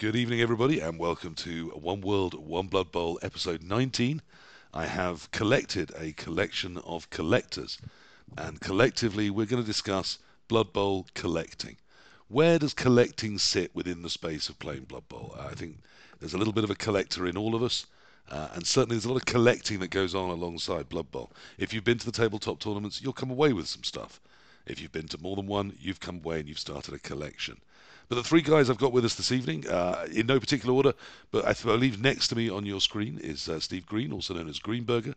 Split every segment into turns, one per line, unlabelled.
Good evening, everybody, and welcome to One World, One Blood Bowl, episode 19. I have collected a collection of collectors, and collectively we're going to discuss Blood Bowl collecting. Where does collecting sit within the space of playing Blood Bowl? I think there's a little bit of a collector in all of us, uh, and certainly there's a lot of collecting that goes on alongside Blood Bowl. If you've been to the tabletop tournaments, you'll come away with some stuff. If you've been to more than one, you've come away and you've started a collection. But the three guys I've got with us this evening, uh, in no particular order, but I believe next to me on your screen is uh, Steve Green, also known as Greenburger.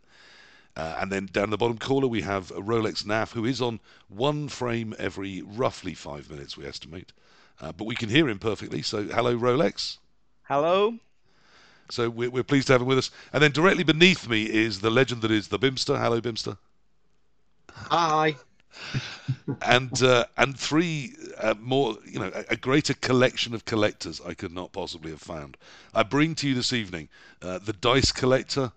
Uh, and then down the bottom corner we have Rolex NAF, who is on one frame every roughly five minutes, we estimate. Uh, but we can hear him perfectly. So, hello, Rolex.
Hello.
So we're, we're pleased to have him with us. And then directly beneath me is the legend that is the Bymster. Hello, Bymster.
Hi
and uh, and three uh, more, you know, a, a, greater collection of collectors I could not possibly have found. I bring to you this evening uh, the dice collector,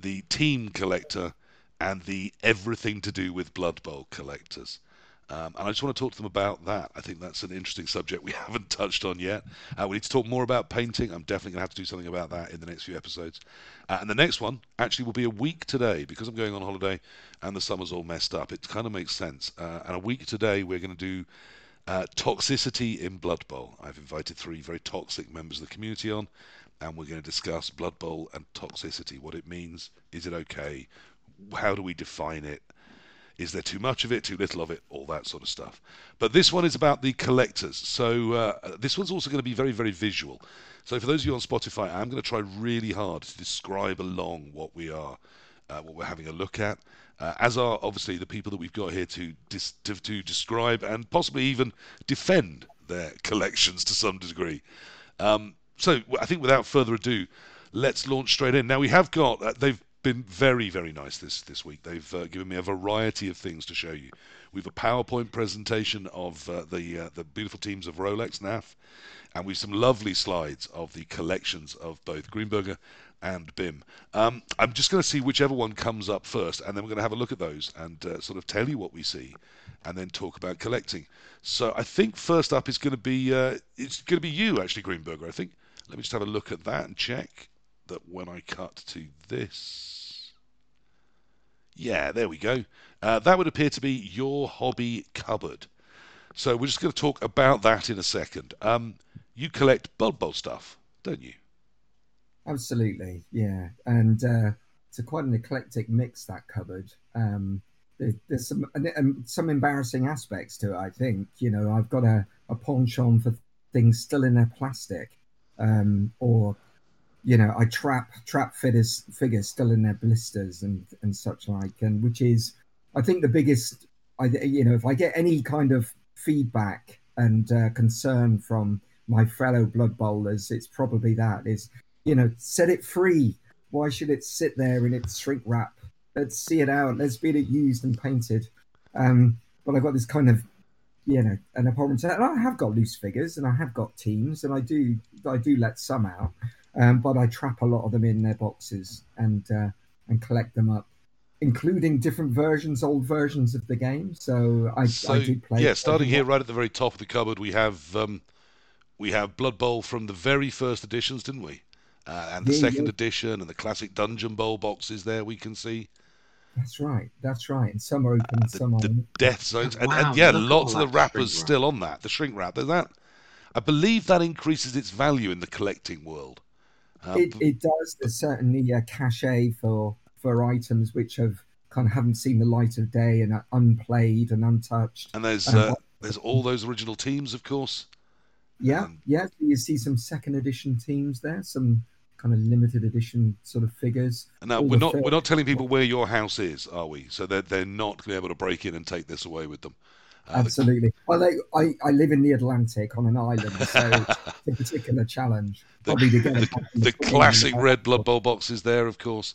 the team collector, and the everything to do with Blood Bowl collectors. Um, and I just want to talk to them about that. I think that's an interesting subject we haven't touched on yet. Uh, we need to talk more about painting. I'm definitely going to have to do something about that in the next few episodes. Uh, and the next one actually will be a week today because I'm going on holiday and the summer's all messed up. It kind of makes sense. Uh, and a week today, we're going to do uh, toxicity in Blood Bowl. I've invited three very toxic members of the community on, and we're going to discuss Blood Bowl and toxicity what it means, is it okay, how do we define it is there too much of it, too little of it, all that sort of stuff. But this one is about the collectors. So uh, this one's also going to be very, very visual. So for those of you on Spotify, I'm going to try really hard to describe along what we are, uh, what we're having a look at. Uh, as are obviously the people that we've got here to, dis- to, to describe and possibly even defend their collections to some degree. Um, so I think without further ado, let's launch straight in. Now we have got uh, they've been very, very nice this, this week. They've uh, given me a variety of things to show you. We've a PowerPoint presentation of uh, the uh, the beautiful teams of Rolex NAF, and we've some lovely slides of the collections of both Greenburger and BIM. Um, I'm just going to see whichever one comes up first, and then we're going to have a look at those and uh, sort of tell you what we see, and then talk about collecting. So I think first up is going to be uh, it's going to be you actually, Greenburger. I think. Let me just have a look at that and check that when I cut to this. Yeah, there we go. Uh, that would appear to be your hobby cupboard. So we're just going to talk about that in a second. Um, you collect Blood Bowl stuff, don't you?
Absolutely, yeah. And uh, it's a quite an eclectic mix that cupboard. Um, there, there's some some embarrassing aspects to it. I think you know I've got a, a penchant for things still in their plastic, um, or you know, I trap trap figures figures still in their blisters and and such like, and which is, I think, the biggest. I you know, if I get any kind of feedback and uh, concern from my fellow blood bowlers, it's probably that is, you know, set it free. Why should it sit there in its shrink wrap? Let's see it out. Let's be it used and painted. Um, but I've got this kind of you know an apartment and I have got loose figures and I have got teams and I do I do let some out um, but I trap a lot of them in their boxes and uh, and collect them up, including different versions, old versions of the game. So I, so, I do play.
Yeah, starting here right at the very top of the cupboard, we have um, we have Blood Bowl from the very first editions, didn't we? Uh, and the yeah, second yeah. edition and the classic Dungeon Bowl boxes there we can see.
That's right. That's right. And some are open, uh, the, some
the death zones, and, wow, and yeah, lots of the wrappers still on that. The shrink wrap. There's that. I believe that increases its value in the collecting world.
Um, it, it does. There's certainly a cachet for for items which have kind of haven't seen the light of day and are unplayed and untouched.
And there's uh, there's all those original teams, of course.
Yeah, um, yeah. You see some second edition teams there, some kind of limited edition sort of figures.
Now we're not we're not telling people where your house is, are we? So they're they're not going to be able to break in and take this away with them.
Absolutely. Well, they, I, I live in the Atlantic on an island, so it's a particular challenge. Probably
the, the, the classic red blood bowl boxes there, of course.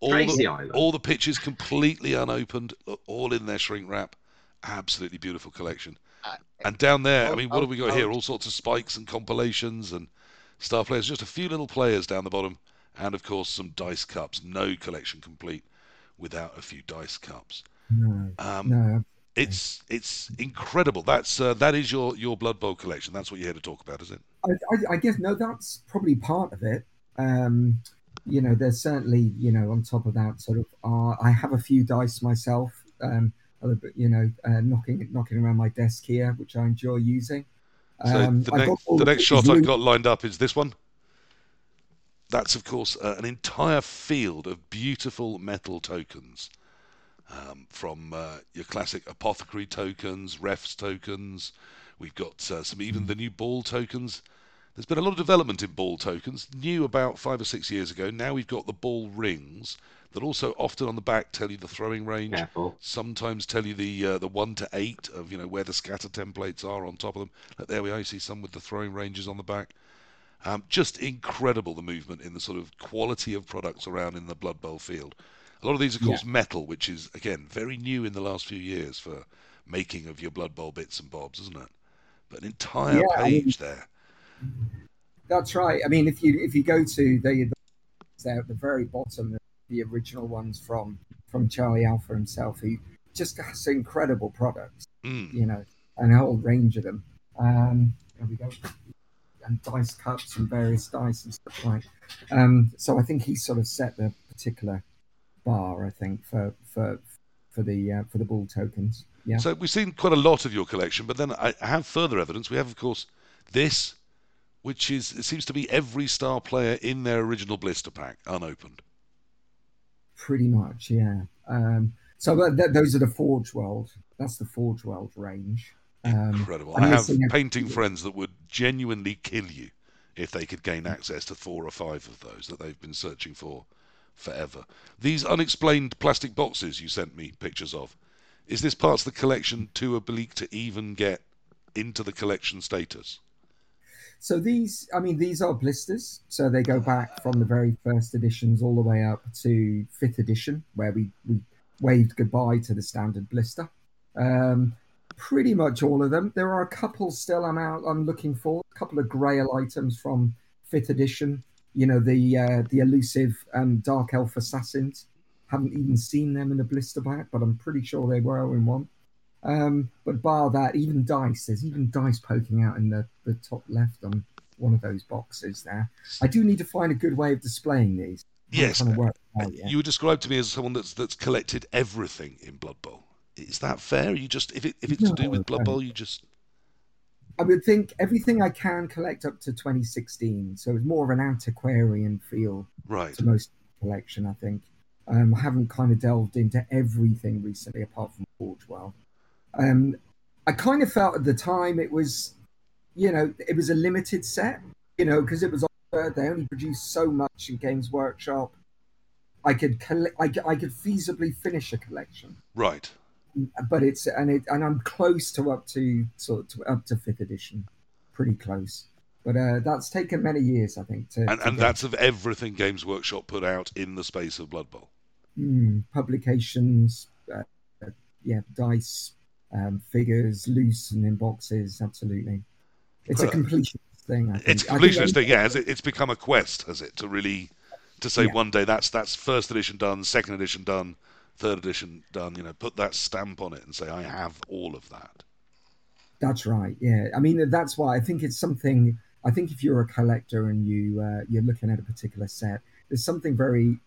All Crazy the, island. All the pictures completely unopened, all in their shrink wrap. Absolutely beautiful collection. Uh, and down there, I mean, what have we got here? All sorts of spikes and compilations and star players. Just a few little players down the bottom, and of course some dice cups. No collection complete without a few dice cups.
No, um, no
It's it's incredible. That's uh, that is your your Blood Bowl collection. That's what you're here to talk about, is it?
I, I, I guess no, that's probably part of it. Um, you know, there's certainly you know on top of that sort of. Uh, I have a few dice myself. Um, you know, uh, knocking knocking around my desk here, which I enjoy using.
Um, so the next, the next shot I've got lined up is this one. That's of course uh, an entire field of beautiful metal tokens um, from uh, your classic apothecary tokens, refs tokens. We've got uh, some even the new ball tokens. There's been a lot of development in ball tokens, new about five or six years ago. Now we've got the ball rings that also often on the back tell you the throwing range.
Careful.
Sometimes tell you the uh, the one to eight of you know where the scatter templates are on top of them. Like there we are. You see some with the throwing ranges on the back. Um, just incredible the movement in the sort of quality of products around in the Blood Bowl field. A lot of these, of course, yeah. metal, which is again very new in the last few years for making of your Blood Bowl bits and bobs, isn't it? But an entire yeah, page I mean, there.
That's right. I mean, if you if you go to the there at the very bottom, the original ones from from Charlie Alpha himself, he just has incredible products.
Mm.
You know, and a whole range of them. Um, there we go. And dice cups and various dice and stuff like. Um, so I think he sort of set the particular bar, I think, for for for the uh, for the ball tokens. Yeah.
So we've seen quite a lot of your collection, but then I have further evidence. We have, of course, this, which is it seems to be every star player in their original blister pack unopened.
Pretty much, yeah. Um, so th- those are the Forge World. That's the Forge World range.
Um, Incredible. I have painting friends that would genuinely kill you if they could gain access to four or five of those that they've been searching for forever. These unexplained plastic boxes you sent me pictures of, is this part of the collection too oblique to even get into the collection status?
So these, I mean, these are blisters. So they go back from the very first editions all the way up to fifth edition, where we, we waved goodbye to the standard blister. Um, pretty much all of them. There are a couple still I'm out. I'm looking for a couple of Grail items from fifth edition you know the uh, the elusive um, dark elf assassins. Haven't even seen them in a blister pack, but I'm pretty sure they were in one. Um, but bar that, even dice. There's even dice poking out in the, the top left on one of those boxes there. I do need to find a good way of displaying these.
Yes, kind of out, yeah. you were described to me as someone that's that's collected everything in Blood Bowl. Is that fair? You just if it if it's no, to do with Blood Bowl, you just
I would think everything I can collect up to 2016. So it's more of an antiquarian feel
right.
to most collection, I think. Um, I haven't kind of delved into everything recently apart from Forge World. Um, I kind of felt at the time it was, you know, it was a limited set, you know, because it was they only produced so much in Games Workshop. I could collect, I, I could feasibly finish a collection.
Right
but it's and it and I'm close to up to sort of up to fifth edition, pretty close. But uh, that's taken many years, I think. To,
and
to
and that's of everything Games Workshop put out in the space of Blood Bowl.
Mm, publications, uh, yeah, dice, um, figures, loose and in boxes. Absolutely, it's a completion thing.
It's a completionist thing, yeah. It, it's become a quest, has it, to really to say yeah. one day that's that's first edition done, second edition done, third edition done, you know, put that stamp on it and say, I have all of that.
That's right. Yeah. I mean, that's why I think it's something. I think if you're a collector and you uh, you're looking at a particular set, there's something very.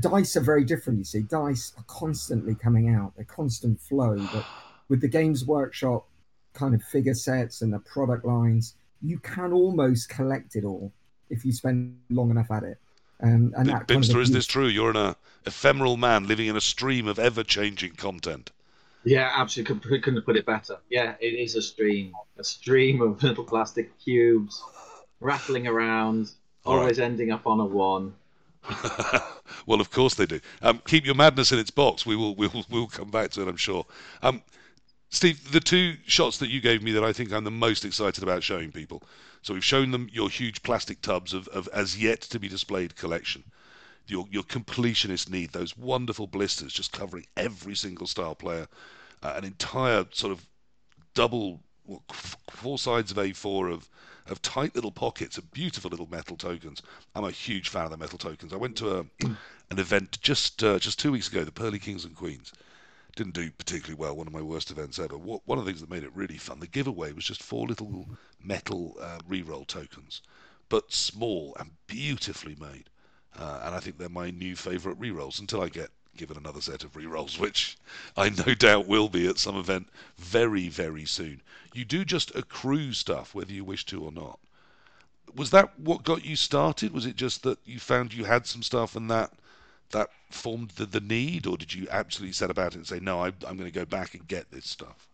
Dice are very different. You see, dice are constantly coming out. They're constant flow. But with the Games Workshop kind of figure sets and the product lines, you can almost collect it all if you spend long enough at it. Um, and
that Bymster, is this true? You're an ephemeral man living in a stream of ever-changing content.
Yeah, absolutely. Couldn't have put it better. Yeah, it is a stream, a stream of little plastic cubes rattling around, All always right. ending up on a one.
well, of course they do. Um, keep your madness in its box. We will, we will, we will come back to it. I'm sure. Um, Steve, the two shots that you gave me that I think I'm the most excited about showing people so we've shown them your huge plastic tubs of, of as yet to be displayed collection. Your, your completionist need, those wonderful blisters just covering every single style player, uh, an entire sort of double, four sides of A4 of, of tight little pockets of beautiful little metal tokens. I'm a huge fan of the metal tokens. I went to a, an event just uh, just two weeks ago, the Pearly Kings and Queens, didn't do particularly well. One of my worst events ever. What, one of the things that made it really fun, the giveaway was just four little metal uh, re-roll tokens, but small and beautifully made. Uh, and I think they're my new favourite re-rolls until I get given another set of re-rolls, which I no doubt will be at some event very, very soon. You do just accrue stuff whether you wish to or not. Was that what got you started? Was it just that you found you had some stuff and that that formed the, the need, or did you absolutely set about it and say, no, I, I'm going to go back and get this stuff?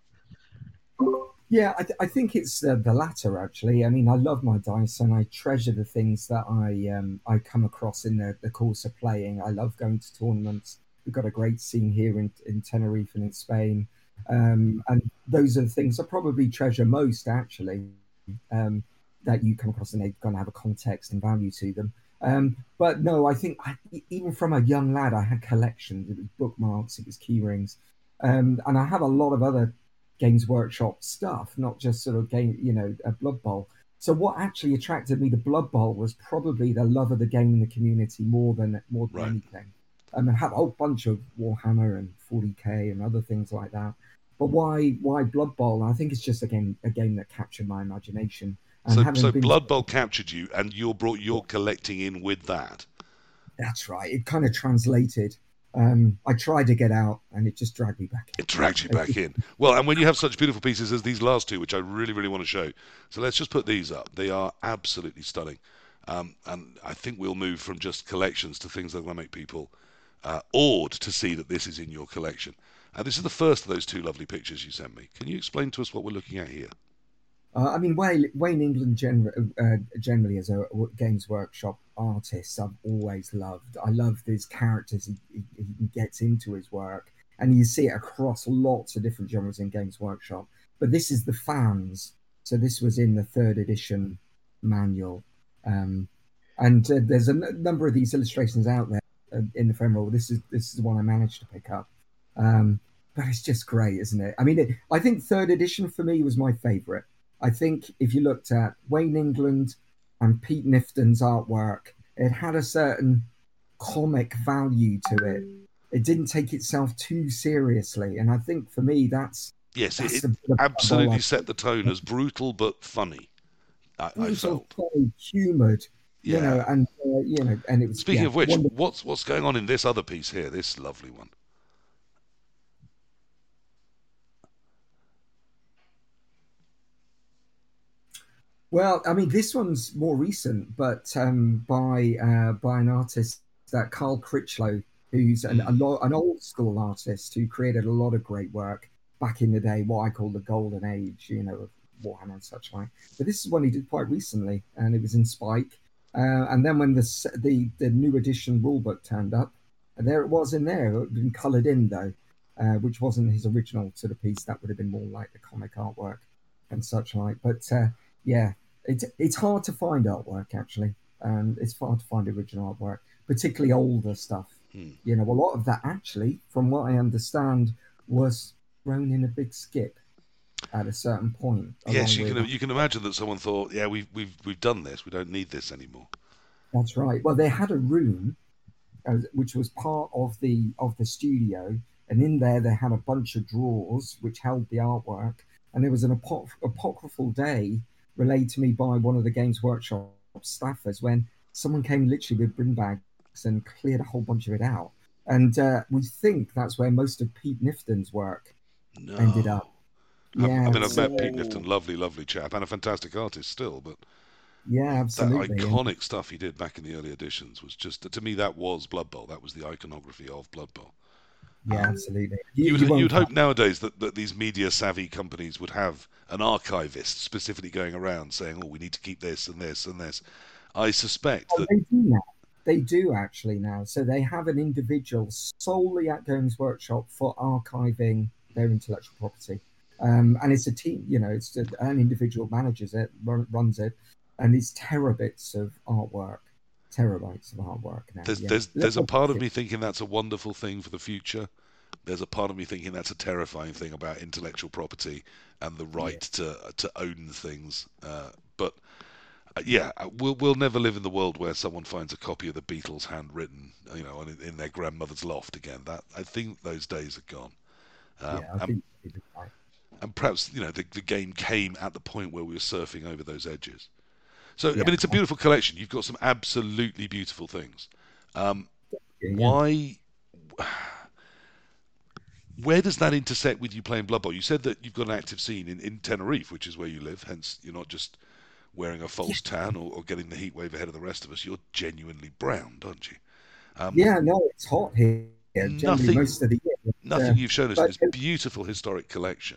Yeah, I, I think it's uh, the latter actually. I mean, I love my dice and I treasure the things that I um, I come across in the, the course of playing. I love going to tournaments. We've got a great scene here in, in Tenerife and in Spain. Um, and those are the things I probably treasure most actually um, that you come across and they're going to have a context and value to them. Um, but no, I think I, even from a young lad, I had collections. It was bookmarks, it was keyrings, um, and I have a lot of other Games Workshop stuff, not just sort of game, you know, a Blood Bowl. So what actually attracted me to Blood Bowl was probably the love of the game and the community more than more than right. anything. Um, I have a whole bunch of Warhammer and 40k and other things like that. But why why Blood Bowl? I think it's just a game a game that captured my imagination.
So, so been... Blood Bowl captured you, and you're brought your collecting in with that.
That's right. It kind of translated. Um, I tried to get out, and it just dragged me back.
In. It dragged you back in. Well, and when you have such beautiful pieces as these last two, which I really, really want to show, so let's just put these up. They are absolutely stunning, um, and I think we'll move from just collections to things that are going to make people uh, awed to see that this is in your collection. And this is the first of those two lovely pictures you sent me. Can you explain to us what we're looking at here?
Uh, I mean, Wayne, Wayne England gen- uh, generally as a Games Workshop artist, I've always loved. I love these characters he, he, he, gets into his work, and you see it across lots of different genres in Games Workshop. But this is the fans, so this was in the third edition manual, um, and uh, there's a n- number of these illustrations out there uh, in the ephemeral. This is this is the one I managed to pick up. Um, but it's just great, isn't it? I mean, it, I think third edition for me was my favourite. I think if you looked at Wayne England and Pete Knifton's artwork, it had a certain comic value to it. It didn't take itself too seriously, and I think for me that's
yes, that's it, absolutely set the tone as brutal but funny. I, I felt
humoured, yeah. you know, and uh, you know, and it was.
Speaking
yeah,
of which, wonderful. what's what's going on in this other piece here? This lovely one.
Well, I mean, this one's more recent, but um, by uh, by an artist that Carl Critchlow, who's an, a lo- an old school artist who created a lot of great work back in the day, what I call the golden age, you know, of Warhammer and such like. But this is one he did quite recently, and it was in Spike. Uh, and then when the the the new edition rulebook turned up, and there it was in there. It had been coloured in though, uh, which wasn't his original sort of piece. That would have been more like the comic artwork and such like. But uh, yeah, it's it's hard to find artwork actually, and it's hard to find original artwork, particularly older stuff. Hmm. You know, a lot of that actually, from what I understand, was thrown in a big skip at a certain point.
Yes, you can you can imagine that someone thought, yeah, we've we've we've done this. We don't need this anymore.
That's right. Well, they had a room, uh, which was part of the of the studio, and in there they had a bunch of drawers which held the artwork. And there was an apoc- apocryphal day relayed to me by one of the Games Workshop staffers when someone came literally with bin bags and cleared a whole bunch of it out. And uh, we think that's where most of Pete Knifton's work no. ended up.
Yeah, I mean, I've so... met Pete Knifton, lovely, lovely chap, and a fantastic artist still, but
yeah, absolutely.
That iconic stuff he did back in the early editions was just to me that was Blood Bowl. That was the iconography of Blood Bowl.
Yeah, absolutely.
You, you, would, hope nowadays that, that these media savvy companies would have an archivist specifically going around saying, "Oh, we need to keep this and this and this." I suspect oh, that
they do now. They do actually now. So they have an individual solely at Games Workshop for archiving their intellectual property, um, and it's a team. You know, it's an individual manages it, run, runs it, and it's terabits of artwork terabytes of artwork now.
There's, yeah. there's, there's a part of me thinking that's a wonderful thing for the future. There's a part of me thinking that's a terrifying thing about intellectual property and the right yeah. to to own things. Uh, but uh, yeah, uh, we'll we'll never live in the world where someone finds a copy of the Beatles handwritten, you know, in, in their grandmother's loft again. That I think those days are gone.
Um, yeah, I and,
and perhaps you know the, the game came at the point where we were surfing over those edges. So yeah. I mean, it's a beautiful collection. You've got some absolutely beautiful things. Um, yeah, why? Where does that intersect with you playing Blood Bowl? You said that you've got an active scene in, in Tenerife, which is where you live. Hence, you're not just wearing a false tan or, or, getting the heat wave ahead of the rest of us. You're genuinely brown, aren't you?
Um, yeah, no, it's hot here. Nothing, most of the year.
nothing uh, you've shown us in this beautiful historic collection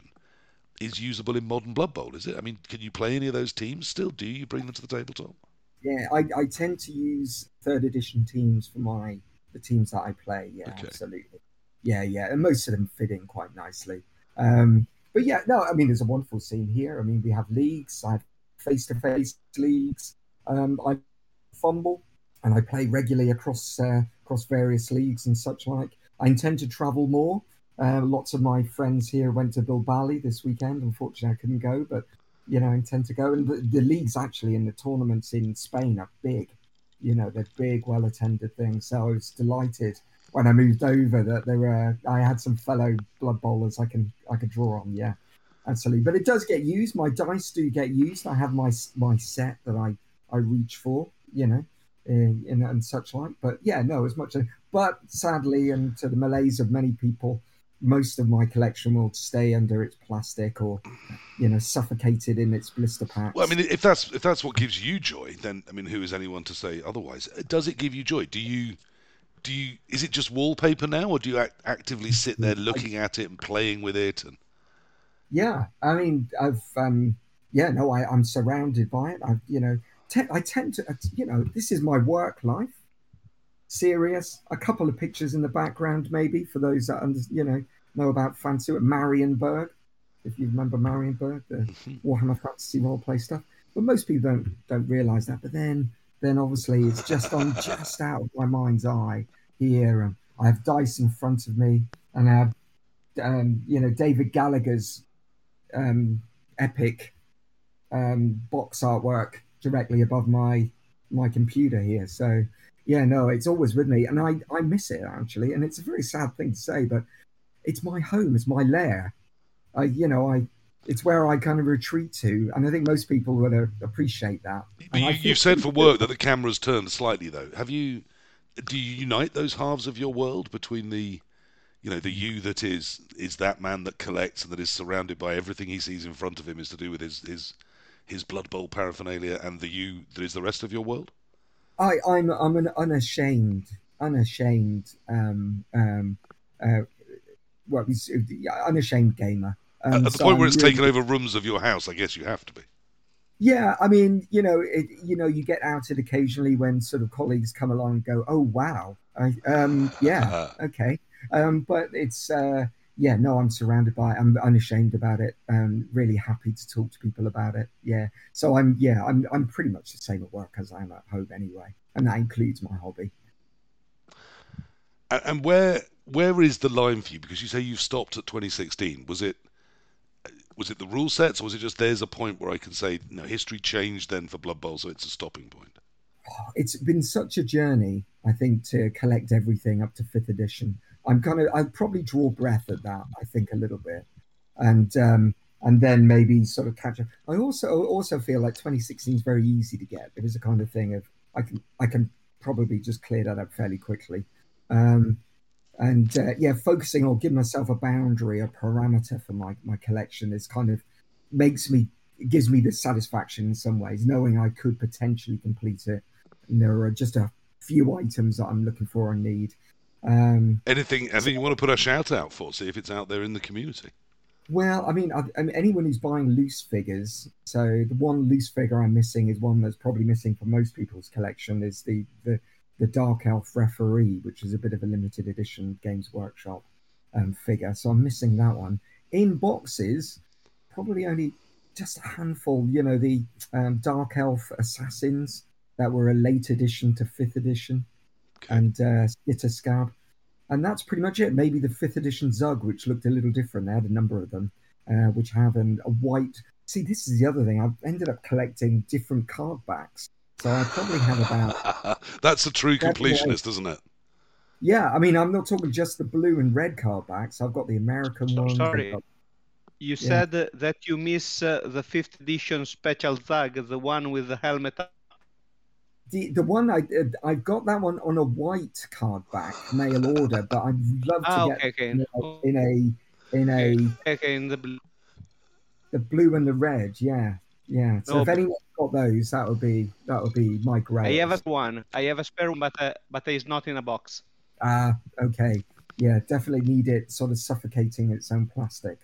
is usable in modern Blood Bowl, is it? I mean, can you play any of those teams still? Do you bring them to the tabletop?
Yeah, I, I tend to use third edition teams for my the teams that I play. Yeah, okay. absolutely. Yeah, yeah, and most of them fit in quite nicely. Um, but yeah, no, I mean, there's a wonderful scene here. I mean, we have leagues. I have face to face leagues. Um, I fumble and I play regularly across uh, across various leagues and such like. I intend to travel more. Uh, lots of my friends here went to Bilbali this weekend. Unfortunately, I couldn't go, but you know, intend to go. And the, the leagues actually and the tournaments in Spain are big. You know, they're big, well attended things. So I was delighted when I moved over that there were I had some fellow blood bowlers I can I could draw on. Yeah, absolutely. But it does get used. My dice do get used. I have my my set that I I reach for. You know, in, in, and such like. But yeah, no, as much. But sadly, and to the malaise of many people, most of my collection will stay under its plastic or, you know, suffocated in its blister packs.
Well, I mean, if that's if that's what gives you joy, then I mean, who is anyone to say otherwise? Does it give you joy? Do you? Do you? Is it just wallpaper now, or do you act, actively sit there looking at it and playing with it? And
yeah, I mean, I've um, yeah, no, I, I'm surrounded by it. I've you know, te- I tend to, uh, you know, this is my work life. Serious. A couple of pictures in the background, maybe for those that under, you know know about fantasy. Marienburg, if you remember Marienburg, the mm-hmm. Warhammer Fantasy roleplay stuff. But most people don't don't realise that. But then then obviously it's just on just out of my mind's eye here. And I have dice in front of me, and I have um, you know David Gallagher's um, epic um, box artwork directly above my my computer here. So yeah, no, it's always with me, and I I miss it actually, and it's a very sad thing to say, but it's my home, it's my lair. I you know I it's where I kind of retreat to, and I think most people would appreciate that.
But you, you've said for work that the camera's turned slightly, though. Have you? Do you unite those halves of your world between the, you know, the you that is is that man that collects and that is surrounded by everything he sees in front of him is to do with his his his Blood Bowl paraphernalia and the you that is the rest of your world?
I, I'm I'm an unashamed, unashamed, um, um, uh, well, unashamed gamer.
Um, At the so point where it's really, taken over rooms of your house, I guess you have to be.
Yeah, I mean, you know, it, you know, you get outed occasionally when sort of colleagues come along and go, "Oh, wow, I, um, yeah, okay," um, but it's. Uh, yeah, no, I'm surrounded by it. I'm unashamed about it. I'm really happy to talk to people about it. Yeah. So I'm, yeah, I'm, I'm pretty much the same at work as I am at home anyway. And that includes my hobby.
And where, where is the line for you? Because you say you've stopped at 2016. Was it, was it the rule sets or was it just there's a point where I can say, no, history changed then for Blood Bowl, so it's a stopping point?
Oh, it's been such a journey, I think, to collect everything up to fifth edition. I'm kind of I'd probably draw breath at that. I think a little bit, and um, and then maybe sort of catch up. I also also feel like 2016 is very easy to get. It was a kind of thing of I can I can probably just clear that up fairly quickly. Um, and uh, yeah, focusing or giving myself a boundary, a parameter for my my collection is kind of makes me gives me the satisfaction in some ways, knowing I could potentially complete it. And there are just a few items that I'm looking for and need. Um,
anything, anything you want to put a shout out for? See if it's out there in the community.
Well, I mean, I, I mean, anyone who's buying loose figures. So the one loose figure I'm missing is one that's probably missing for most people's collection. Is the the the Dark Elf referee, which is a bit of a limited edition Games Workshop um, figure. So I'm missing that one. In boxes, probably only just a handful. You know, the um, Dark Elf Assassins that were a late addition to fifth edition okay. and uh, Skitter Scab. And that's pretty much it. Maybe the fifth edition Zug, which looked a little different. They had a number of them, uh, which have an, a white. See, this is the other thing. I've ended up collecting different card backs. So I probably have about.
that's a true completionist, isn't it?
Yeah, I mean, I'm not talking just the blue and red card backs. I've got the American
So-
ones. I've
sorry.
got-
You
Yeah.
said uh, that you miss uh, the fifth edition special tag, the one with the helmet.
The the one I uh, I've got that one on a white card back mail order, but I'd love to
Ah,
get
okay, okay.
in a in a in a
Okay, in the blue.
the blue and the red. Yeah, yeah. So
No,
if anyone's got those, that would be that would be my great.
I have a one. I have a spare one, but uh, but it's not in a box.
Ah, okay. Yeah, definitely need it sort of suffocating its own plastic.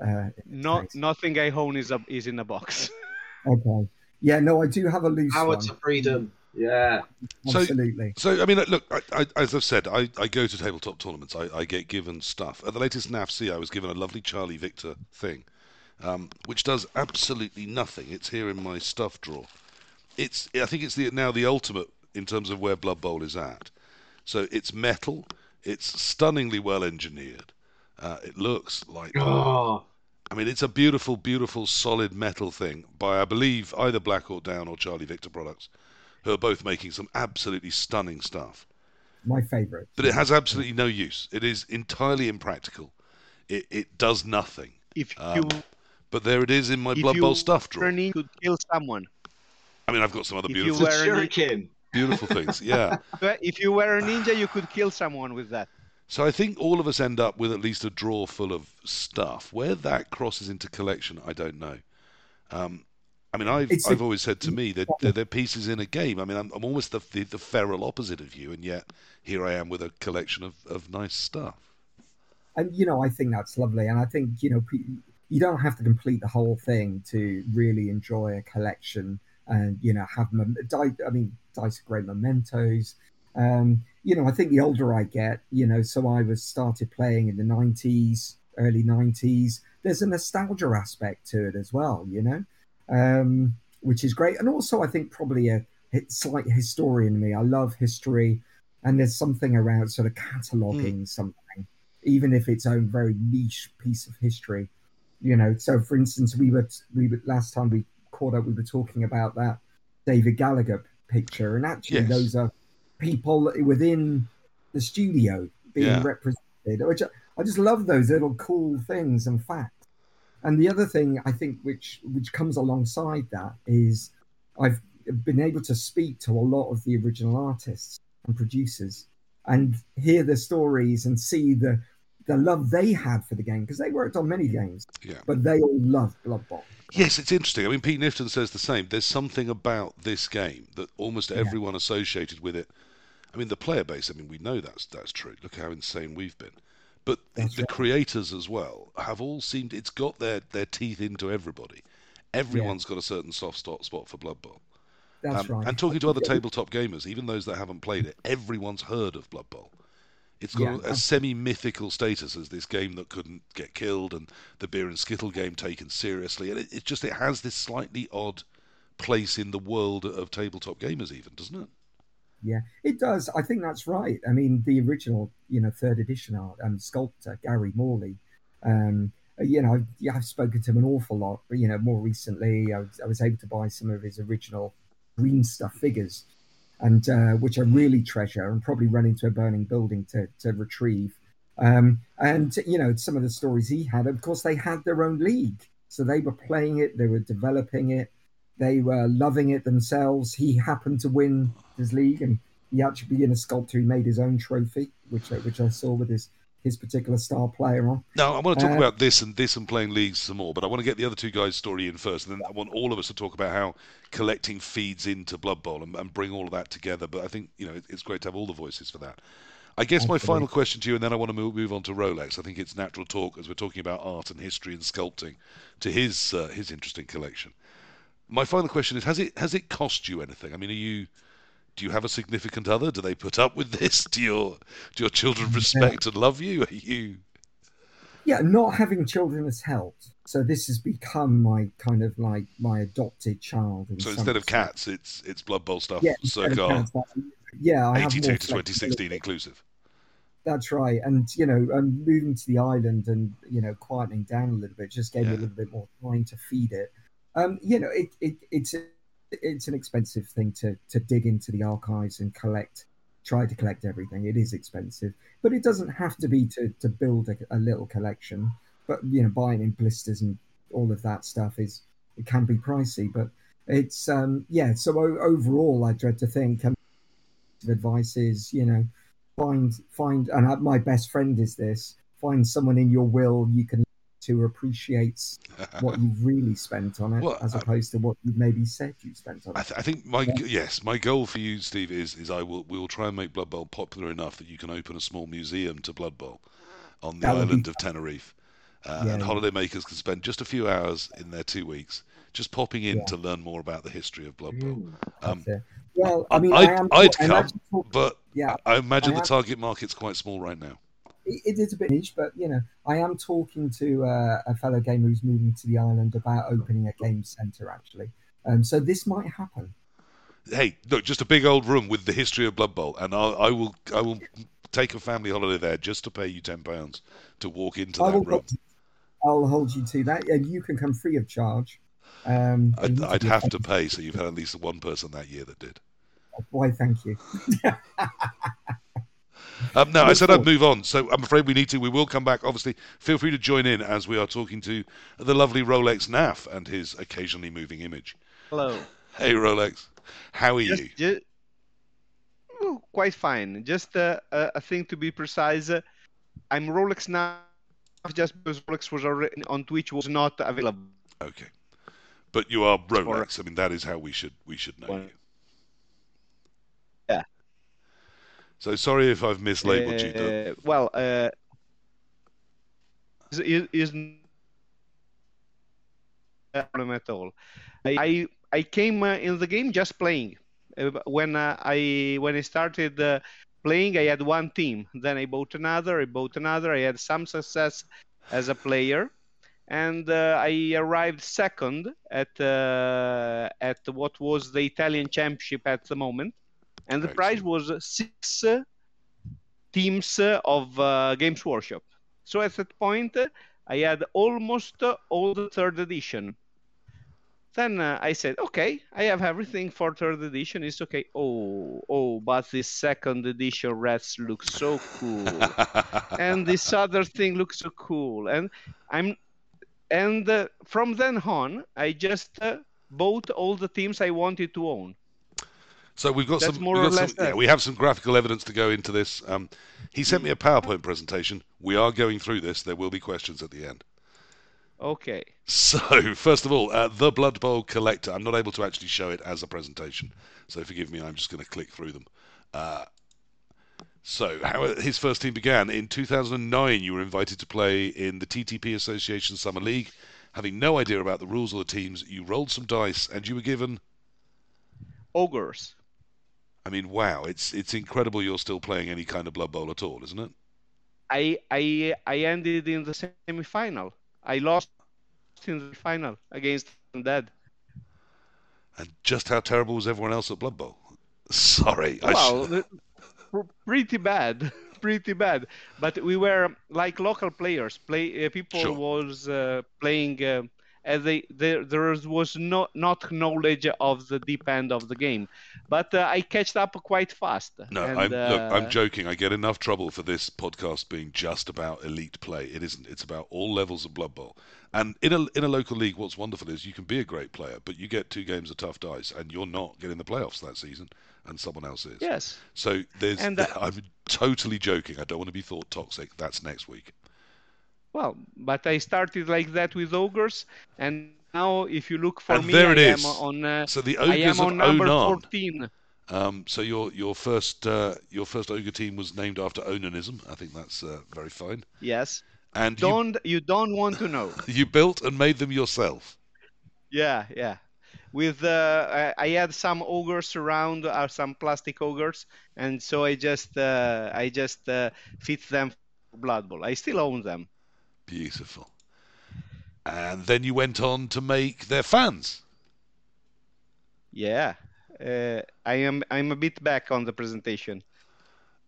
Uh, its
nothing I own is a, is in a box.
Okay. Yeah, no, I do have a loose
Power
one.
to freedom. Yeah.
So-
Absolutely.
So I mean, look, I, I, as I've said, I, I go to tabletop tournaments. I, I get given stuff. At the latest NAFC, I was given a lovely Charlie Victor thing, um, which does absolutely nothing. It's here in my stuff drawer. It's I think it's the, now the ultimate in terms of where Blood Bowl is at. So it's metal. It's stunningly well engineered. Uh, it looks like
Oh,
I mean, it's a beautiful, beautiful, solid metal thing by, I believe, either Black Hawk Down or Charlie Victor products, who are both making some absolutely stunning stuff.
My favorite.
But it has absolutely no use. It is entirely impractical. It, it does nothing.
If
Um,
you
But there it is in my Blood Bowl stuff drawer.
an ninja, could kill someone.
I mean, I've got some other
if you
beautiful,
it's
were a
shuriken.
beautiful things. Yeah.
If you were a ninja, you could kill someone with that.
So I think all of us end up with at least a drawer full of stuff. Where that crosses into collection, I don't know. Um, I mean, I've
It's a-
I've always said to me that they're, they're pieces in a game. I mean, I'm, I'm almost the, the the feral opposite of you, and yet here I am with a collection of, of nice stuff.
and you know i think that's lovely and i think you know you don't have to complete the whole thing to really enjoy a collection and you know have i mean dice are great mementos um you know i think the older i get you know so i was started playing in the 90s early 90s there's a nostalgia aspect to it as well you know um which is great and also i think probably a slight historian in me i love history and there's something around sort of cataloging something even if it's own very niche piece of history. You know, so for instance, we were we were last time we caught up, we were talking about that David Gallagher picture, and actually
Yes.
those are people within the studio being
Yeah.
represented. Which I, I just love those little cool things and facts. And the other thing I think which which comes alongside that is I've been able to speak to a lot of the original artists and producers and hear their stories and see the the love they had for the game because they worked on many games,
Yeah.
but they all loved Blood Bowl.
Yes, it's interesting. I mean, Pete Knifton says the same. There's something about this game that almost
Yeah.
everyone associated with it. I mean, the player base. I mean, we know that's that's true. Look how insane we've been. But
That's
the
right.
creators as well have all seemed. It's got their their teeth into everybody. Everyone's got a certain soft spot spot for Blood Bowl.
That's
Um,
right.
And talking to other tabletop gamers, even those that haven't played it, everyone's heard of Blood Bowl. It's got
Yeah.
a semi-mythical status as this game that couldn't get killed, and the beer and skittle game taken seriously, and it, it just it has this slightly odd place in the world of tabletop gamers, even doesn't it?
Yeah, it does. I think that's right. I mean, the original, you know, third edition art um, sculptor Gary Morley. Um, uh, you know, yeah, I've spoken to him an awful lot. You know, more recently, I was, I was able to buy some of his original green stuff figures, and uh, which I really treasure, and probably run into a burning building to to retrieve. Um, and you know, some of the stories he had, of course, they had their own league, so they were playing it, they were developing it, they were loving it themselves. He happened to win his league, and he actually being a sculptor, he made his own trophy, which I- which I saw with his his particular star player on.
Now, I want to talk
Uh,
about this and this and playing leagues some more, but I want to get the other two guys' story in first, and then I want all of us to talk about how collecting feeds into Blood Bowl and, and bring all of that together. But I think you know it- it's great to have all the voices for that. I guess my final question to you, and then I want to move, move on to Rolex. I think it's natural talk as we're talking about art and history and sculpting to his uh, his interesting collection. My final question is: Has it has it cost you anything? I mean, are you do you have a significant other? Do they put up with this? Do your do your children respect and love you? Are you
Yeah, not having children has helped. So this has become my kind of like my adopted child. in
So instead of
respect.
cats, it's it's Blood Bowl stuff,
yeah, of cats, yeah, I
82
more
to 2016 inclusive.
That's right, and you know, um, moving to the island and you know, quietening down a little bit just gave me a little bit more time to feed it. Um, you know, it, it it's it's an expensive thing to to dig into the archives and collect try to collect everything. It is expensive, but it doesn't have to be to to build a, a little collection. But you know, buying in blisters and all of that stuff is it can be pricey, but it's um yeah. So o- overall, I dread to think. Um, advice is you know find find and my best friend is this find someone in your will you can to appreciates what you've really spent on it
Well,
as
I-
opposed to what you maybe said you spent on
I,
it.
I think my
Yeah.
yes, my goal for you, Steve, is is I will we will try and make Blood Bowl popular enough that you can open a small museum to Blood Bowl on the
That
island of Tenerife, uh,
Yeah,
and holidaymakers can spend just a few hours in their two weeks just popping in
Yeah.
to learn more about the history of Blood Bowl.
Mm.
Um,
well, I mean,
I'd-
I am.
I'd come,
actually
but
yeah,
I imagine
I
the
am-
target market's quite small right now.
It, is a bit niche, but you know, I am talking to uh, a fellow gamer who's moving to the island about opening a game center actually. Um, so this might happen.
Hey, look, just a big old room with the history of Blood Bowl, and I'll, I will I will take a family holiday there just to pay you ten pounds to walk into
I
that room.
I'll hold you to that, and you can come free of charge. Um,
I'd, I'd have to pay, so you've had at least one person that year that did.
Why? Thank you.
Um, no, I said I'd move on, so I'm afraid we need to. We will come back. Obviously, feel free to join in as we are talking to the lovely Rolex Naf and his occasionally moving image.
Hello.
Hey, Rolex, how are
Just,
you?
ju- oh, quite fine. Just uh, a, a thing to be precise. uh, I'm Rolex now, just because Rolex was already on Twitch was not available.
Okay, but you are Rolex. I mean, that is how we should we should know
Well,
you.
yeah.
So sorry if I've mislabeled you.
Uh, well, uh, is, is problem at all. I I, came uh, in the game just playing. Uh, when I when I started playing, I had one team. Then I bought another. I bought another. I had some success as a player, and uh, I arrived second at uh, at what was the Italian championship at the moment, and the prize was six teams of uh, Games Workshop. So at that point, I had almost all the third edition. Then uh, I said, okay, I have everything for third edition. It's okay. Oh, oh, but this second edition rats looks so cool, and this other thing looks so cool. And I'm, and uh, from then on, I just uh, bought all the teams I wanted to own.
So we've got
That's
some.
more
we've
or
got some yeah, we have some graphical evidence to go into this. Um, he sent me a PowerPoint presentation. We are going through this. There will be questions at the end.
Okay.
So first of all, uh, the Blood Bowl Collector. I'm not able to actually show it as a presentation, so forgive me. I'm just going to click through them. Uh, so how his first team began in 2009. You were invited to play in the TTP Association Summer League. Having no idea about the rules or the teams, you rolled some dice and you were given
Ogres.
I mean, wow! It's it's incredible you're still playing any kind of Blood Bowl at all, isn't it?
I I I ended in the semi-final. I lost in the final against Undead.
And just how terrible was everyone else at Blood Bowl? Sorry, I
Well,
sh-
pretty bad, pretty bad. But we were like local players. Play uh, people
Sure.
was uh, playing. Uh, as they there there was no not knowledge of the deep end of the game, but uh, I catched up quite fast.
no,
and,
I'm look, I'm
uh,
joking. I get enough trouble for this podcast being just about elite play. It isn't. It's about all levels of Blood Bowl. And in a in a local league, what's wonderful is you can be a great player, but you get two games of tough dice, and you're not getting the playoffs that season, and someone else is.
Yes.
So there's.
And, uh,
I'm totally joking. I don't want to be thought toxic. That's next week.
Well, but I started like that with ogres, and now if you look for
And
me,
there
I
it
am
is.
on. Uh,
So the ogres
I
am
on number
Onan.
14.
Um, so your your first uh, your first ogre team was named after Onanism. I think that's uh, very fine.
Yes.
And you,
Don't you don't want to know?
you built and made them yourself.
yeah, yeah. With uh, I, I had some ogres around, uh, some plastic ogres, and so I just uh, I just uh, fit them for Blood Bowl. I still own them.
Beautiful. And then you went on to make their fans.
Yeah. Uh, I am I'm a bit back on the presentation.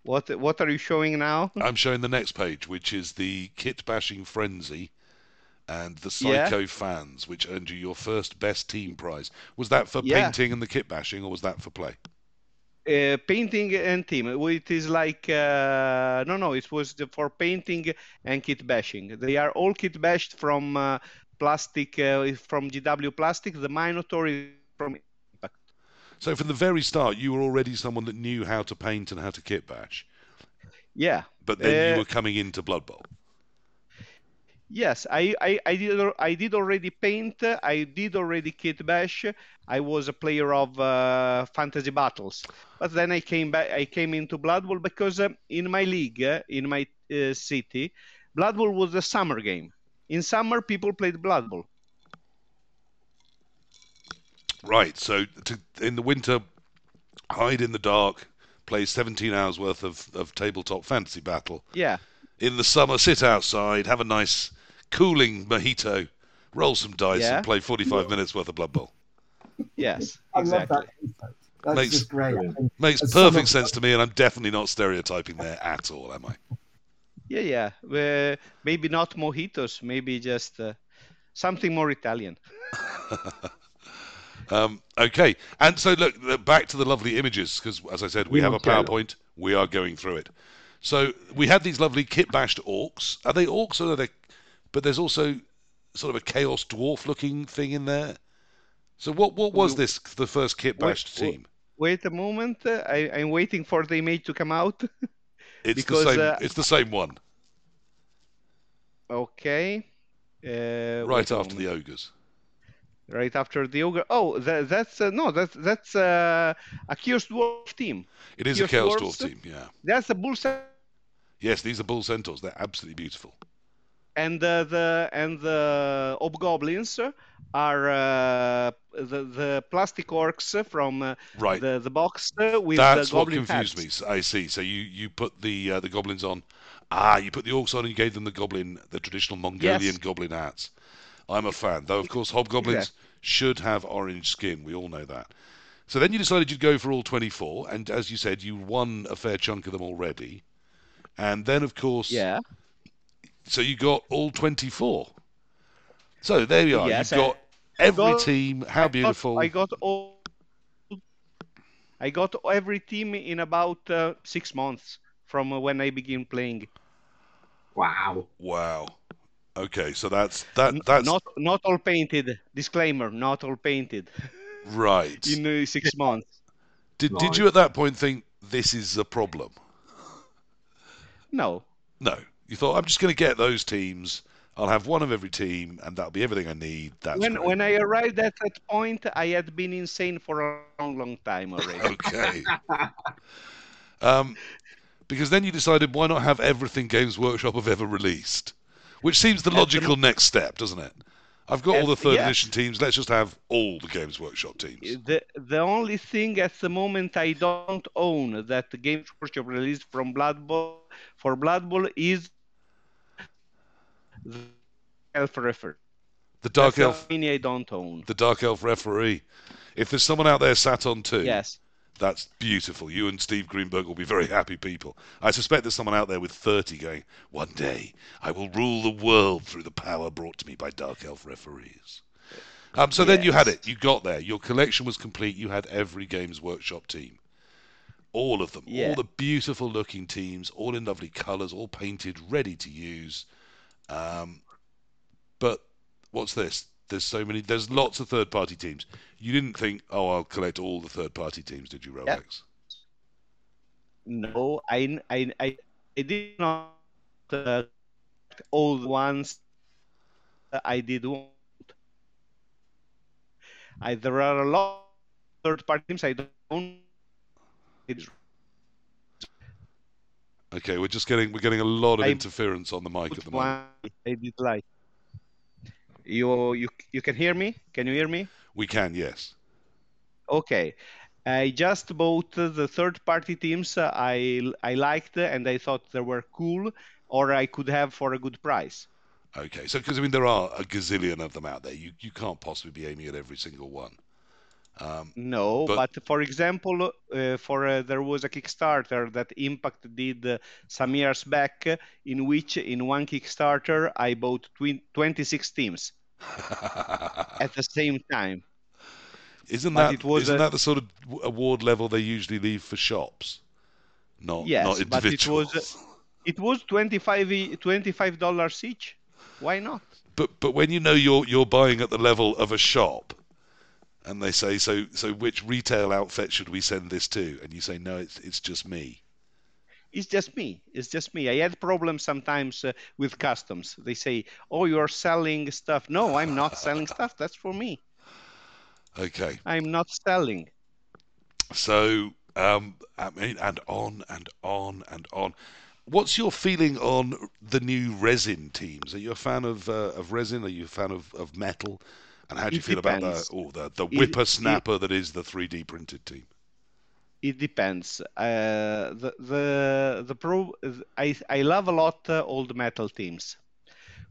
What what are you showing now?
I'm showing the next page, which is the kit bashing frenzy and the
Yeah.
psycho fans, which earned you your first best team prize. Was that for
Yeah.
painting and the kit bashing, or was that for play?
Uh, painting and team. It is like uh, no, no. It was the, for painting and kit bashing. They are all kit bashed from uh, plastic, uh, from GW Plastic. The Minotaur is from Impact.
So from the very start, you were already someone that knew how to paint and how to kit bash.
Yeah.
But then you
Uh,
were coming into Blood Bowl.
Yes, I, I, I did I did already paint. I did already kit bash. I was a player of uh, fantasy battles, but then I came back. I came into Blood Bowl because uh, in my league, uh, in my uh, city, Blood Bowl was a summer game. In summer, people played Blood Bowl.
Right. So to, in the winter, hide in the dark, play 17 hours worth of, of tabletop fantasy battle.
Yeah,
In the summer, sit outside, have a nice cooling mojito, roll some dice,
Yeah.
and play 45 minutes worth of Blood Bowl.
Yes,
I
exactly.
love that. That's
Makes-
just great.
Makes
As
perfect
someone-
sense to me, and I'm definitely not stereotyping there at all, am I?
Yeah, yeah. Uh, maybe not mojitos. Maybe just uh, something more Italian.
Um, okay, and so look back to the lovely images because, as I said, we
We
have a
must go.
PowerPoint. We are going through it. So we had these lovely kit bashed orcs. Are they orcs or are they? But there's also sort of a chaos dwarf looking thing in there. So what what was this? The first kit bashed
wait.
team.
Wait a moment. uh, I, I'm waiting for the image to come out.
It's
because,
the same.
uh,
it's the same one.
Okay. Uh,
Right after the ogres.
right after the ogre. Oh, that, that's uh, no, that's that's uh, a Chaos Dwarf team.
It is a
Chaos
dwarf team. Yeah.
That's a bull set,
Yes, these are bull centaurs. They're absolutely beautiful.
And uh, the and the hobgoblins are uh, the the plastic orcs from uh,
Right.
the the box with
That's
the
what confused
hats.
me. I see. So you, you put the uh, the goblins on. Ah, you put the orcs on and you gave them the goblin, the traditional Mongolian
Yes.
goblin hats. I'm a fan, though. Of course, hobgoblins should have orange skin. We all know that. So then you decided you'd go for all 24, and as you said, you won a fair chunk of them already. And then, of course,
Yeah.
So you got all 24. So there you are.
Yes,
You've
I-
got every
got-
team. How
I got-
beautiful.
I got all. I got every team in about uh, six months from uh, when I began playing.
Wow.
Wow. Okay, so that's that. That's
not not all painted. Disclaimer: not all painted
right.
in uh, six months.
Did did you at that point think this is a problem?
No,
No. You thought I'm just going to get those teams. I'll have one of every team, and that'll be everything I need. That's
when
great.
when I arrived at that point, I had been insane for a long, long time already.
okay. um, because then you decided why not have everything Games Workshop have ever released, which seems the logical next step, doesn't it? I've got all the third
yeah.
edition teams. Let's just have all the Games Workshop teams.
the the only thing at the moment I don't own that the Games Workshop released from Blood Bowl for Blood Bowl is the Elf Refer.
The Dark Elf,
the only don't own.
the Dark Elf referee. If there's someone out there sat on two,
Yes.
That's beautiful. You and Steve Greenburger will be very happy people. I suspect there's someone out there with 30 going, One day I will rule the world through the power brought to me by Dark Elf referees. Um, so then you had it. You got there. Your collection was complete. You had every Games Workshop team. All of them.
Yeah.
All the beautiful looking teams, all in lovely colours, all painted, ready to use. Um, but what's this? There's so many. There's lots of third party teams. You didn't think, oh, I'll collect all the third party teams, did you. Rolex?
No, I I I, I did not uh, all the ones I did want. I, there are a lot of third party teams I don't.
Okay, we're just getting we're getting a lot of interference on the mic at the moment.
I did like. You you you can hear me? Can you hear me?
We can, yes.
Okay. I just bought the third party teams uh, I I liked and I thought they were cool or I could have for a good price.
Okay, so because I mean there are a gazillion of them out there, you you can't possibly be aiming at every single one. Um,
No,
But-
but, for example, uh, for uh, there was a Kickstarter that Impact did uh, some years back, in which in one Kickstarter I bought twin 26 teams at the same time.
Isn't
But
that
it was
isn't
a-
that the sort of award level they usually leave for shops, not
Yes,
not
but it was-
individuals?
It was 25 e- 25 dollars each. Why not?
But but when you know you're you're buying at the level of a shop, and they say so so which retail outfit should we send this to? And you say no, it's it's just me.
It's just me. It's just me. I had problems sometimes uh, with customs. They say, "Oh, you're selling stuff." No, I'm not selling stuff. That's for me.
Okay,
I'm not selling.
so um, I mean, and on and on and on. What's your feeling on the new resin teams? Are you a fan of uh, of resin? Are you a fan of, of metal? And how do you
It
feel about the oh the the
It-
whippersnapper that is the 3D printed team?
It depends. Uh, the the the pro. I I love a lot uh, old metal teams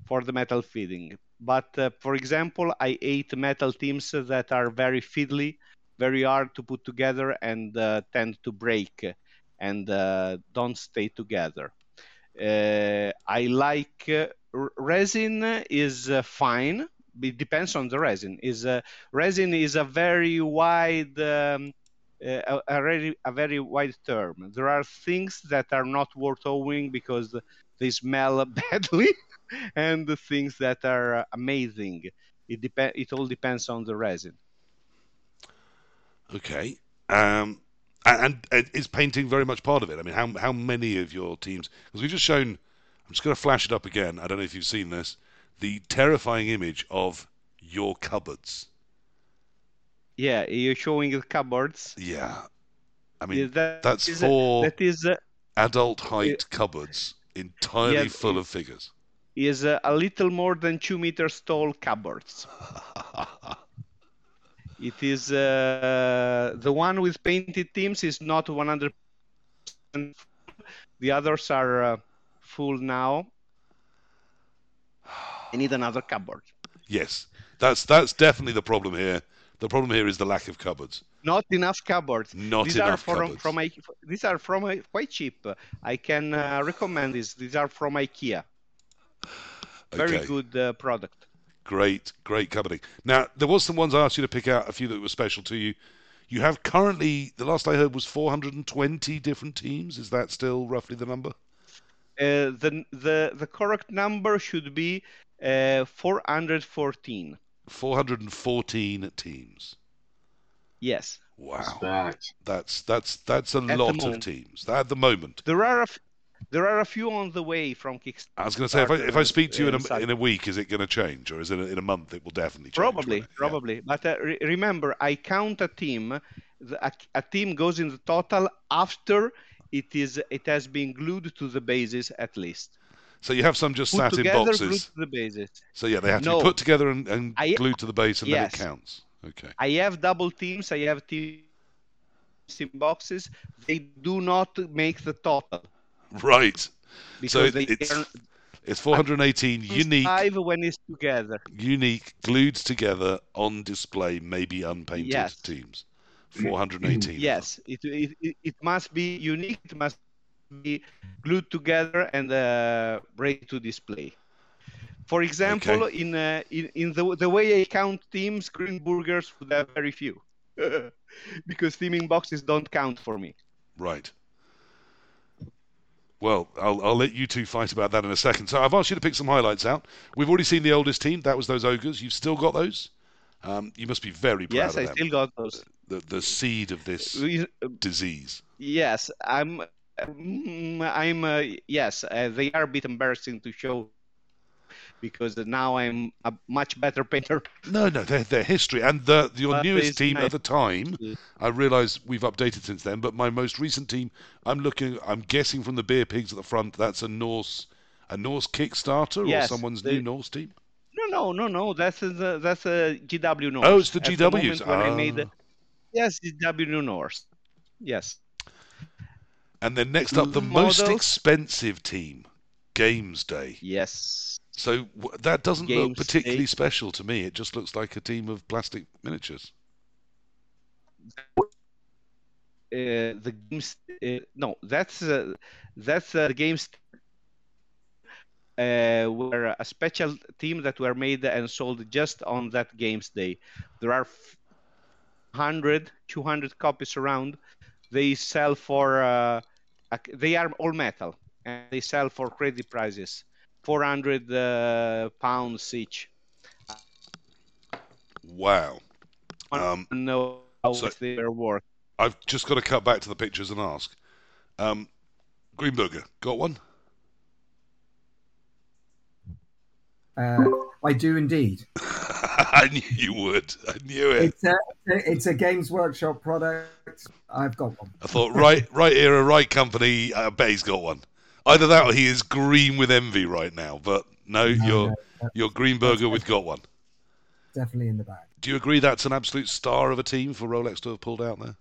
for the metal feeding. But uh, for example, I hate metal teams that are very fiddly, very hard to put together, and uh, tend to break and uh, don't stay together. Uh, I like uh, resin is uh, fine. It depends on the resin. Is uh, resin is a very wide. Um, uh, a, very, a very wide term. There are things that are not worth owning because they smell badly, and the things that are uh, amazing. It dep- It all depends on the resin.
Okay. Um, and, and is painting very much part of it? I mean, how how many of your teams? Because we've just shown. I'm just going to flash it up again. I don't know if you've seen this. The terrifying image of your cupboards.
Yeah, you're showing the cupboards.
Yeah. I
Yeah,
mean,
that
that's
is,
four
that is uh,
adult height cupboards entirely
Yeah,
full of figures.
is uh, a little more than two meters tall cupboards. It is uh, the one with painted teams is not 100. The others are uh, full now. I need another cupboard.
yes, that's that's definitely the problem here. The problem here is the lack of cupboards.
Not enough cupboards.
Not
these are
enough
from
cupboards.
from I- these are from uh, quite cheap. I can uh, recommend these. These are from IKEA. Very
Okay.
good uh, product.
Great, great cupboarding. Now, there was some ones I asked you to pick out, a few that were special to you. You have currently, the last I heard was 420 different teams. Is that still roughly the number?
Uh, the the the correct number should be uh, 414.
414 teams.
Yes.
Wow,
Respect.
that's that's that's a
the
lot of teams. At the moment,
There are a f- there are a few on the way from Kickstarter.
I was going to say, if I if I speak to you in a in a week, is it going to change, or is it in a month? It will definitely change.
Probably,
won't? Yeah.
probably. But uh, re- remember, I count a team. The, a, a team goes in the total after it is it has been glued to the bases at least.
So you have some just
Put
sat in boxes.
glued to the bases.
So yeah, they have to
No.
be put together and, and
I-
glued to the base, and
Yes.
then it counts. Okay.
I have double teams. I have teams in boxes. They do not make the total
Right.
because they
it's
earn
It's 418 unique,
five when it's together.
unique, glued together on display, maybe unpainted
Yes.
teams. 418.
Yes, it, it it- it must be unique. It must be glued together and uh, ready to display. For example, in, uh, in in the the way I count teams, green burgers would have very few, because teaming boxes don't count for me.
Right. Well, I'll, I'll let you two fight about that in a second. So I've asked you to pick some highlights out. We've already seen the oldest team. That was those ogres. You've still got those. Um, you must be very proud.
Yes, I
them.
still got those.
The, the seed of this disease.
Yes, I'm. Mm, I'm. Uh, yes, uh, they are a bit embarrassing to show because now I'm a much better painter.
No, no, they're, they're history. And the, your
But
newest team at the time, I realise we've updated since then, but my most recent team, I'm looking, I'm guessing from the beer pigs at the front, that's a Norse, a Norse Kickstarter or someone's
they-
new Norse team.
No, no, no, no. That's a, that's a GW Norse.
Oh, it's the
At
GWs.
moment when I made
Ah.
yes, GW Norse. Yes.
And then next up, the most expensive team, Games Day.
Yes.
So w- that doesn't look particularly
Day.
special to me. It just looks like a team of plastic miniatures.
Uh, the games. Uh, no, that's uh, that's uh, the games. Uh, were a special team that were made and sold just on that games day. There are f- 100, 200 copies around. They sell for, uh, they are all metal and they sell for crazy prices 400 uh, pounds each.
Wow.
Um, know how
so
they work.
I've just got to cut back to the pictures and ask. Um, Greenburger, got one?
Uh, I do indeed.
I knew you would. I knew it.
It's a, it's a Games Workshop product. I've got one.
I thought, right, right era, right company. I bet he's got one. Either that or he is green with envy right now. But no, no you're no, you're Greenburger with got one.
Definitely in the back.
Do you agree that's an absolute star of a team for Rolex to have pulled out there?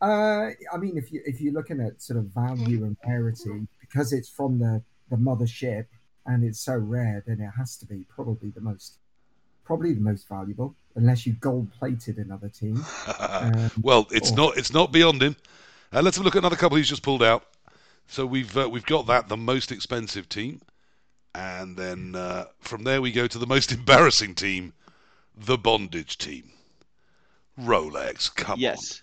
Uh, I mean, if you if you're looking at sort of value and parity, because it's from the the mothership and it's so rare, then it has to be probably the most probably the most valuable, unless you gold plated another team.
Um, well, it's or... not it's not beyond him. Uh, let's have a look at another couple he's just pulled out. So we've uh, we've got that the most expensive team, and then uh, from there we go to the most embarrassing team, the bondage team. Rolex, come
yes.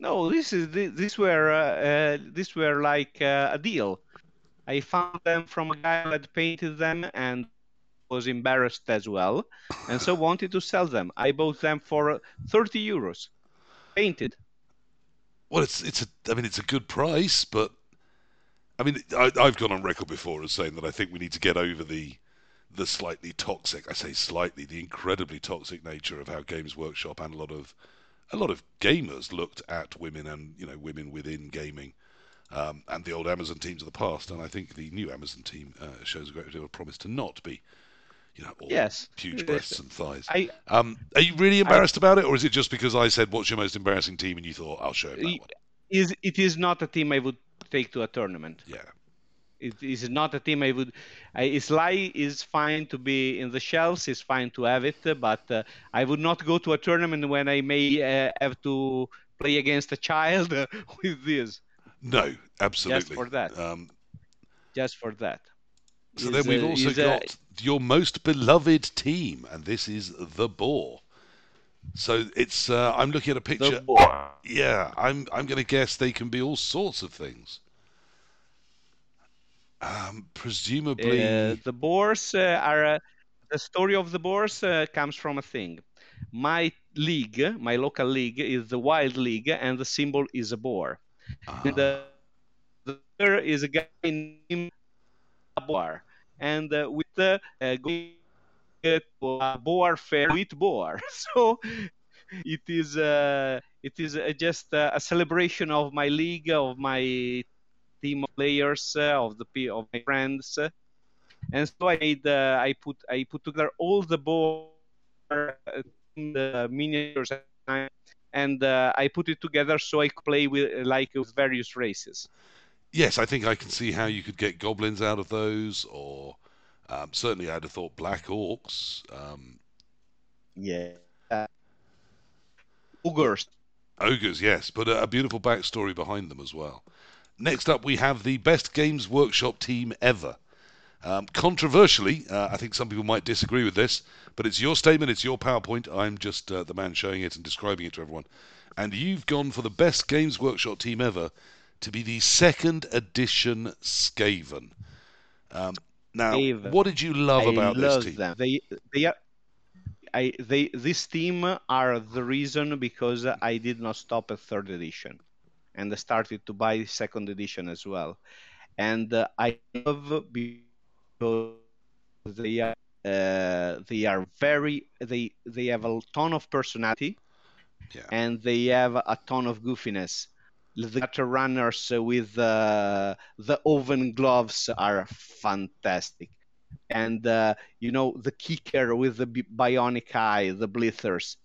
on. No, this is this were uh, uh, this were like uh, a deal. I found them from a guy who had painted them and was embarrassed as well, and so wanted to sell them. I bought them for 30 euros, painted.
Well, it's it's a I mean it's a good price, but I mean I, have gone on record before as saying that I think we need to get over the the slightly toxic I say slightly the incredibly toxic nature of how Games Workshop and a lot of a lot of gamers looked at women and you know women within gaming. Um, and the old Amazon teams of the past, and I think the new Amazon team uh, shows a great deal of promise to not be you know,
yes,
huge breasts and thighs. I, um, are you really embarrassed I, about it, or is it just because I said what's your most embarrassing team and you thought I'll show him that one?
Is it is not a team I would take to a tournament.
Yeah.
It is not a team I would. I, Sly is fine to be in the shelves. It's fine to have it, but uh, I would not go to a tournament when I may uh, have to play against a child uh, with this.
No, absolutely.
Just for that. Um, Just for that.
So is, then we've also got your most beloved team, and this is the Boar. So it's uh, I'm looking at a picture. Yeah, I'm I'm going to guess they can be all sorts of things. Um, presumably,
uh, the boars uh, are uh, the story of the boars uh, comes from a thing. My league, my local league, is the Wild League, and the symbol is a boar. Ah. And the, there is a guy named Boar and uh, uh, going a boar fair with boar. So it is uh, it is uh, just uh, a celebration of my league, of my team of players, uh, of the of my friends, and so I made I put I put together all the boar the miniatures and I put it together so I could play with like with various races.
Yes, I think I can see how you could get goblins out of those, or um, certainly I'd have thought black orcs. Um,
yeah. Uh, ogres.
Ogres, yes, but a, a beautiful backstory behind them as well. Next up, we have the best Games Workshop team ever. Um, controversially, uh, I think some people might disagree with this, but it's your statement, it's your PowerPoint. I'm just uh, the man showing it and describing it to everyone. And you've gone for the best Games Workshop team ever to be the second edition Skaven. Um, now, Skaven. what did you love I about this team?
Them. They, they are, I, they, this team are the reason because I did not stop at third edition, and I started to buy second edition as well. And uh, I love because they are uh, they are very they they have a ton of personality, yeah. and they have a ton of goofiness the gutter runners with uh, the oven gloves are fantastic. And uh, you know the kicker with the bionic eye the blithers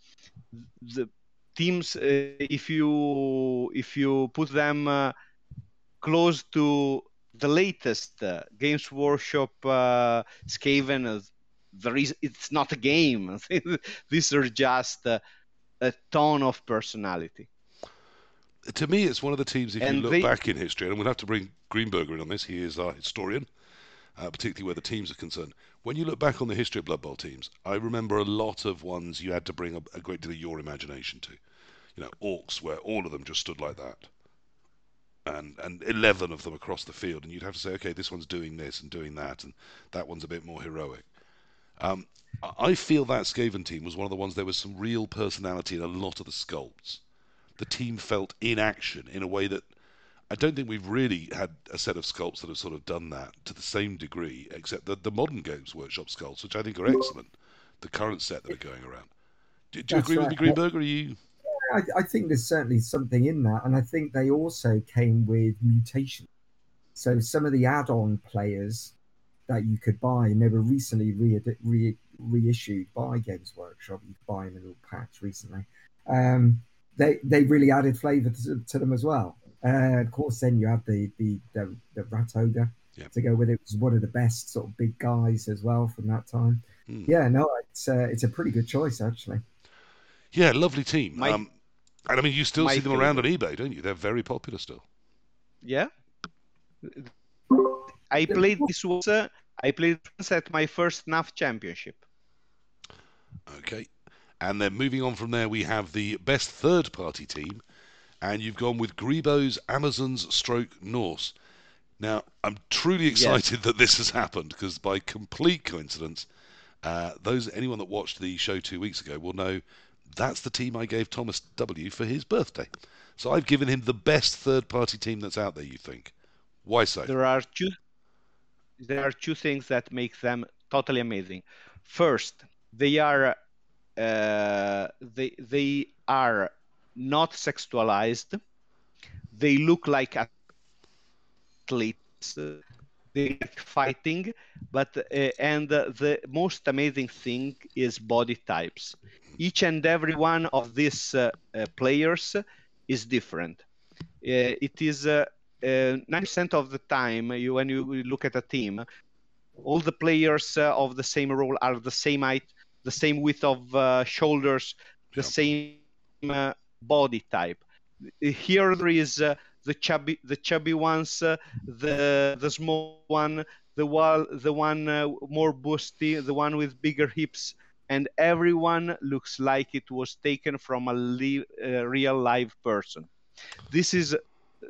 the teams uh, if you if you put them uh, close to the latest uh, games workshop uh, skaven there is it's not a game. These are just a ton of personality
to me, it's one of the teams. If and you look they... back in history, and we'll have to bring Greenburger in on this. He is our historian. uh, particularly where the teams are concerned. When you look back on the history of Blood Bowl teams, I remember a lot of ones you had to bring a, a great deal of your imagination to. You know, Orcs, where all of them just stood like that and and 11 of them across the field and you'd have to say okay this one's doing this and doing that and that one's a bit more heroic um, I feel that Skaven team was one of the ones there was some real personality in a lot of the sculpts the team felt in action in a way that I don't think we've really had a set of sculpts that have sort of done that to the same degree, except the, the modern Games Workshop sculpts, which I think are excellent. The current set that are going around. Do, do you agree right. with me, Greenburger? Or are you?
I, I, think there's certainly something in that, and I think they also came with mutation. So some of the add-on players that you could buy, and they were recently re- re- reissued by Games Workshop. You could buy them in little packs recently. Um, they they really added flavour to, to, them as well. Uh, of course, then you have the the the, the Rat Ogre yep. to go with it. it. Was one of the best sort of big guys as well from that time. Hmm. Yeah, no, it's uh, it's a pretty good choice actually.
Yeah, lovely team. My, um, and I mean, you still see them favorite. around on eBay, don't you? They're very popular still.
Yeah. I played this was uh, I played this at my first NAF championship.
Okay. And then moving on from there, we have the best third party team, and you've gone with Greebo's Amazons Stroke Norse. Now, I'm truly excited yes. that this has happened because by complete coincidence, uh, those anyone that watched the show two weeks ago will know that's the team I gave Thomas W for his birthday. So I've given him the best third party team that's out there. You think? Why so?
There are two. There are two things that make them totally amazing. First, they are uh, they they are not sexualized. They look like athletes. They like fighting, but uh, and the most amazing thing is body types. Each and every one of these uh, uh players is different. Uh, it is. 90% of the time, you, when you look at a team, all the players of the same role are the same height, the same width of uh, shoulders, the same uh, body type. Here there is uh, the chubby, the chubby ones, uh, the the small one, the one, the one uh, more busty, the one with bigger hips, and everyone looks like it was taken from a li- real live person. This is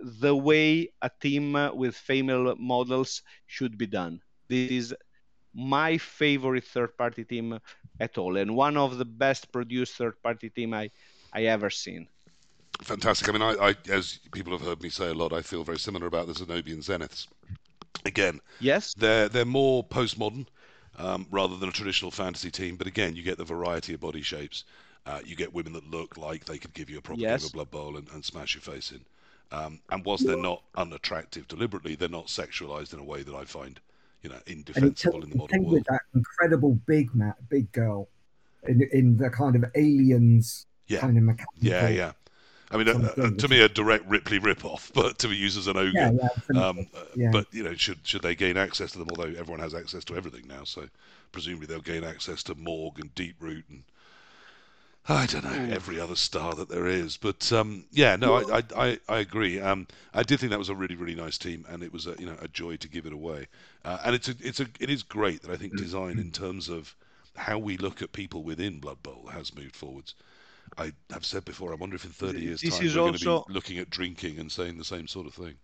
the way a team with female models should be done. This is my favorite third party team at all, and one of the best produced third party team I, I ever seen.
Fantastic. I mean, I, I, as people have heard me say a lot, I feel very similar about the Zenobian Zeniths. Again,
yes,
they're they're more postmodern um, rather than a traditional fantasy team. But again, you get the variety of body shapes. Uh, you get women that look like they could give you a proper yes. game of Blood Bowl and, and smash your face in. Um, and whilst they're not unattractive deliberately, they're not sexualized in a way that I find you know, indefensible in the modern world.
With that incredible big mat, big girl, in, in the kind of aliens
yeah.
kind of mechanical.
Yeah, yeah. I mean, uh, uh, to me, a direct Ripley rip-off, but to be used as an ogre. Yeah, yeah, um, yeah. But you know, should should they gain access to them? Although everyone has access to everything now, so presumably they'll gain access to Morg and Deeproot and I don't know mm. every other star that there is, but um, yeah, no, I, I, I, agree. Um, I did think that was a really really nice team, and it was a you know a joy to give it away. Uh, and it's a, it's a it is great that I think design in terms of how we look at people within Blood Bowl has moved forwards. I have said before, I wonder if in 30 years' this time we're also... going to be looking at drinking and saying the same sort of thing.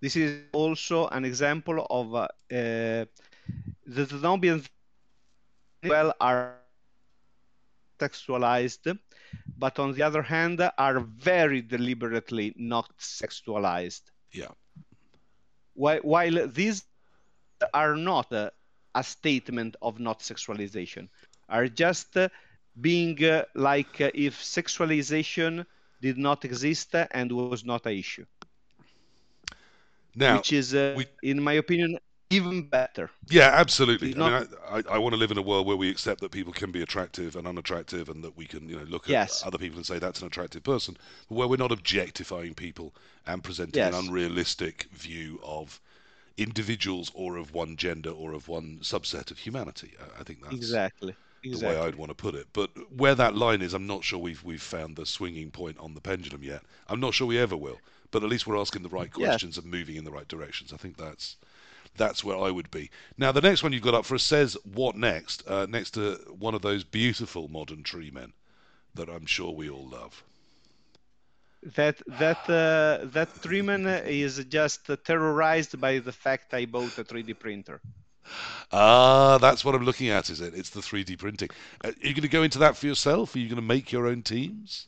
This is also an example of uh, uh, the Zenobians well are sexualized, but on the other hand, are very deliberately not sexualized.
Yeah.
While, while these are not a, a statement of not sexualization, are just uh, being uh, like uh, if sexualization did not exist and was not an issue.
Now,
which is, uh, we... in my opinion, even better.
Yeah, absolutely. I, mean, I, I, I, want to live in a world where we accept that people can be attractive and unattractive, and that we can, you know, look at yes. other people and say that's an attractive person, but where we're not objectifying people and presenting yes. an unrealistic view of individuals or of one gender or of one subset of humanity. I think that's
exactly. Exactly.
the way I'd want to put it. But where that line is, I'm not sure we've we've found the swinging point on the pendulum yet. I'm not sure we ever will. But at least we're asking the right questions yes. and moving in the right directions. I think that's that's where I would be. Now, the next one you've got up for us says, What next? Uh, next to one of those beautiful modern tree men that I'm sure we all love.
That that uh, that Treeman is just terrorized by the fact I bought a 3D printer.
Ah, that's what I'm looking at, is it? It's the 3D printing. Uh, are you going to go into that for yourself? Are you going to make your own teams?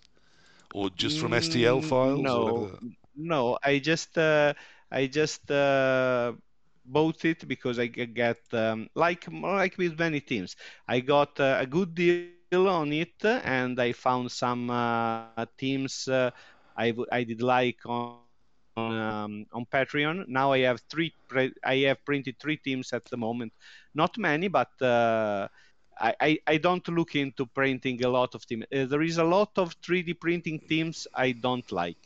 Or just from STL
Mm,
files?
No, no. I just uh, I just uh, bought it because I get um, like like with many teams. I got uh, a good deal on it, and I found some uh, teams uh, I I did like on um, on Patreon. Now I have three. Pre- I have printed three teams at the moment. Not many, but uh, I, I, I don't look into printing a lot of teams. Uh, there is a lot of 3D printing teams I don't like,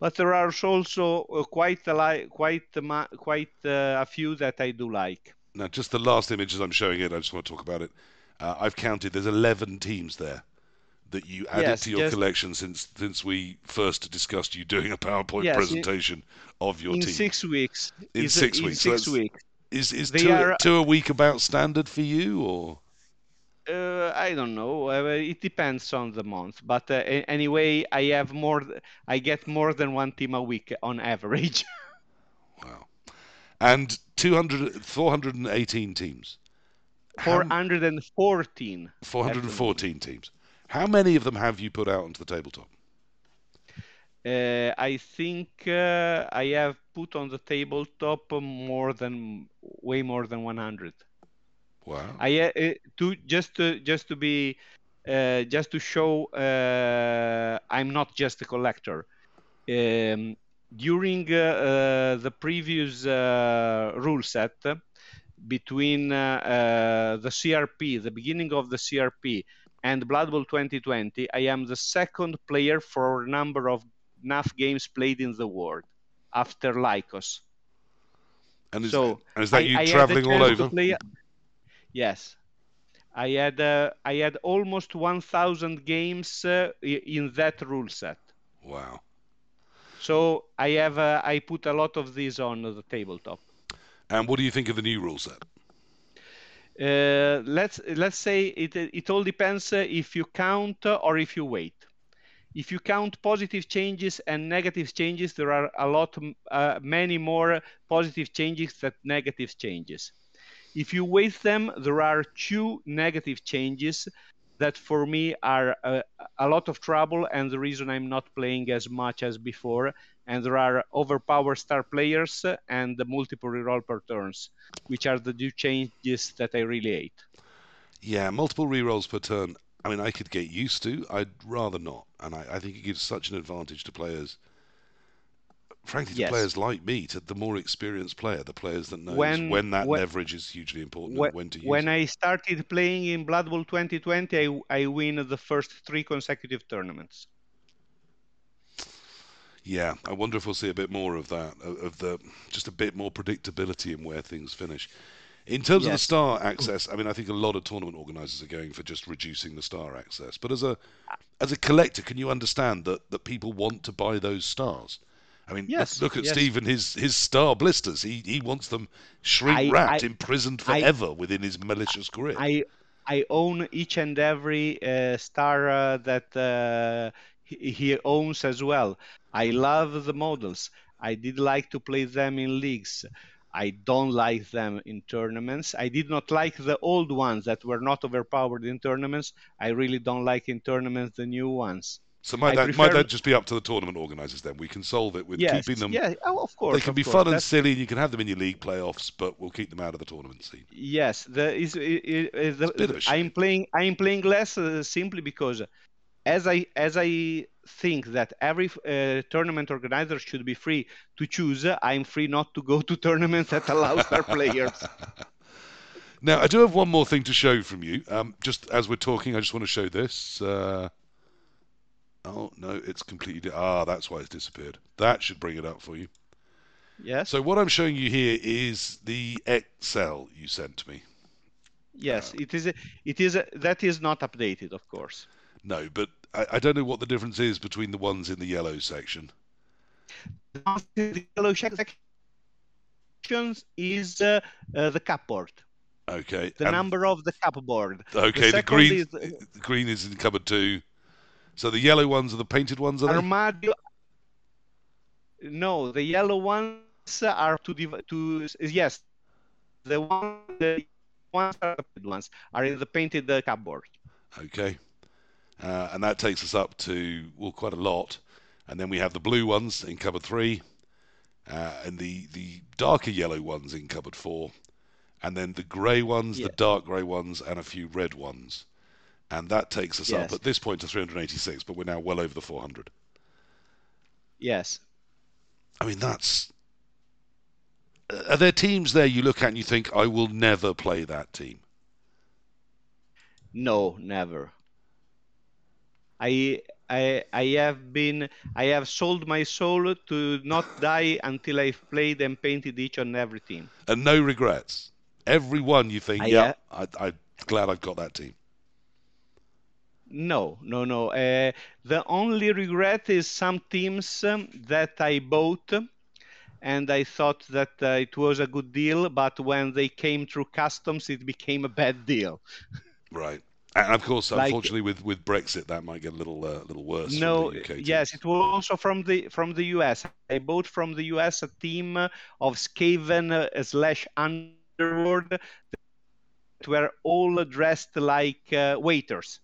but there are also uh, quite a li- quite a ma- quite uh, a few that I do like.
Now, just the last image as I'm showing it, I just want to talk about it. Uh, I've counted, there's 11 teams there that you added
Yes,
to your
just-
collection since since we first discussed you doing a PowerPoint
Yes, in-
presentation of your team.
in
team.
six weeks.
In
Is-
six
in
weeks,
Six weeks.
Is is two,
are-
two a week about standard for you, or
Uh, I don't know. Uh, it depends on the month, but uh, anyway, I have more. I get more than one team a week on average.
wow? And 200, 418 teams, How-
414.
414 teams. How many of them have you put out onto the tabletop?
Uh, I think uh, I have put on the tabletop more than way more than 100.
Wow.
I uh, uh, to just to just to be uh, just to show uh, I'm not just a collector. Um, during uh, uh, the previous uh, rule set between the CRP, the beginning of the CRP, and Blood Bowl 2020, I am the second player for number of NAF games played in the world after Lycos.
And is,
So,
and is that
I-
you
I
traveling all over?
play- Yes, I had uh, I had almost 1,000 games uh, in that rule set.
Wow.
So I have uh, I put a lot of these on the tabletop.
And what do you think of the new rule set?
Uh, let's let's say it it all depends uh, if you count uh, or if you wait. If you count positive changes and negative changes, there are a lot uh, many more positive changes than negative changes. If you weight them, there are two negative changes that for me are a, a lot of trouble and the reason I'm not playing as much as before. And there are overpowered star players and the multiple reroll per turns, which are the two changes that I really hate.
Yeah, multiple rerolls per turn. I mean, I could get used to. I'd rather not, and I, I think it gives such an advantage to players. Frankly, to
Yes.
players like me, to the more experienced player, the players that knows
When-
when, that
when-
leverage is hugely important
When,
and when to use
when
it.
I started playing in Blood Bowl 2020, I, I win the first three consecutive tournaments.
Yeah, I wonder if we'll see a bit more of that, of, the just a bit more predictability in where things finish. In terms of the star access, I mean, I think a lot of tournament organisers are going for just reducing the star access. But as a as a collector, can you understand that, that people want to buy those stars? I mean, look-
Yes,
look, at
yes.
Steve and his, his star blisters. He he wants them shrink
I-
wrapped,
I-
imprisoned
I-
forever within his malicious grip.
I I own each and every uh, star uh, that uh, he, he owns as well. I love the models. I did like to play them in leagues. I don't like them in tournaments. I did not like the old ones that were not overpowered in tournaments. I really don't like in tournaments the new ones.
So might
I
that might that just be up to the tournament organisers then? We can solve it with
yes,
keeping them.
yeah, oh, of course.
they can be
course.
fun and
That's-
silly, and you can have them in your league playoffs, but we'll keep them out of the tournament scene.
Yes, the is, i- i- i- the,
It's a bit of a
I'm playing I'm playing less uh, simply because as I as I think that every uh, tournament organizer should be free to choose, I'm free not to go to tournaments that allow star players.
Now, I do have one more thing to show from you. Um, just as we're talking, I just want to show this. Uh, oh no, it's completely. Ah, that's why it's disappeared. That should bring it up for you.
Yes,
So what I'm showing you here is the Excel you sent to me.
yes, it is. a- It is. a- That is not updated, of course.
No, but I, I don't know what the difference is between the ones in the yellow section.
The yellow positions is uh, uh, the cupboard,
Okay.
the number of the cupboard.
Okay, the,
second
green
is-
the green is in cupboard two. So the yellow ones are the painted ones, are they?
Armadio. No, the yellow ones are to div- to yes, the one the ones are the painted ones are in the painted uh, cupboard.
Okay. Uh, and that takes us up to, well, quite a lot. And then we have the blue ones in cupboard three, uh, and the, the darker yellow ones in cupboard four, and then the grey ones,
Yeah.
the dark grey ones, and a few red ones. And that takes us up at this point to 386, but we're now well over the 400.
Yes.
I mean, that's. Are there teams there you look at and you think, I will never play that team?
No, never. I I I have been I have sold my soul to not die until I've played and painted each and every team.
And no regrets. Every one you think,
I,
yeah, I, I'm glad I've got that team.
No, no, no. Uh, the only regret is some teams um, that I bought and I thought that uh, it was a good deal, but when they came through customs, it became a bad deal.
Right. And of course,
Like-
unfortunately, with, with Brexit, that might get a little uh, little worse.
No, yes, it was also from the from the US. I bought from the US a team of Skaven uh, slash Underworld that were all dressed like uh, waiters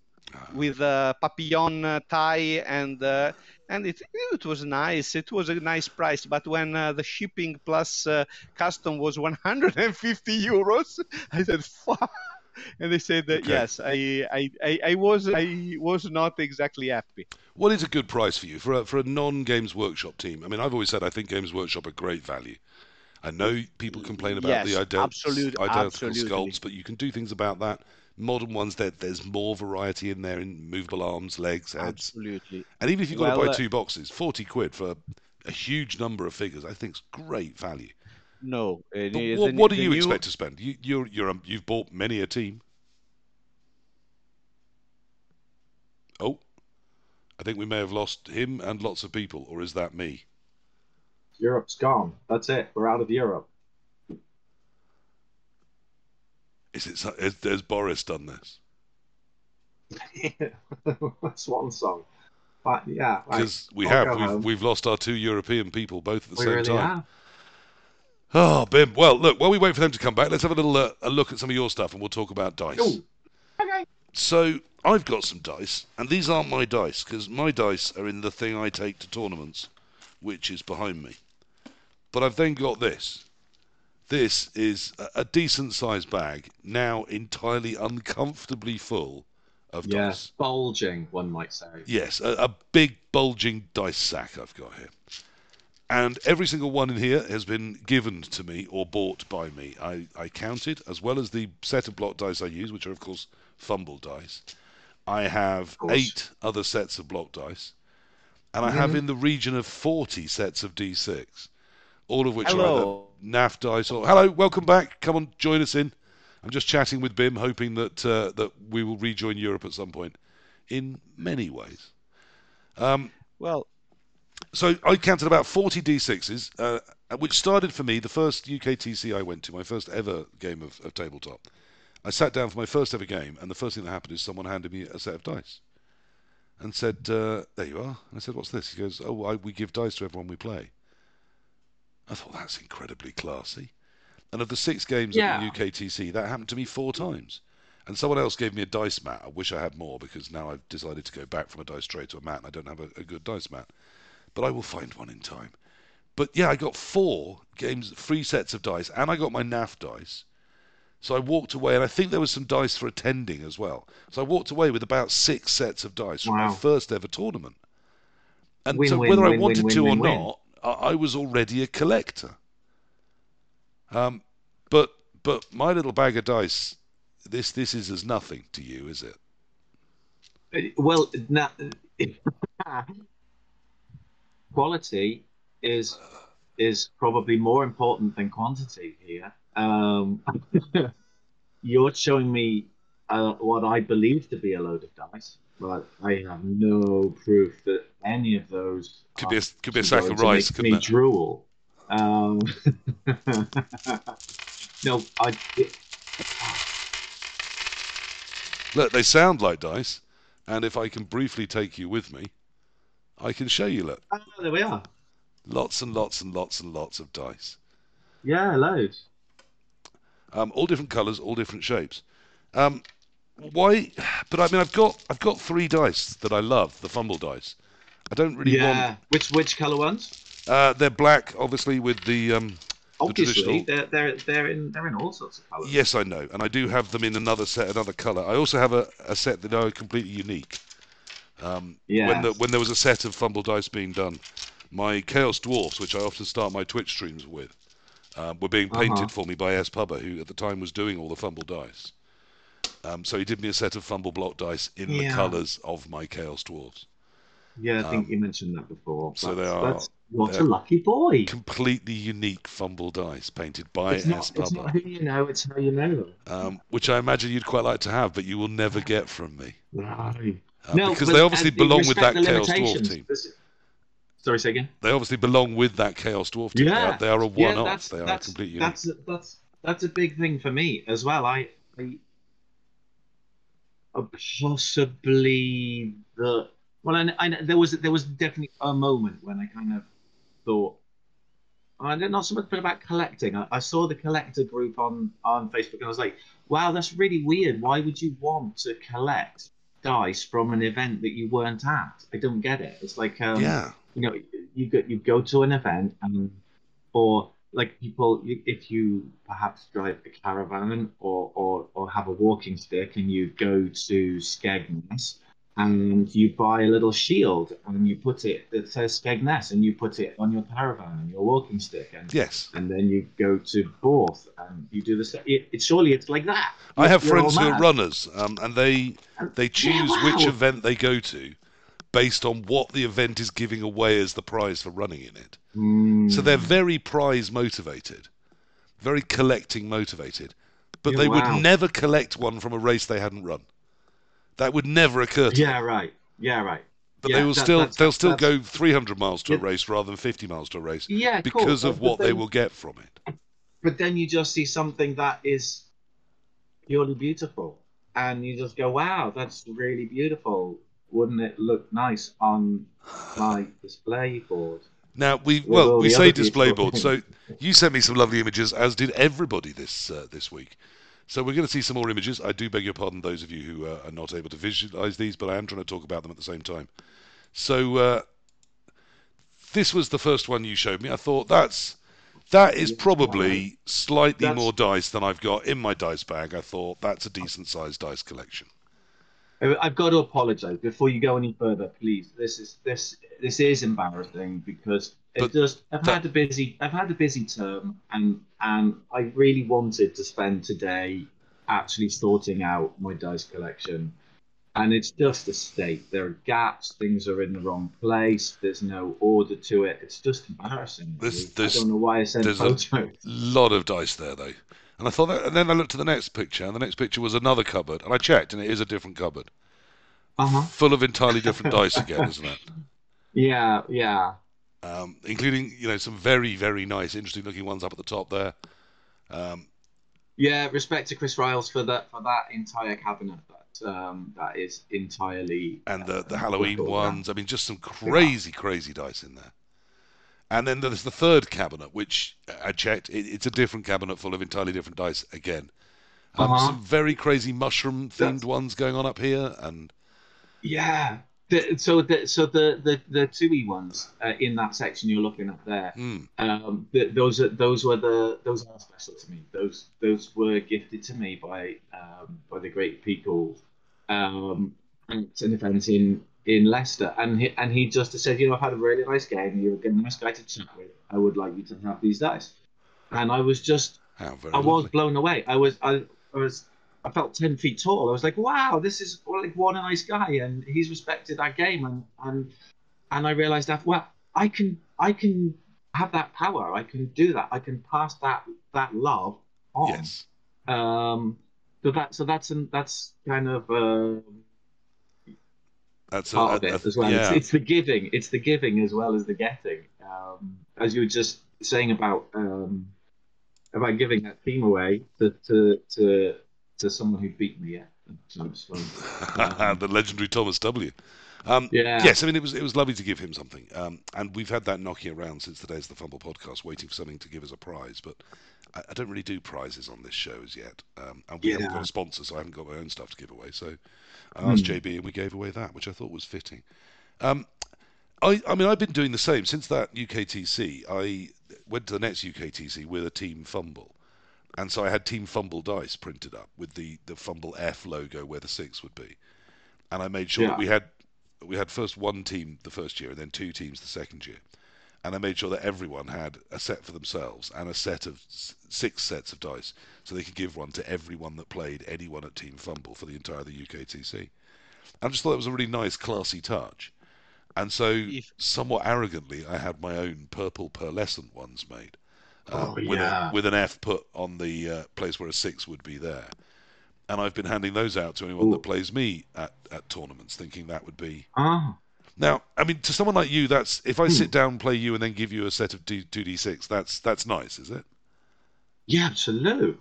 with a papillon uh, tie and uh, and it it was nice. It was a nice price, but when uh, the shipping plus uh, custom was 150 euros, I said fuck. And they said that
Okay.
yes, I, I, I, I was I was not exactly happy.
What is a good price for you for a, for a non Games Workshop team? I mean, I've always said I think Games Workshop are great value. I know people complain about the
Yes,
ident-
absolute-
identical
absolutely.
sculpts, but you can do things about that. Modern ones, there, there's more variety in there in movable arms, legs, heads.
Absolutely.
And even if you've got to buy
uh,
two boxes, 40 quid for a huge number of figures, I think is great value.
No.
But
the-
what, what do you
new-
expect to spend? You, you're, you're, um, you've bought many a team. Oh, I think we may have lost him and lots of people, or is that me?
Europe's gone. That's it. We're out of Europe.
Is it? Has, has Boris done this?
That's one song. But yeah.
Because we
I'll
have. We've,
home.
we've lost our two European people both at the
we
same
really
time.
have.
Oh, Bim. Well, look. While we wait for them to come back, let's have a little uh, a look at some of your stuff, and we'll talk about dice.
Ooh. Okay.
So I've got some dice, and these aren't my dice because my dice are in the thing I take to tournaments, which is behind me. But I've then got this. This is a, a decent sized bag, now entirely uncomfortably full of
Yeah,
dice.
bulging, one might say.
Yes, a, a big bulging dice sack I've got here. And every single one in here has been given to me or bought by me. I, I counted, as well as the set of block dice I use, which are, of course, fumble dice. I have eight other sets of block dice. And I have mm-hmm. in the region of 40 sets of D6, all of which are either
Hello.
NAF dice. Hello, welcome back. Come on, join us in. I'm just chatting with Bim, hoping that uh, that we will rejoin Europe at some point. In many ways. Um,
Well,
so I counted about 40 D6s, uh, which started for me the first UKTC I went to, my first ever game of, of tabletop. I sat down for my first ever game, and the first thing that happened is someone handed me a set of dice and said, uh, "There you are." And I said, "What's this?" He goes, "Oh, I, we give dice to everyone we play." I thought that's incredibly classy. And of the six games at the UKTC, that happened to me four times. And someone else gave me a dice mat. I wish I had more because now I've decided to go back from a dice tray to a mat, and I don't have a, a good dice mat. But I will find one in time. But yeah, I got four games, three sets of dice, and I got my NAF dice. So I walked away, and I think there was some dice for attending as well. So I walked away with about six sets of dice from my first ever tournament. And
Win,
so
win,
whether I wanted
win,
to
win,
or
win, win.
not, I, I was already a collector. Um, but but my little bag of dice, this this is as nothing to you, is it?
Well, now, quality is is probably more important than quantity here. Um, you're showing me uh, what I believe to be a load of dice, but I have no proof that any of those
Could be a could be a sack of rice, couldn't
me
it?
drool. Um, no, I. It,
Look, they sound like dice, and if I can briefly take you with me, I can show you. Look,
oh, there we are.
lots and lots and lots and lots of dice.
Yeah, loads.
um, all different colours, all different shapes. Um, why? But I mean, I've got I've got three dice that I love, the fumble dice. I don't really
Yeah.
want.
Which which color ones?
Uh, they're black, obviously, with the. Um,
Obviously,
traditional-
they're they're they're in they're in all sorts of colors.
yes, I know, and I do have them in another set, another colour. I also have a, a set that are completely unique. Um,
Yeah.
When the, when there was a set of fumble dice being done, my Chaos Dwarfs, which I often start my Twitch streams with, um, were being painted
Uh-huh.
for me by S. Pubba, who at the time was doing all the fumble dice. Um, so he did me a set of fumble block dice in the colours of my Chaos Dwarves.
Yeah, I think
Um,
you mentioned that before.
so they
That's-
are-
That's, what a lucky boy.
Completely unique fumble dice painted by
It's
S.
not, it's
Pubba,
not who you know, it's how you know them.
um, which I imagine you'd quite like to have, but you will never get from me.
No.
Uh,
no,
because they obviously belong with that Chaos Dwarf team.
Sorry, say again.
They obviously belong with that Chaos Dwarf team. They
Yeah.
are- They are a one-off.
that's
they are
that's
completely unique.
that's that's that's a big thing for me as well. I, I possibly the well, I, I there was there was definitely a moment when I kind of thought. I did not so much about collecting. I, I saw the collector group on on Facebook, and I was like, "Wow, that's really weird. Why would you want to collect dice from an event that you weren't at? I don't get it. It's like, um,
yeah.
you know you go you go to an event and or like people if you perhaps drive a caravan or or, or have a walking stick and you go to Skegness and you buy a little shield and you put it that says Skegness and you put it on your caravan and your walking stick and
Yes.
and then you go to Borth and you do the same. It, it surely it's like that.
I have
You're
friends who are runners, um, and they they choose which
wow.
event they go to based on what the event is giving away as the prize for running in it.
Mm.
So they're very prize motivated, very collecting motivated, but
Yeah,
they
wow.
would never collect one from a race they hadn't run. That would never occur to them.
yeah right yeah right.
But
yeah,
they will
that-
still
that's-
they'll still
that's-
go 300 miles to a race rather than 50 miles to a race
Yeah, cool.
because of what they will get from it.
but then you just see something that is purely beautiful and you just go wow that's really beautiful wouldn't it look nice on my display board
Now we well we say display board. So you sent me some lovely images, as did everybody this uh, this week. So we're going to see some more images. I do beg your pardon, those of you who uh, are not able to visualize these, but I am trying to talk about them at the same time. So uh, this was the first one you showed me. I thought that's that is probably slightly
That's-
more dice than I've got in my dice bag. I thought that's a decent sized dice collection.
I've got to apologize. Before you go any further please this is this this is embarrassing because it
But
just I've
that-
had a busy I've had a busy term and and I really wanted to spend today actually sorting out my dice collection. And it's just a state. There are gaps. Things are in the wrong place. There's no order to it. It's just embarrassing.
There's-
really.
there's-
I don't know why I sent
there's a- lot of dice there though. And I thought that, and then I looked at the next picture, and the next picture was another cupboard, and I checked, and it is a different cupboard,
uh-huh
full of entirely different dice again, isn't it?
yeah yeah
Um, including you know some very very nice, interesting looking ones up at the top there. Um,
Yeah, respect to Chris Riles for that for that entire cabinet. That um, that is entirely
and the the
uh,
Halloween ones. I mean, just some crazy crazy dice in there. And then there's the third cabinet, which I checked. It, it's a different cabinet full of entirely different dice again. Um,
Uh-huh.
Some very crazy mushroom themed ones going on up here, and
Yeah. The, so the so the the the two E ones uh, in that section you're looking at there.
mm,
Um, th those are those were the those are special to me. Those those were gifted to me by um, by the great people um, at an event in in Leicester, and he and he just said, you know, I've had a really nice game. You're a nice guy to chat with. I would like you to have these dice. And I was just I was blown away. I was I, I was I felt ten feet tall. I was like, wow, this is like what a nice guy, and he's respected our game, and and and I realized that well, I can I can have that power. I can do that. I can pass that that love on.
Yes.
Um. So that so that's an, that's kind of uh,
That's
part
a-
of it
a-
as well.
Yeah.
It's, it's the giving. It's the giving as well as the getting. Um, as you were just saying about um, about giving that team away to to to, to someone who beat me. Yeah,
the legendary Thomas W. Um,
yeah.
Yes, I mean it was it was lovely to give him something, um, and we've had that knocking around since the days of the Fumble podcast, waiting for something to give us a prize. But I, I don't really do prizes on this show as yet, um, and we
Yeah.
haven't got a sponsor, so I haven't got my own stuff to give away. So I asked
Hmm.
JB, and we gave away that, which I thought was fitting. Um, I, I mean, I've been doing the same since that UKTC. I went to the next UKTC with a Team Fumble, and so I had Team Fumble dice printed up with the the Fumble F logo where the six would be, and I made sure
Yeah.
that we had we had first one team the first year and then two teams the second year, and I made sure that everyone had a set for themselves and a set of six sets of dice, so they could give one to everyone that played anyone at Team Fumble for the entire of the UKTC. I just thought it was a really nice, classy touch. And so,
If-
somewhat arrogantly, I had my own purple pearlescent ones made. uh,
Oh,
with, a, with an F put on the uh, place where a six would be there. And I've been handing those out to anyone
Ooh.
that plays me at, at tournaments, thinking that would be.
Ah,
Now, I mean, to someone like you, that's if I
Hmm.
sit down, play you, and then give you a set of two d six. That's that's nice, is it?
yeah, absolute.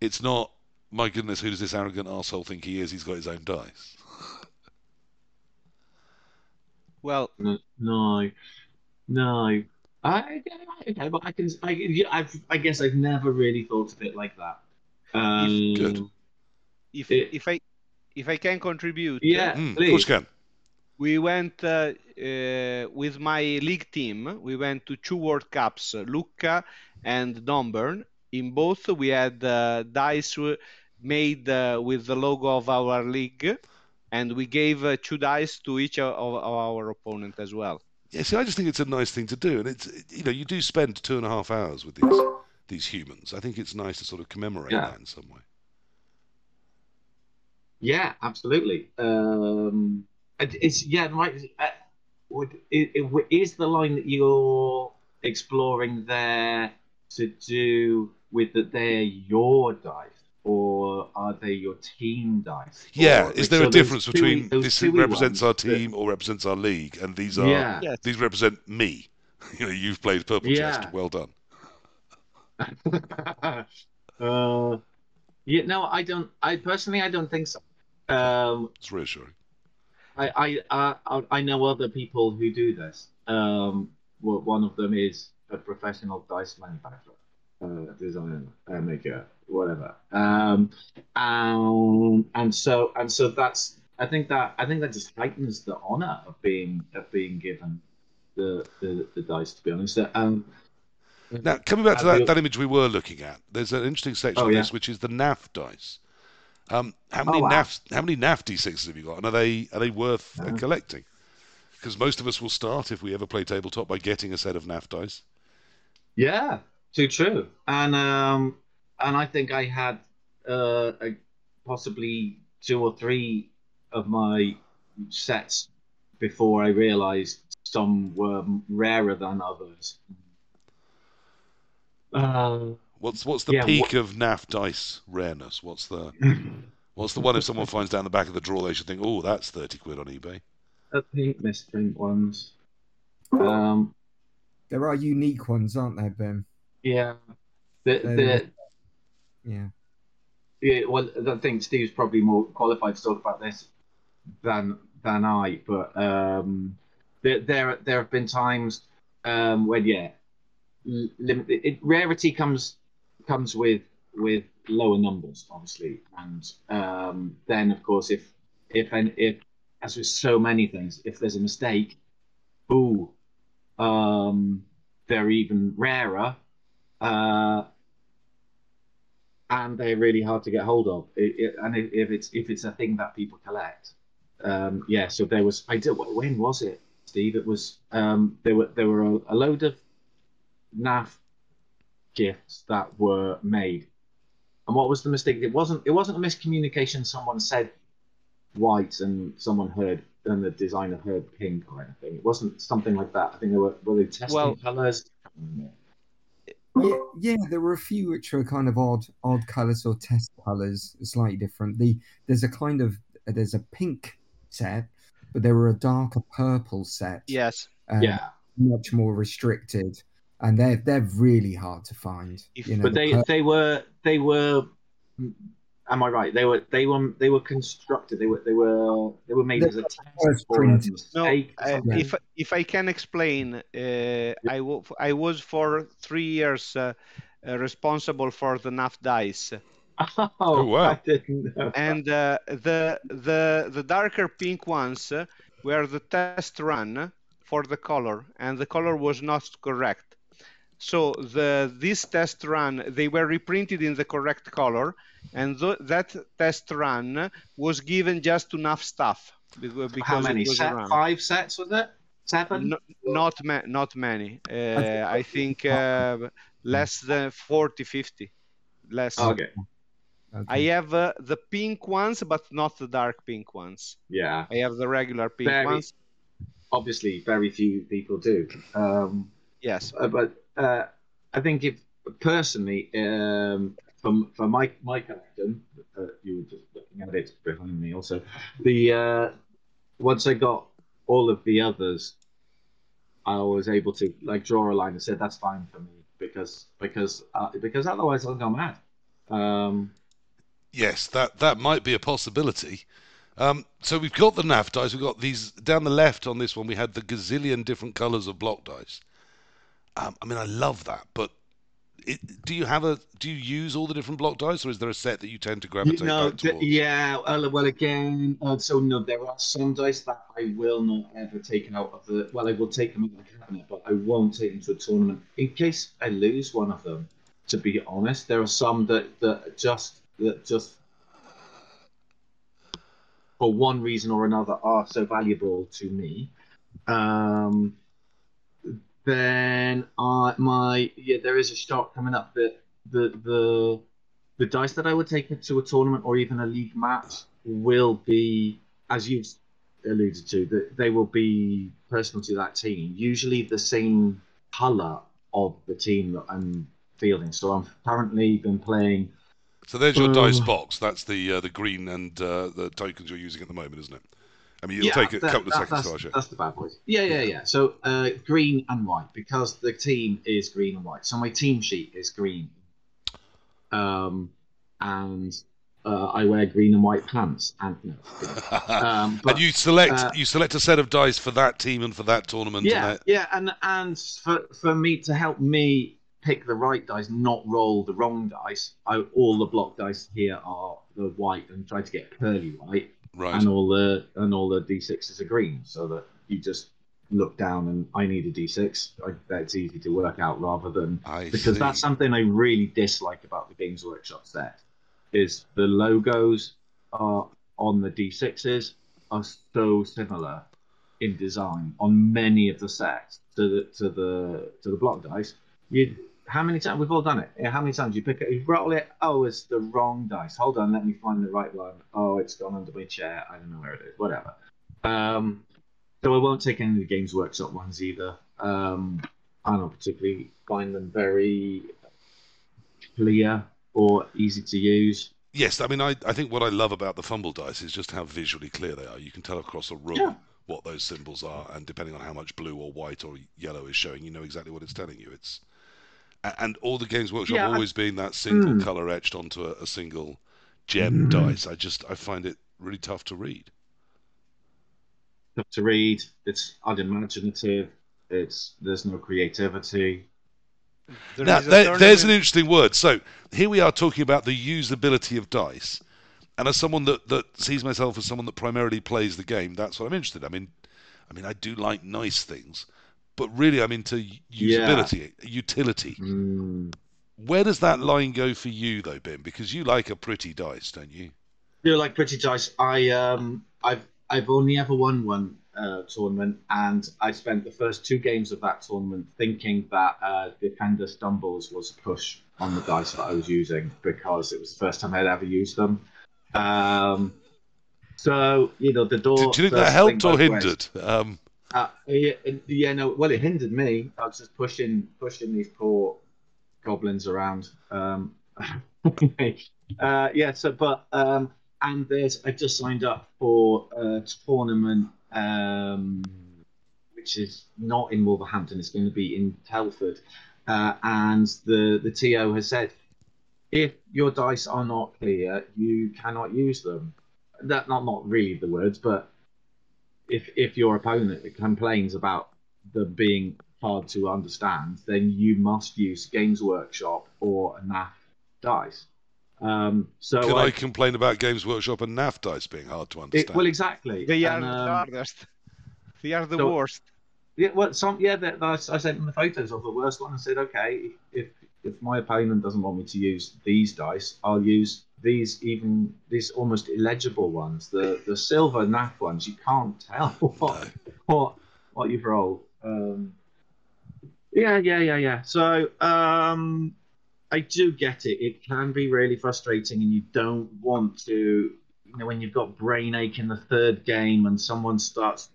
It's not. My goodness, who does this arrogant asshole think he is? He's got his own dice.
Well,
No, no, no. I, okay, but I can. I, yeah, I've, I guess I've never really thought of it like that. Um,
Good.
if
It-
if I if I can contribute,
Yeah,
Mm, of
please.
course you can.
We went uh, uh, with my league team. We went to two World Cups, Lucca and Dornbirn. In both, we had uh, dice made uh, with the logo of our league, and we gave uh, two dice to each of, of our opponent as well.
Yeah, see, I just think it's a nice thing to do, and it's you know you do spend two and a half hours with these these humans. I think it's nice to sort of commemorate
Yeah.
that in some way.
Yeah, absolutely. Um, it- it's yeah, right. Uh, would, it, it, is the line that you're exploring there to do with that they're your dice, or are they your team dice?
Yeah,
Or-
is there
so
a difference
two-
between
those
this represents
ones
our
that-
team or represents our league, and these are
Yeah.
Yes.
these represent me? You know, you've played Purple
Yeah.
Chest. Well done.
uh, yeah, no, I don't. I personally, I don't think so. Um,
It's reassuring.
I, I, I, I know other people who do this. Um, well, one of them is a professional dice manufacturer, uh, designer, uh, maker, whatever. Um, um, and so, and so that's. I think that I think that just heightens the honor of being of being given the the, the dice. To be honest, um,
Now, coming back to that, that image we were looking at, there's an interesting section
Oh,
of
yeah.
this, which is the NAF dice. Um, how many
Oh, wow.
NAF how many NAF d6s have you got, and are they are they worth uh,
Uh.
collecting? Because most of us will start if we ever play tabletop by getting a set of NAF dice.
Yeah, too true. And um, and I think I had uh, a, possibly two or three of my sets before I realised some were rarer than others. Uh,
What's what's the
Yeah,
peak of NAF dice rareness? What's the what's the one if someone finds down the back of the drawer they should think, oh, that's thirty quid on eBay.
the pink misprint ones. Um,
There are unique ones, aren't there, Ben?
yeah. The, the,
Yeah.
Yeah, well, I think Steve's probably more qualified to talk about this than than I. But um, there there there have been times um, when yeah, l- limit it, rarity comes comes with with lower numbers, obviously, and um, then of course if if and if as with so many things, if there's a mistake, ooh, um, they're even rarer. Uh, and they're really hard to get hold of. It, it, and if, it's if it's a thing that people collect, um, yeah. So there was I did when was it, Steve? It was um, there were there were a, a load of NAF gifts that were made, and what was the mistake? It wasn't it wasn't a miscommunication. Someone said white and someone heard and the designer heard pink or anything. It wasn't something like that. I think they were were they testing
Well-
colors.
Yeah, yeah, there were a few which were kind of odd, odd colors or test colors, slightly different. The there's a kind of there's a pink set, but there were a darker purple set.
Yes.
um,
Yeah.
much more restricted. And they're they're really hard to find.
If-
you know,
but
the
they
per-
they were they were. Am I right? They were they were they were constructed. They were they were they were made
They
as a test or a
printed.
No, uh, if if I can explain, uh, I wa- I was for three years uh, uh, responsible for the NAF dice,
oh,
Oh, wow.
I didn't know.
and uh, the the the darker pink ones uh, were the test run for the color, and the color was not correct. So the this test run they were reprinted in the correct color, and th- that test run was given just enough stuff because
How many?
it was
Set,
around.
five sets was it? Seven?
No, not ma- not many. Uh, I think uh, less than 40, 50. Less.
Okay.
okay.
I have uh, the pink ones, but not the dark pink ones.
Yeah.
I have the regular pink
Very-
ones.
Obviously, very few people do. Um,
Yes.
uh, but uh, I think if personally, um, from for my my collection, uh, you were just looking at it behind me. Also, the uh, once I got all of the others, I was able to like draw a line and said that's fine for me because because uh, because otherwise I'll go mad. Um,
Yes, that that might be a possibility. Um, so we've got the NAF dice. We've got these down the left on this one. We had the gazillion different colours of block dice. Um, I mean, I love that. But it, do you have a? Do you use all the different block dice, or is there a set that you tend to gravitate
You know,
back
th-
towards?
yeah. Well, well, again, uh, so no, there are some dice that I will not ever take out of the. Well, I will take them out of the cabinet, but I won't take them to a tournament in case I lose one of them. To be honest, there are some that that just that just for one reason or another are so valuable to me. Um, then I my yeah, there is a shot coming up that the the the dice that I would take to a tournament or even a league match will be, as you've alluded to, that they will be personal to that team. Usually the same color of the team that I'm fielding. So I'm currently been playing.
So there's your dice
Uh,
box. That's the uh, the green and uh, the tokens you're using at the moment, isn't it? I mean, it'll
Yeah,
take a
that-
couple of seconds
that's,
to flash it.
That's the bad boys. Yeah, yeah, yeah. So uh, green and white because the team is green and white. So my team sheet is green, um, and uh, I wear green and white pants. And no, um, but,
and you select
uh,
you select a set of dice for that team and for that tournament.
yeah,
And that,
yeah, and and for for me to help me pick the right dice, not roll the wrong dice. I, all the block dice here are the white, and try to get pearly white.
Right.
and all the and all the d6s are green, so that you just look down and I need a d6. I, that's easy to work out rather than
I
because
see.
that's something I really dislike about the Games Workshop set is the logos are on the d6s are so similar in design on many of the sets to the to the to the block dice. You how many times we've all done it? Yeah, how many times you pick it, you roll it? Oh, it's the wrong dice. Hold on, let me find the right one. Oh, it's gone under my chair. I don't know where it is. Whatever. Um, so I won't take any of the Games Workshop ones either. Um, I don't particularly find them very clear or easy to use.
Yes, I mean, I, I think what I love about the fumble dice is just how visually clear they are. You can tell across a room
Yeah.
what those symbols are, and depending on how much blue or white or yellow is showing, you know exactly what it's telling you. It's and all the Games Workshop
Yeah, I-
always being that single
Mm.
color etched onto a, a single gem
Mhm.
dice. I just I find it really tough to read.
Tough to read. It's unimaginative. It's there's no creativity.
There
Now, there, there's an interesting word. So here we are talking about the usability of dice, and as someone that, that sees myself as someone that primarily plays the game, that's what I'm interested. in. I mean, I mean, I do like nice things, but really, I'm into usability, utility.
Mm.
Where does that line go for you, though, Ben? Because you like a pretty dice, don't you?
You like pretty dice. I um I've I've only ever won one uh, tournament, and I spent the first two games of that tournament thinking that uh, Defender Stumbles was a push on the dice that I was using because it was the first time I'd ever used them. Um, so you know the door.
Do, do you think that helped or hindered? Um,
Uh, yeah, yeah, no. Well, it hindered me. I was just pushing, pushing these poor goblins around. Um, uh, yeah. So, but um, and there's I just signed up for a tournament. Um, which is not in Wolverhampton. It's going to be in Telford, uh, and the the TO has said if your dice are not clear, you cannot use them. That not not really the words, but if if your opponent complains about them being hard to understand, then you must use Games Workshop or a NAF dice. Um, so
Can
I,
I complain about Games Workshop and NAF dice being hard to understand?
it, well, exactly.
They are
And,
the
um,
hardest. They are the
so-
worst.
Yeah, well, some yeah. That, that's, I sent them the photos of the worst one and said, okay, if if my opponent doesn't want me to use these dice, I'll use these even these almost illegible ones, the the silver NAF ones. You can't tell what what what you've rolled. Um, yeah, yeah, yeah, yeah. So um, I do get it. It can be really frustrating, and you don't want to. You know, when you've got brain ache in the third game, and someone starts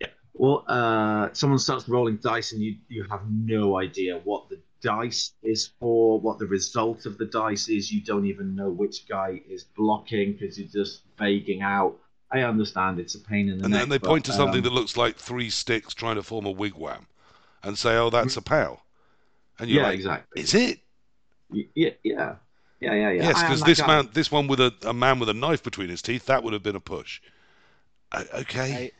Yeah. well, uh, someone starts rolling dice and you, you have no idea what the dice is for, what the result of the dice is. You don't even know which guy is blocking because you're just vaguing out. I understand it's a pain in the
and
neck.
And then they
but,
point to something
um,
that looks like three sticks trying to form a wigwam, and say, "Oh, that's a pal," and you're
Yeah,
like,
exactly.
"Is it?"
Y- Yeah, yeah, yeah, yeah. yeah.
Yes, because this
guy.
man, this one with a, a man with a knife between his teeth, that would have been a push. Uh, okay.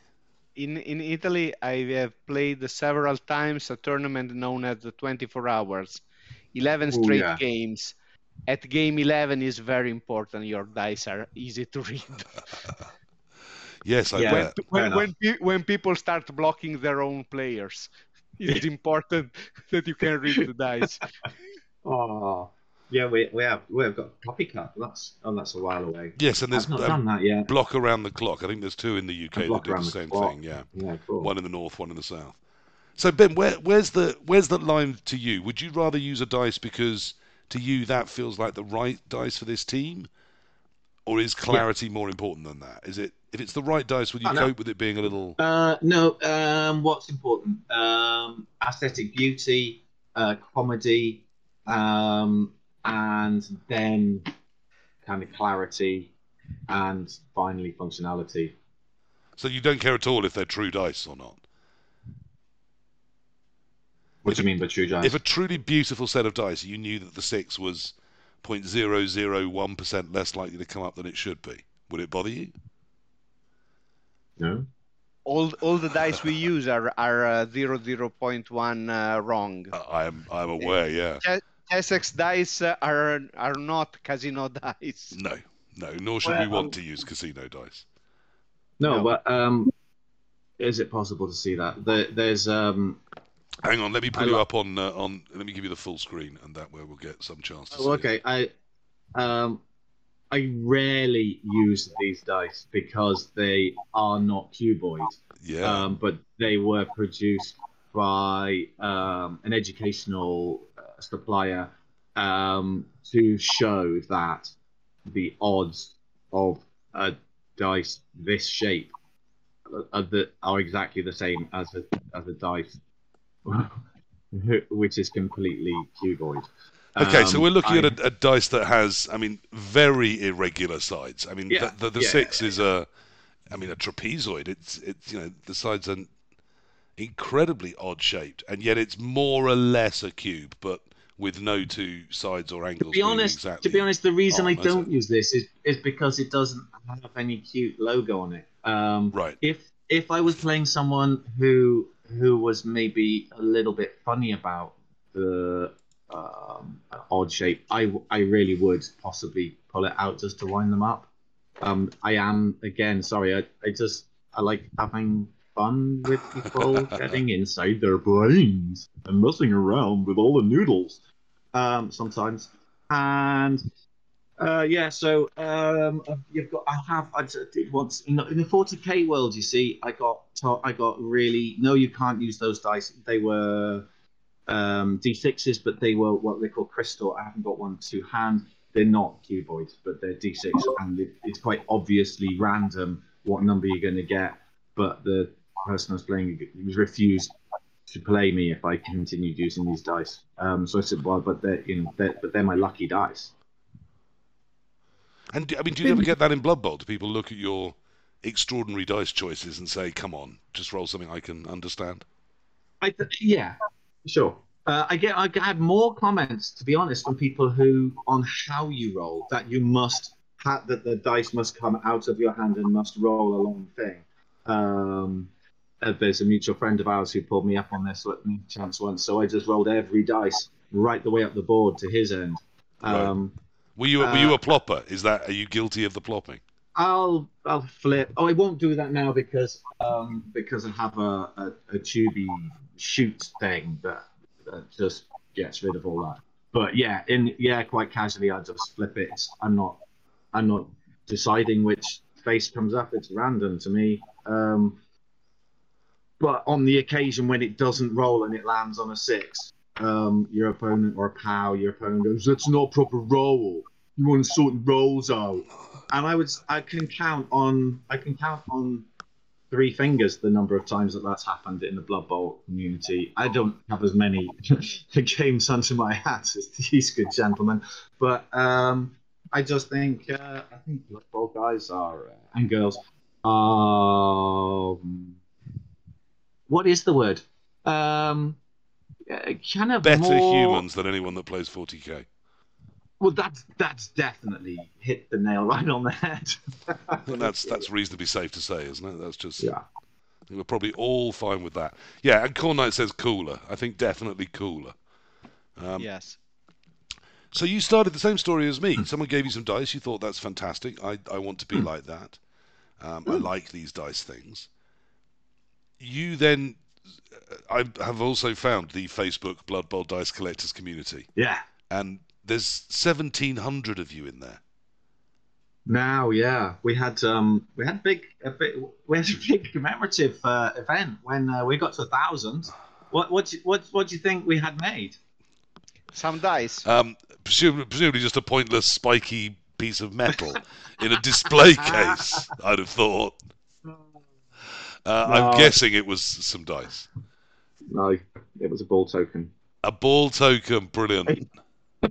I- In in Italy, I have played several times a tournament known as the 24 hours, 11
Ooh,
straight
yeah.
games. At game 11 is very important. Your dice are easy to read.
yes, I
Yeah.
bet.
Fair
when when, pe- when people start blocking their own players, it's important that you can read the dice.
Oh, yeah, we we have we have got copycat. That's oh, that's a while away.
Yes, and there's
I've not
a
done that yet.
block around the clock. I think there's two in the UK that do the same
clock.
thing. Yeah,
Yeah, cool.
one in the north, one in the south. So Ben, where, where's the where's the line to you? Would you rather use a dice because to you that feels like the right dice for this team, or is clarity more important than that? Is it if it's the right dice, would you
Oh, no.
cope with it being a little?
Uh, no. Um, what's important? Um, aesthetic beauty, uh, comedy, um, and then kind of clarity, and finally functionality.
So you don't care at all if they're true dice or not.
What do you mean by true dice?
If a truly beautiful set of dice, you knew that the six was 0.001 percent less likely to come up than it should be, would it bother you?
no.
All all the dice we use are are uh, 0.1 uh, wrong.
Uh, I am I am aware. Yeah.
Essex dice uh, are are not casino dice.
No, no. Nor should we want
um,
to use casino dice.
no,
No.
but um, is it possible to see that? There, there's um.
Hang on, let me put
I
you
lo-
up on uh, on. Let me give you the full screen, and that way we'll get some chance to
Oh,
see. it.
okay. I um I rarely use these dice because they are not cuboid,
Yeah.
um, but they were produced by um, an educational supplier um, to show that the odds of a dice this shape are, the, are exactly the same as a, as a dice which is completely cuboid.
Okay, so
Um,
we're looking
I-
at a, a dice that has, I mean, very irregular sides. I mean,
Yeah,
the, the, the
yeah,
six
yeah,
is a, I mean, a trapezoid. It's, it's, you know, the sides are incredibly odd shaped, and yet it's more or less a cube, but with no two sides or angles.
To be honest,
exactly
to be honest, the reason
on,
I don't use this is is because it doesn't have any cute logo on it. Um,
right.
if if I was playing someone who who was maybe a little bit funny about the um, odd shape, I I really would possibly pull it out just to wind them up. Um, I am again sorry. I, I just I like having fun with people getting inside their brains and messing around with all the noodles. Um, sometimes and uh, yeah, so um, you've got. I have. I did once in the, in the 40k world. You see, I got. I got really. No, you can't use those dice. They were um, d6s, but they were what they call crystal. I haven't got one to hand. They're not cuboids, but they're d6, and it, it's quite obviously random what number you're going to get. But the person I was playing was refused to play me if I continued using these dice. Um, so I said, well, but they're you know, they're, but they're my lucky dice.
And do- I mean, do you ever get that in Blood Bowl? Do people look at your extraordinary dice choices and say, "Come on, just roll something I can understand"?
I th- yeah, sure. Uh, I get I had more comments, to be honest, from people who on how you roll that you must ha- that the dice must come out of your hand and must roll a long thing. Um, uh, there's a mutual friend of ours who pulled me up on this chance once, so I just rolled every dice right the way up the board to his end. Um,
Were you were you a plopper? Is that are you guilty of the plopping?
I'll I'll flip. Oh, I won't do that now because um because I have a a, a tubey shoot thing that, that just gets rid of all that. But yeah, in yeah, quite casually, I just flip it. I'm not I'm not deciding which face comes up. It's random to me. Um, but on the occasion when it doesn't roll and it lands on a six, um, your opponent or a pal, your opponent goes, "That's not proper roll. You want to sort rolls out." And I would, I can count on, I can count on three fingers the number of times that that's happened in the Blood Bowl community. I don't have as many games under my hat as these good gentlemen, but um, I just think, uh, I think Blood Bowl guys are uh, and girls. Um, what is the word? Um, uh, kind of
Better
more...
humans than anyone that plays 40k.
Well, that's that's definitely hit the nail right on the head.
And that's that's reasonably safe to say, isn't it? That's just
yeah.
We're probably all fine with that. Yeah, and Corn Knight says cooler. I think definitely cooler. Um,
yes.
So you started the same story as me. Someone gave you some dice. You thought that's fantastic. I I want to be like that. Um, I like these dice things. You then, I have also found the Facebook Blood Bowl Dice Collectors community,
Yeah.
and there's 1,700 of you in there.
Now, yeah, we had um we had big a big we had a big commemorative uh, event when uh, we got to a thousand. What what what what do you think we had made?
Some dice.
Um, presumably, presumably just a pointless spiky piece of metal in a display case. I'd have thought. Uh, I'm guessing it was some dice.
No, it was a ball token.
A ball token, brilliant.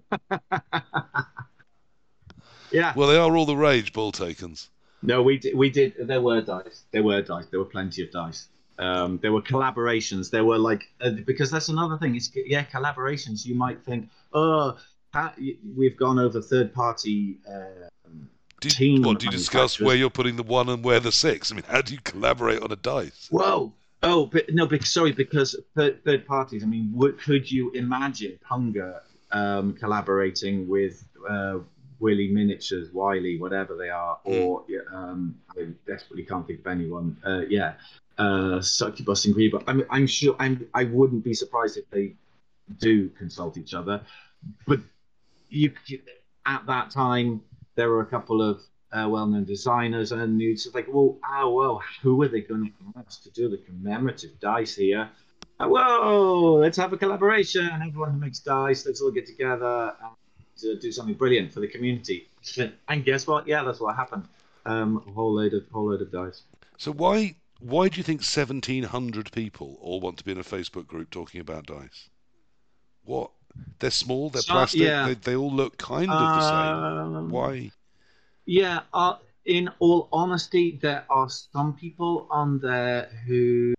Yeah.
Well, they are all the rage, ball tokens.
No, we did. We did. There were dice. There were dice. There were plenty of dice. Um, there were collaborations. There were like uh, because that's another thing. It's yeah, collaborations. You might think, oh, how, we've gone over third party. Uh,
Do
Team
you, what, do you discuss where you're putting the one and where the six? I mean, how do you collaborate on a dice?
Well, Oh, but no, but sorry, because third, third parties. I mean, would, could you imagine Punga um, collaborating with uh, Willy Miniatures, Wiley, whatever they are, or yeah, um, I desperately can't think of anyone. Uh, yeah, uh, Succubus and Greba. I'm, I'm sure. I'm. I wouldn't be surprised if they do consult each other, but you you- at that time there were a couple of uh, well-known designers, and you'd like, well, oh well, who are they going to ask to do the commemorative dice here? Uh, whoa, let's have a collaboration. Everyone who makes dice, let's all get together and uh, do something brilliant for the community. And guess what? Yeah, that's what happened. Um, a whole load of whole load of dice.
So why why do you think 1,700 people all want to be in a Facebook group talking about dice? What? They're small. They're
So-
plastic.
yeah.
They, they all look kind of the same.
Um,
Why?
Yeah, uh, in all honesty, there are some people on there who,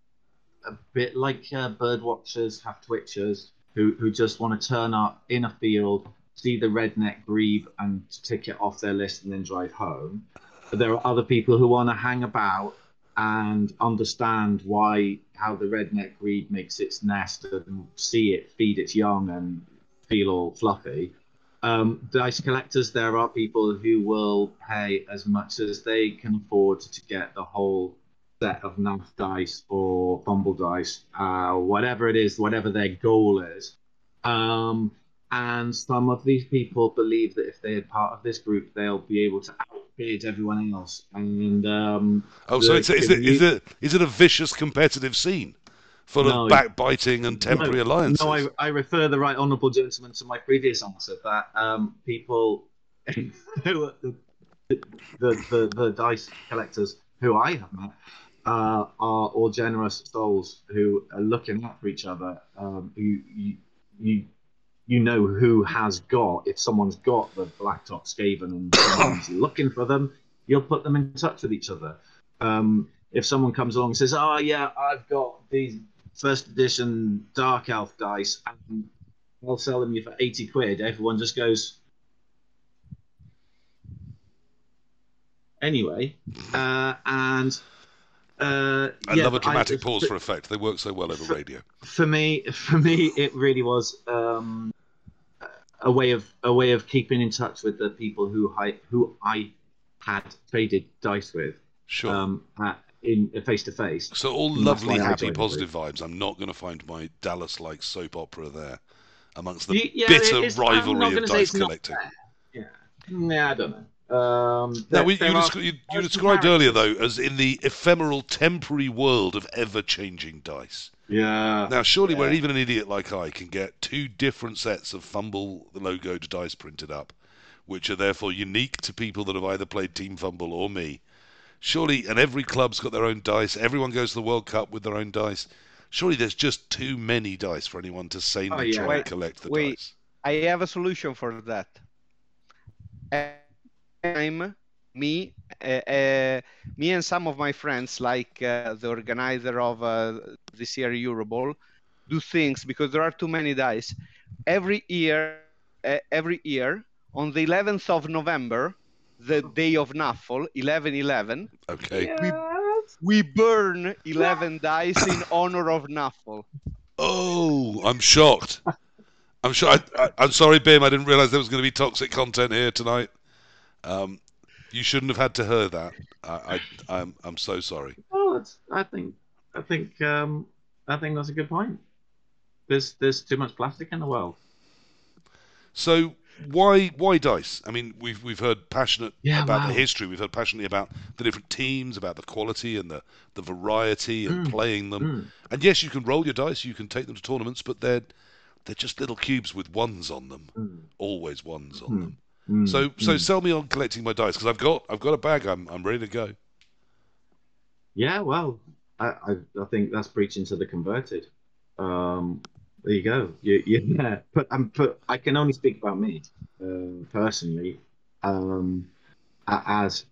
a bit like uh, bird watchers, have twitchers who, who just want to turn up in a field, see the redneck grebe, and tick it off their list and then drive home. But there are other people who want to hang about and understand why how the redneck grebe makes its nest and see it feed its young and feel all fluffy. Um, dice collectors, there are people who will pay as much as they can afford to get the whole set of NAF dice or fumble dice, uh, whatever it is, whatever their goal is. Um, and some of these people believe that if they're part of this group, they'll be able to outbid everyone else. And um,
Oh, so it's, is, it, is, it, is it a vicious competitive scene full
No.
of backbiting and temporary
no,
alliances?
No, I, I refer the right honourable gentleman to my previous answer that um, people, who are the, the, the, the dice collectors who I have met, uh, are all generous souls who are looking out for each other. Um, who you, you you know who has got if someone's got the blacktop Skaven and someone's looking for them, you'll put them in touch with each other. Um, if someone comes along and says, "Oh yeah, I've got these first edition Dark Elf dice, and I'll sell them you for eighty quid," everyone just goes. Anyway, uh, and uh,
I
yeah,
love a
but I-
dramatic pause for effect. They work so well over
For-
radio.
for me for me it really was um, a way of a way of keeping in touch with the people who I who I had traded dice with
Sure.
um, in face to face.
so all lovely, happy, positive vibes. I'm not going to find my Dallas-like soap opera there amongst the
You- yeah,
bitter
it's- I'm not
rivalry of dice collecting.
Yeah, yeah, I don't know. Um,
Now, we, you, descri- you, you described earlier, though, as in the ephemeral, temporary world of ever-changing dice.
Yeah.
Now, surely, where
Yeah.
even an idiot like I can get two different sets of Fumble the logoed dice printed up, which are therefore unique to people that have either played Team Fumble or me. Surely, and every club's got their own dice. Everyone goes to the World Cup with their own dice. Surely, there's just too many dice for anyone to sanely
Oh, yeah.
try and collect the
wait.
dice.
I have a solution for that. I'm me, uh, uh, me and some of my friends, like uh, the organizer of uh, this year Eurobowl, do things because there are too many dice. Every year, uh, every year on the 11th of November, the day of Nuffle, 11/11,
Okay.
we burn 11 dice in honor of Nuffle.
Oh, I'm shocked. I'm sure. I, I, I'm sorry, Bim. I didn't realise there was going to be toxic content here tonight. Um, you shouldn't have had to hear that. I, I, I'm, I'm so sorry.
Well, it's, I think I think um, I think that's a good point. There's there's too much plastic in the world.
So why, why dice? I mean, we've we've heard passionate
Yeah,
about
wow.
the history. We've heard passionately about the different teams, about the quality and the, the variety and
Mm.
playing them.
Mm.
And yes, you can roll your dice. You can take them to tournaments, but they're they're just little cubes with ones on them.
Mm.
Always ones on
Mm.
them.
Mm.
So so
Mm.
sell me on collecting my dice because I've got I've got a bag. I'm I'm ready to go.
Yeah, well, I, I, I think that's preaching to the converted. Um, there you go. You, you, yeah, but, um, but I can only speak about me uh, personally. Um, as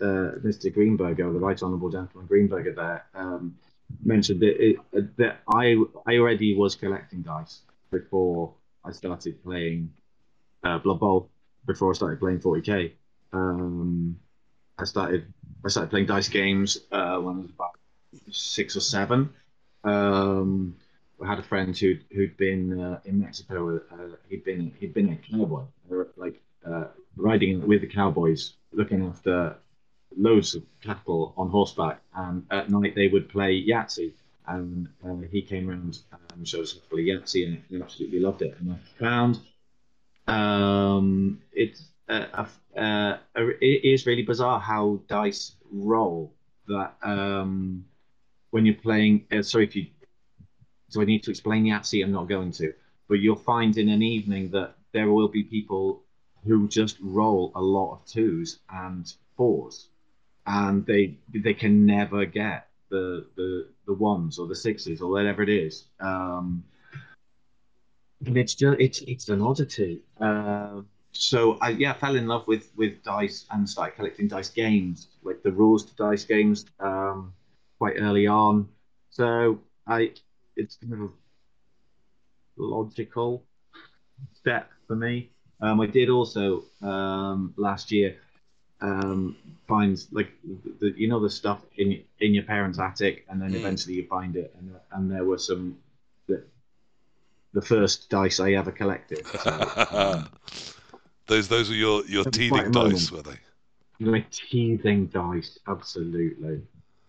uh, Mr. Greenburger, the Right Honourable Gentleman Greenburger, there um, mentioned that, it, that I I already was collecting dice before I started playing uh, Blood Bowl. Before I started playing 40k. Um, I started I started playing dice games uh, when I was about six or seven. Um, had a friend who'd who'd been uh, in Mexico. Uh, he'd been he'd been a cowboy, like uh, riding with the cowboys, looking after loads of cattle on horseback. And at night they would play Yahtzee. And uh, he came around and showed us how to play Yahtzee, and he absolutely loved it. And I found um, it's uh, uh, it is really bizarre how dice roll. That um, when you're playing, uh, sorry if you, so I need to explain Yahtzee. I'm not going to, but you'll find in an evening that there will be people who just roll a lot of twos and fours, and they they can never get the the the ones or the sixes or whatever it is. Um, and it's just it's it's an oddity. Uh, so I yeah fell in love with with dice and started collecting dice games, like the rules to dice games, um, quite early on. So I it's kind of a logical step for me. Um, I did also um, last year um, find like the, you know the stuff in in your parents' attic, and then
Mm.
eventually you find it, and and there were some the, the first dice I ever collected. So,
those those were your your teething
quite a moment.
dice, were they?
my teething dice, absolutely.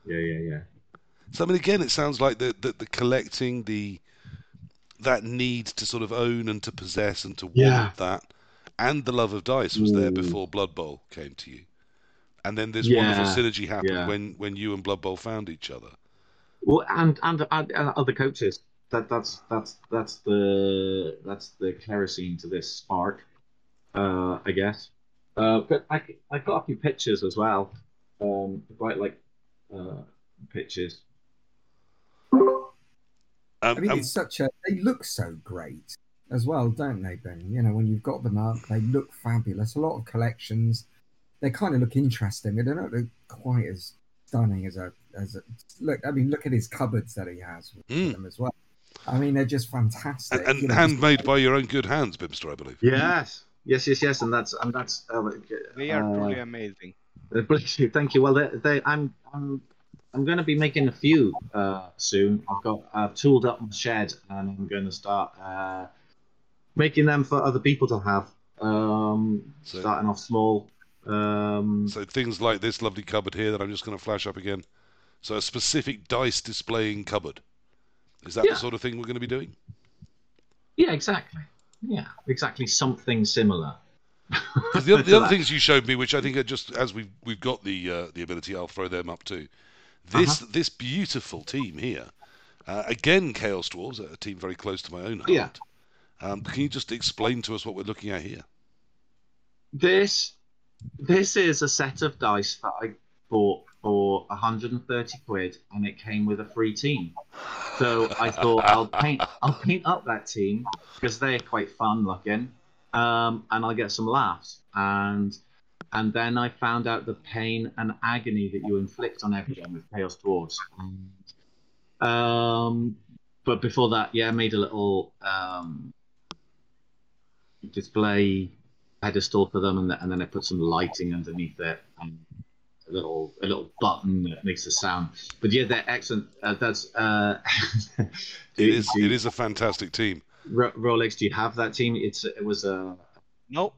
Yeah, yeah, yeah.
So I mean, again, it sounds like the, the the collecting the that need to sort of own and to possess and to want
Yeah.
that, and the love of dice was there
Mm.
before Blood Bowl came to you, and then this
Yeah,
wonderful synergy happened
yeah.
when when you and Blood Bowl found each other.
Well, and and, and, and other coaches. That that's that's that's the that's the kerosene to this spark, uh, I guess. Uh, but I I got a few pictures as well. Um, quite like uh, pictures.
Um,
I mean,
um,
it's such a. They look so great as well, don't they, Ben? You know, when you've got them up, they look fabulous. A lot of collections, they kind of look interesting. They don't look quite as stunning as a as a look. I mean, look at his cupboards that he has with
Mm.
them as well. I mean, they're just fantastic.
And, and
you know,
handmade by your own good hands, Bymster, I believe.
Yes, yes, yes, yes, and that's and that's. Uh,
They are
uh,
truly amazing.
Bless you, thank you. Well, they, they, I'm, I'm, I'm going to be making a few uh, soon. I've got, I've tooled up my shed, and I'm going to start uh, making them for other people to have. Um,
So-
starting off small. Um,
So things like this lovely cupboard here that I'm just going to flash up again. So a specific dice displaying cupboard. Is that
Yeah.
the sort of thing we're going to be doing?
yeah, exactly. Yeah, exactly. Something similar.
the, other, the other things you showed me, which I think are just as we've we've got the uh, the ability, I'll throw them up too. This
Uh-huh.
this beautiful team here, uh, again Chaos Dwarves, a team very close to my own heart.
Yeah.
Um, can you just explain to us what we're looking at here?
This, this is a set of dice that I bought for 130 quid, and it came with a free team. So I thought I'll paint I'll paint up that team because they're quite fun looking, um, and I'll get some laughs. And and then I found out the pain and agony that you inflict on everyone with Chaos Dwarves. Um, but before that, yeah, I made a little um, display pedestal for them, and, and then I put some lighting underneath it. And, a little a little button that makes a sound. But yeah, they're excellent. Uh, that's uh,
It
do-
is
do-
it is a fantastic team.
Ro- Rolex. Do you have that team? It's it was a
No,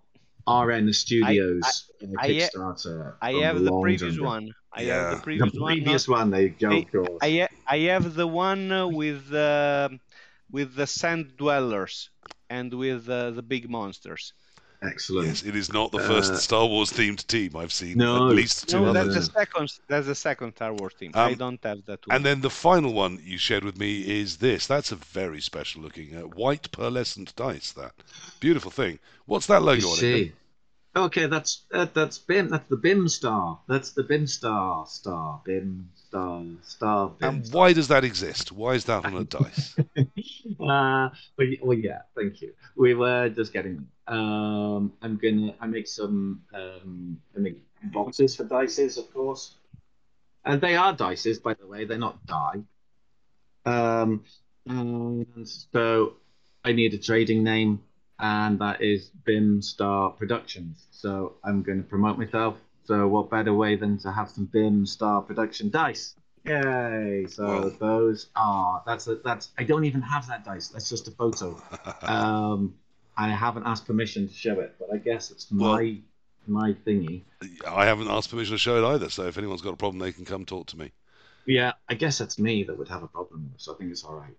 RN Studios uh,
I-
Kickstarter.
I
from
have the previous
time ago.
one. I
Yeah.
have the
The
previous one.
previous one, there you go.
I-
of course.
I I have the one uh, with uh, with the sand dwellers and with uh, the big monsters.
Excellent.
Yes, it is not the first
Uh,
Star Wars themed team I've seen.
No.
at least two
No,
others.
that's the second. That's the second Star Wars team. I
Um,
don't have that one.
And then the final one you shared with me is this. That's a very special looking uh, white pearlescent dice. That beautiful thing. What's that
You
logo on it?
Okay, that's uh, that's BIM. That's the BIM star. That's the BIM star star. BIM star star.
And
star.
why does that exist? Why is that on a dice?
uh, well, well, yeah, thank you. We were just getting. Um, I'm gonna. I make some. Um, I make boxes for dices, of course, and they are dices, by the way. They're not die. Um, and so I need a trading name, and that is Bymster Productions. So I'm going to promote myself. So what better way than to have some Bymster Production dice? Yay! So
Well.
those are that's a, that's I don't even have that dice. That's just a photo. Um, I haven't asked permission to show it, but I guess it's
Well-
my my thingy.
I haven't asked permission to show it either. So if anyone's got a problem, they can come talk to me.
Yeah, I guess it's me that would have a problem. So I think it's all right.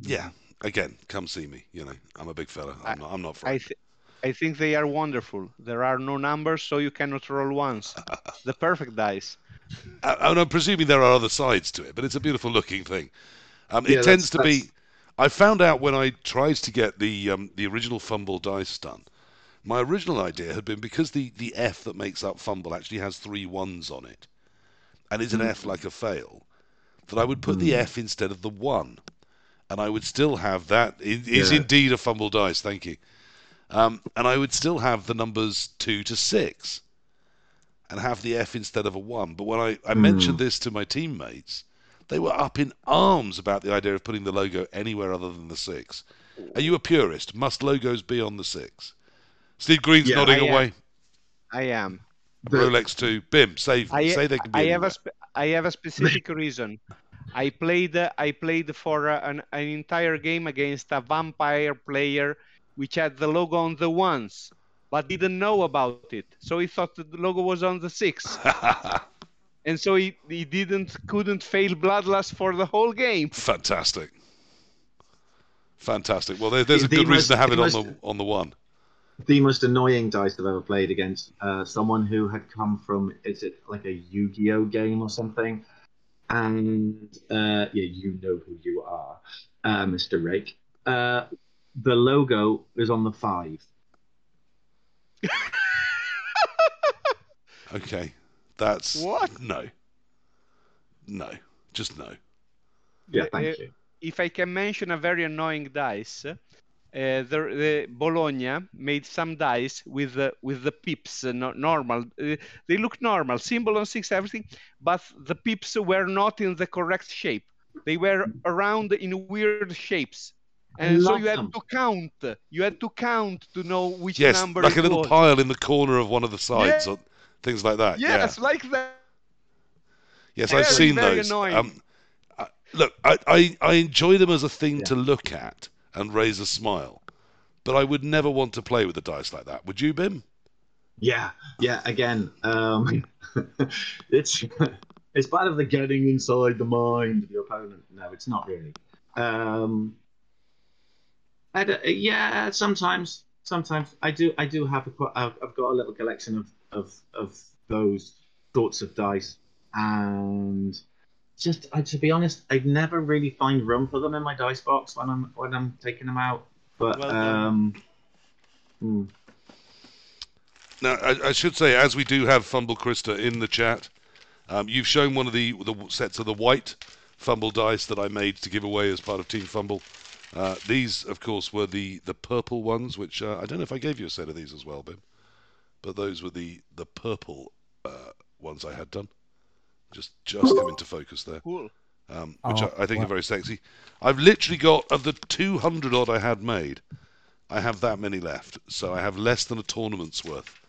Yeah. Again, come see me. You know, I'm a big fella. I'm not. I'm not
I th- I think they are wonderful. There are no numbers, so you cannot roll once. the perfect dice.
Uh, and I'm presuming there are other sides to it, but it's a beautiful looking thing. Um,
Yeah,
it tends to
that's-
be. I found out when I tried to get the um, the original FUMBBL dice done. My original idea had been because the, the F that makes up FUMBBL actually has three ones on it, and is an F like a fail, that I would put the F instead of the one, and I would still have that. It is
Yeah.
indeed a FUMBBL dice. Thank you. Um, and I would still have the numbers two to six and have the F instead of a 1. But when I, I mentioned this to my teammates, they were up in arms about the idea of putting the logo anywhere other than the 6. Are you a purist? Must logos be on the 6? Steve Green's
Yeah,
nodding
I am.
away.
I am.
The-
Rolex 2. Bim, save me.
I,
Say they can be
I have
anywhere.
a spe- I have a specific reason. I played uh, I played for uh, an, an entire game against a vampire player which had the logo on the ones but didn't know about it. So he thought that the logo was on the six. and so he, he didn't couldn't fail bloodlust for the whole game.
Fantastic. Fantastic. Well, there, there's a
The
good
most-
reason to have
the
it on
most-
the on the 1.
the most annoying dice I've ever played against uh, someone who had come from is it like a Yu-Gi-Oh game or something, and uh, yeah, you know who you are, uh, Mr. Rake. The logo is on the five.
Okay. That's.
What?
No. No. Just no.
Yeah, thank
uh,
you.
If I can mention a very annoying dice, uh, the, the Bologna made some dice with the with the pips uh, no, normal. Uh, they look normal, symbol on six, everything, but the pips were not in the correct shape. They were around in weird shapes,
I
and so
love
you had to count. You had to count to know which
Yes,
number
like
it
a little
was.
pile in the corner of one of the sides,
Yeah.
or things like that.
Yes,
Yeah.
like that.
Yes, I've seen
very
those.
annoying.
Um, I, look, I, I, I enjoy them as a thing
Yeah.
to look at and raise a smile, but I would never want to play with a dice like that. Would you, Bim?
Yeah, yeah. Again, um, it's it's part of the getting inside the mind of your opponent. No, it's not really. Um, I d- yeah, sometimes, sometimes I do. I do have a. qu- I've I've got a little collection of of of those sorts of dice, and just I, to be honest, I never really find room for them in my dice box when I'm when I'm taking them out. But
Well
um, hmm.
Now, I, I should say, as we do have FUMBBL Christer in the chat, um, you've shown one of the, the sets of the white FUMBBL dice that I made to give away as part of Team FUMBBL. Uh, these, of course, were the, the purple ones, which uh, I don't know if I gave you a set of these as well, Bim, but those were the the purple uh, ones I had done. Just just come into focus there.
Cool.
um, which
Oh,
I, I think
wow.
are very sexy. I've literally got of the 200 odd I had made, I have that many left, so I have less than a tournament's worth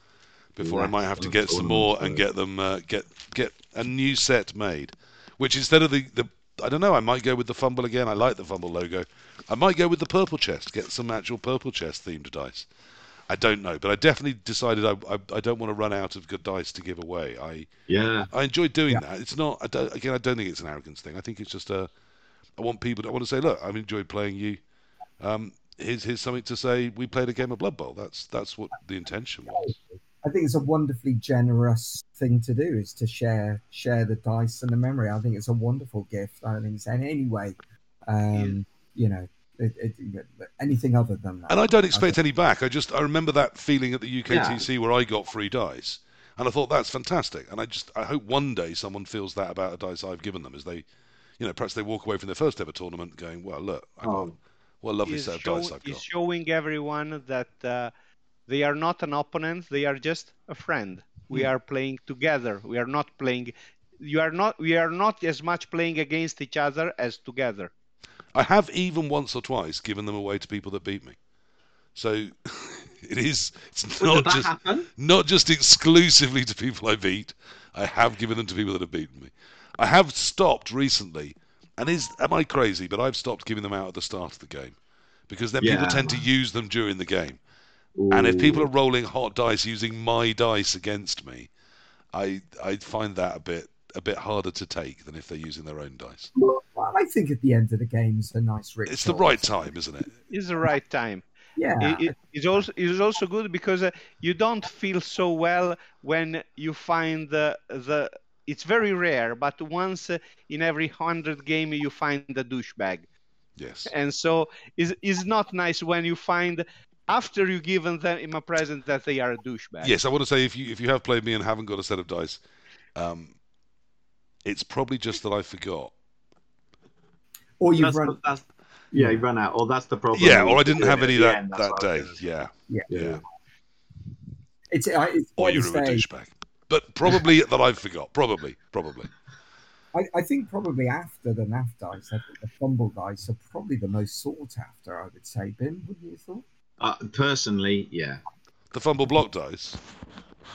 before I might have to get some more and get them uh, get get a new set made. Which instead of the, the I don't know, I might go with the FUMBBL again. I like the FUMBBL logo. I might go with the purple chest, get some actual purple chest themed dice. I don't know, but I definitely decided I, I, I don't want to run out of good dice to give away. I
yeah,
I enjoy doing
Yeah.
that. It's not I don't, again. I don't think it's an arrogance thing. I think it's just a. I want people. To, I want to say, look, I've enjoyed playing you. Um, here's here's something to say. We played a game of Blood Bowl. That's that's what the intention was.
I think it's a wonderfully generous thing to do is to share share the dice and the memory. I think it's a wonderful gift. I don't think it's in any way, um, you know, it, it, anything other than that.
And I don't expect any back. I just I remember that feeling at the UKTC where I got free dice, and I thought that's fantastic. And I just I hope one day someone feels that about a dice I've given them, as they, you know, perhaps they walk away from their first ever tournament going, well, look, I got,
Oh.
what a lovely set of
show-
dice I've
is
got.
showing everyone that uh, they are not an opponent; they are just a friend. We
Hmm.
are playing together. We are not playing. You are not. We are not as much playing against each other as together.
I have even once or twice given them away to people that beat me. So it is. It's not
that
just
happen?
not just exclusively to people I beat. I have given them to people that have beaten me. I have stopped recently, and is am I crazy? But I've stopped giving them out at the start of the game because then people tend to use them during the game. And if people are rolling hot dice using my dice against me, I I find that a bit a bit harder to take than if they're using their own dice.
Well, I think at the end of the game's a nice ritual.
It's the right time, isn't it?
It's the right time.
Yeah,
It- it- it's also it's also good because uh, you don't feel so well when you find the the. It's very rare, but once uh, in every hundred game you find the douchebag.
Yes.
and so it's, it's not nice when you find after you've given them in my present that they are a douchebag.
Yes, I want to say if you if you have played me and haven't got a set of dice, um, it's probably just that I forgot.
or you've
That's
run.
the- that's- yeah, you run out, or that's the problem.
Yeah, or I didn't have any that
end,
that day.
was gonna say.
Yeah,
Yeah.
yeah.
It's, I- it's
Or you're a douchebag. But probably that I've forgot. Probably, probably.
I, I think probably after the NAF dice, I think the FUMBBL dice are probably the most sought after. I would say, Ben, wouldn't you thought?
Uh, personally, yeah.
The FUMBBL block dice.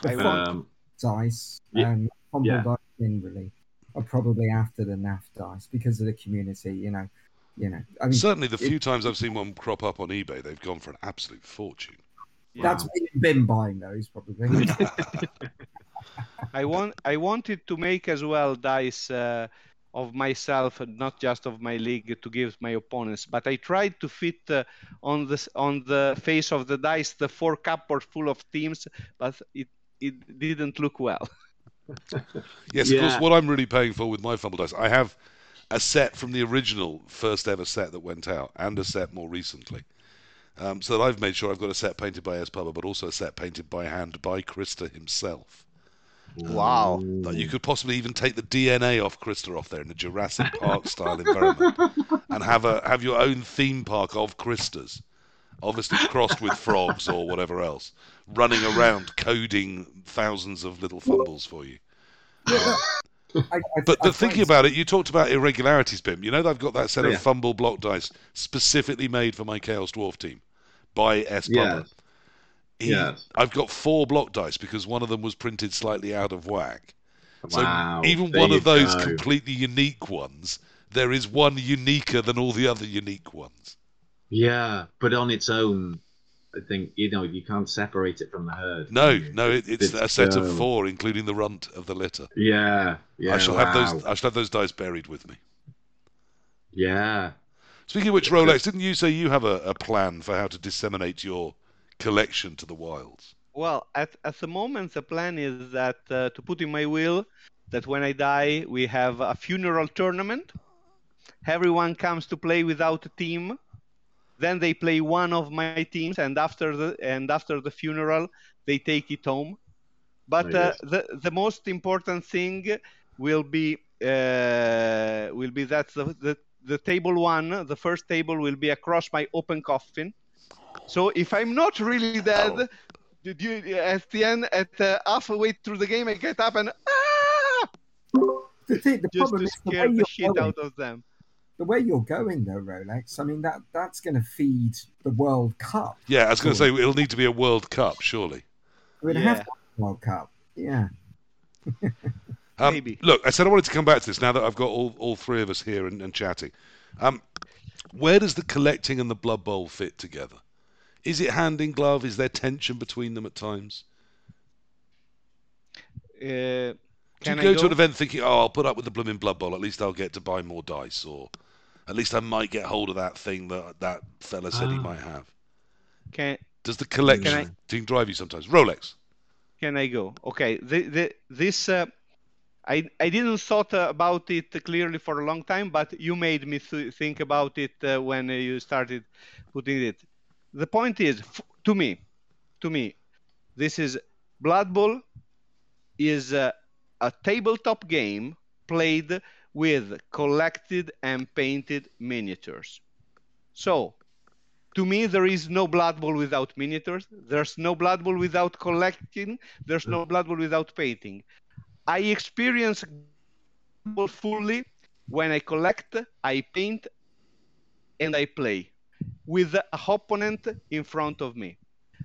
The
I
FUMBBL
Um,
dice
yeah,
and FUMBBL
yeah.
dice generally are probably after the NAF dice because of the community. You know, you know. I mean,
Certainly, the few times I've seen one crop up on eBay, they've gone for an absolute fortune.
that's me and Ben buying those probably.
I want I wanted to make as well dice uh, of myself, and not just of my league, to give my opponents. But I tried to fit uh, on the on the face of the dice the four cupboard full of teams, but it it didn't look well.
Yes, of course. What I'm really paying for with my FUMBBL dice, I have a set from the original first ever set that went out, and a set more recently. Um, so that I've made sure I've got a set painted by S. Pubba, but also a set painted by hand by Christer himself.
Wow.
That you could possibly even take the DNA off Christer off there in a Jurassic Park style environment, and have a have your own theme park of Christers. obviously crossed with frogs or whatever else, running around coding thousands of little fumbles for you.
I, I,
But
I
the thinking about it, you talked about irregularities, Bim. You know they've got that set
Oh,
of
yeah.
FUMBBL block dice specifically made for my Chaos Dwarf team by S.
Yeah.
Butler. He-
Yes.
I've got four block dice because one of them was printed slightly out of whack.
Wow,
So
even
one of those
go.
completely unique ones, there is one uniquer than all the other unique ones.
Yeah, but on its own, I think you know you can't separate it from the herd.
No,
you?
no, it, it's a set of four, including the runt of the litter.
Yeah, yeah.
I shall
wow.
have those. I shall have those dice buried with me.
Yeah.
Speaking of which, Rolex, didn't you say you have a, a plan for how to disseminate your collection to the wilds?
Well, at, at the moment, the plan is that uh, to put in my will that when I die, we have a funeral tournament. Everyone comes to play without a team. Then they play one of my teams, and after the and after the funeral, they take it home. But uh, the the most important thing will be uh, will be that the, the the table one, the first table, will be across my open coffin. So if I'm not really dead,
Oh.
you at the end at uh, halfway through the game I get up and ah!
the, the
just
problem
to
is the way,
scare the
you're
shit
going,
out of them.
the way you're going, though, Rolex. I mean, that that's going to feed the World Cup.
Yeah, I was going to say it'll need to be a World Cup, surely.
We're going to
Yeah.
have a World Cup. Yeah.
Um,
Maybe.
Look, I said I wanted to come back to this now that I've got all, all three of us here and, and chatting. Um, where does the collecting and the Blood Bowl fit together? Is it hand in glove? Is there tension between them at times?
Uh,
Do
can
you
I
go,
go?
to an event thinking, oh, I'll put up with the blooming Blood Bowl, at least I'll get to buy more dice, or at least I might get hold of that thing that that fella said he
Ah.
might have?
Can
Does the collection thing drive you sometimes? Rolex.
can I go? Okay. The, the, this uh, I I didn't thought about it clearly for a long time, but you made me th- think about it uh, when uh, you started putting it. The point is, to me, to me, this is Blood Bowl is uh, a tabletop game played with collected and painted miniatures. So, to me, there is no Blood Bowl without miniatures. There's no Blood Bowl without collecting. There's no Blood Bowl without painting. I experience fully when I collect, I paint, and I play with an opponent in front of me.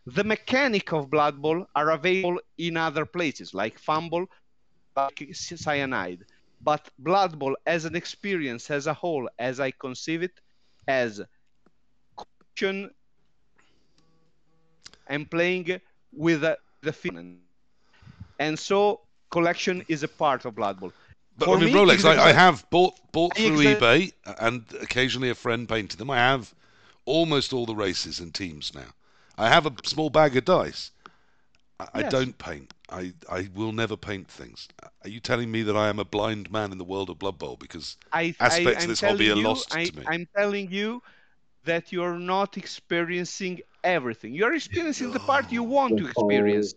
The mechanic of Blood Bowl are available in other places, like Fumble, like Cyanide. But Blood Bowl, as an experience, as a whole, as I conceive it, as collection and playing with uh, the feeling. And so collection is a part of Blood Bowl.
But
For
I mean,
me,
Rolex, I, I have bought bought through eBay, and occasionally a friend painted them. I have almost all the races and teams now. I have a small bag of dice. I, I don't paint. I, I will never paint things. Are you telling me that I am a blind man in the world of Blood Bowl? Because
I,
Aspects
I,
of this hobby
telling
are
you,
lost
I,
to me.
I'm telling you that you're not experiencing everything. You're experiencing the part you want to experience.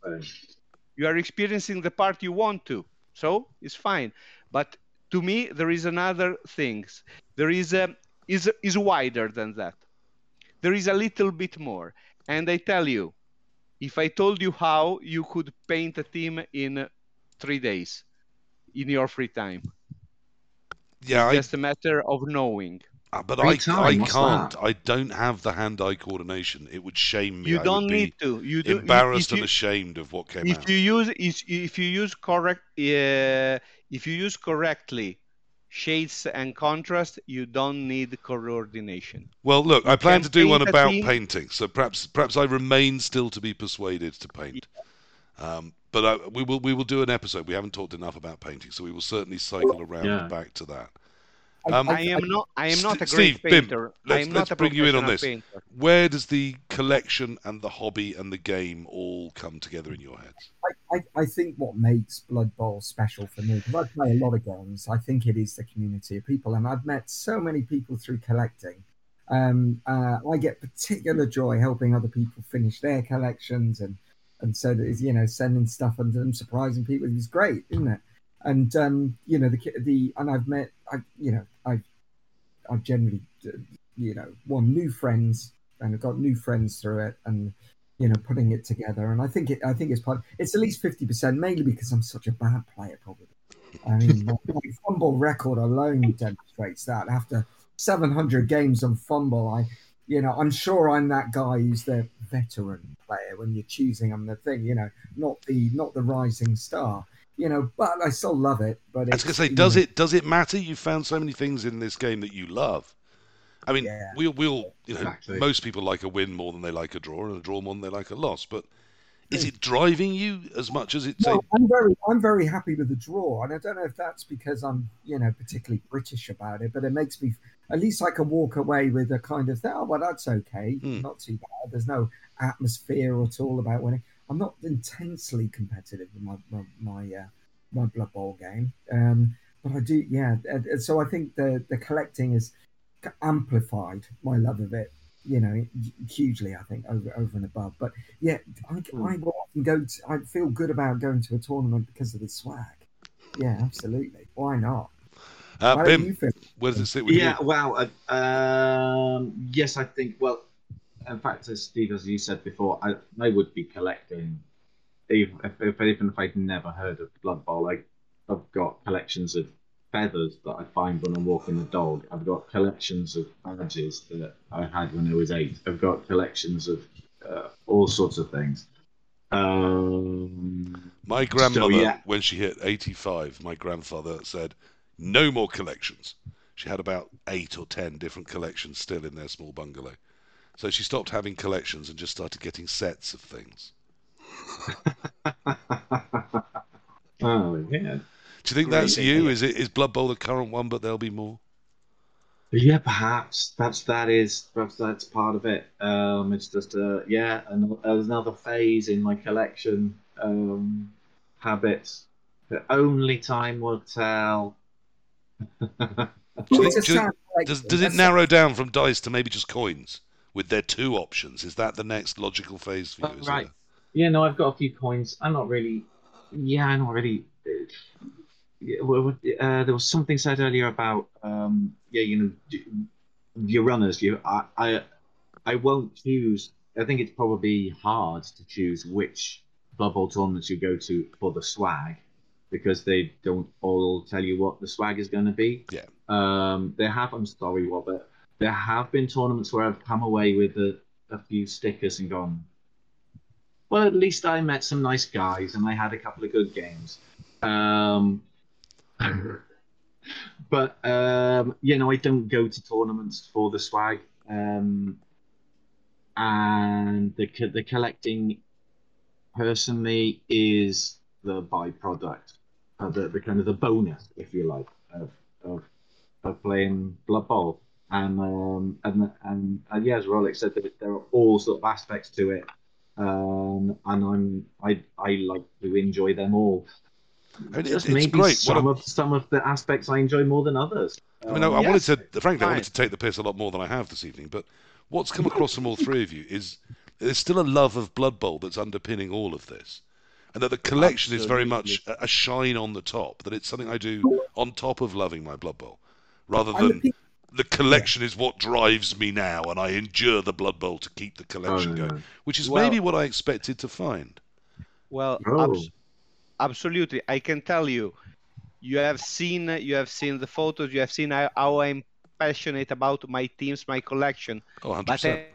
You are experiencing the part you want to. So it's fine. But to me, there is another things. There is a is is wider than that. There is a little bit more. And I tell you, if I told you how you could paint a team in three days in your free time,
yeah, I,
just a matter of knowing.
uh, but
Free
I,
time,
I
what's
can't.
that?
I don't have the hand-eye coordination. It would shame me.
You
I
don't
would be
need to. You do.
embarrassed
you,
and ashamed of what came
if
out.
you use if, if you use correct uh, if you use correctly shades and contrast, you don't need coordination.
Well, look, I plan to do one about
team-
painting, so perhaps perhaps I remain still to be persuaded to paint. Um, but I, we will we will do an episode. We haven't talked enough about painting, so we will certainly cycle around
Yeah.
back to that.
I-
Um,
I am not. I am not a
Steve,
great
Bim,
painter. I
let's-
am
let's
not a
bring you in on this.
painter.
Where does the collection and the hobby and the game all come together in your heads?
I, I, I think what makes Blood Bowl special for me, because I play a lot of games, I think it is the community of people. And I've met so many people through collecting. Um, uh, I get particular joy helping other people finish their collections and, and so that is, you know, sending stuff and them surprising people is great, isn't it? And, um, you know, the, the, and I've met, I, you know, I've, I've generally, you know, won new friends and I've got new friends through it, and you know, putting it together. And I think it, I think it's part. It's at least fifty percent, mainly because I'm such a bad player, probably. I mean, my, FUMBBL record alone demonstrates that. After 700 games on FUMBBL, I, you know, I'm sure I'm that guy who's the veteran player when you're choosing. I'm the thing, you know, not the not the rising star, you know. But I still love it. But
I was going to say, does know, it does it matter? You found so many things in this game that you love. I mean, yeah. we we all, you know, exactly. most people like a win more than they like a draw, and a draw more than they like a loss. But is it driving you as much as it's?
No, I'm very, I'm very happy with the draw, and I don't know if that's because I'm, you know, particularly British about it, but it makes me, at least I can walk away with a kind of, oh, well, that's okay, hmm. not too bad. There's no atmosphere at all about winning. I'm not intensely competitive in my my my, uh, my Blood Bowl game, um, but I do, yeah. So I think the the collecting has amplified my love of it you know, hugely, I think, over over and above. But yeah, I, mm. I will often go to, I feel good about going to a tournament because of the swag. Yeah, absolutely. Why not?
Uh, Bim, where does it sit with
yeah,
you?
well, uh, um, yes, I think, well, in fact, as Steve, as you said before, I, I would be collecting, even if, if, even if I'd never heard of Blood Bowl, I, I've got collections of feathers that I find when I'm walking the dog. I've got collections of badges that I had when I was eight. I've got collections of uh, all sorts of things. Um,
my grandmother, so, yeah. when she hit 85, my grandfather said, no more collections. She had about eight or ten different collections still in their small bungalow. So she stopped having collections and just started getting sets of things.
oh, yeah.
Do you think that's you? Is it is Blood Bowl the current one, but there'll be more?
Yeah, perhaps. Perhaps that is. Perhaps that's part of it. Um, it's just a yeah, and there's another phase in my collection um, habits that only time will tell.
do you think, do you, does, does it narrow down from dice to maybe just coins with their two options? Is that the next logical phase for you?
Oh, right. Yeah, no, I've got a few coins. I'm not really. Yeah, I'm not really uh, there was something said earlier about um, yeah, you know, your runners. You, I, I, I won't choose. I think it's probably hard to choose which bubble tournaments you go to for the swag because they don't all tell you what the swag is going to be.
Yeah.
Um, they have. I'm sorry, Robert. There have been tournaments where I've come away with a, a few stickers and gone. Well, at least I met some nice guys and I had a couple of good games. Um, but um, you know, I don't go to tournaments for the swag, um, and the the collecting personally is the byproduct, of the, the kind of the bonus, if you like, of of, of playing Blood Bowl. And um, and and, and yeah, as Rolex said, there are all sort of aspects to it, um, and I'm I I like to enjoy them all.
It's, it's, it's great.
Some of some of the aspects I enjoy more than others.
I mean, I, I wanted to, frankly, I wanted to take the piss a lot more than I have this evening. But what's come across from all three of you is there's still a love of Blood Bowl that's underpinning all of this, and that the collection Absolutely. is very much a, a, shine on the top. That it's something I do on top of loving my Blood Bowl, rather than the collection is what drives me now, and I endure the Blood Bowl to keep the collection oh, going, which is well, maybe what I expected to find.
Well, oh absolutely. I can tell you, you have seen you have seen the photos. You have seen how, how I'm passionate about my teams, my collection.
Oh, 100%. But I,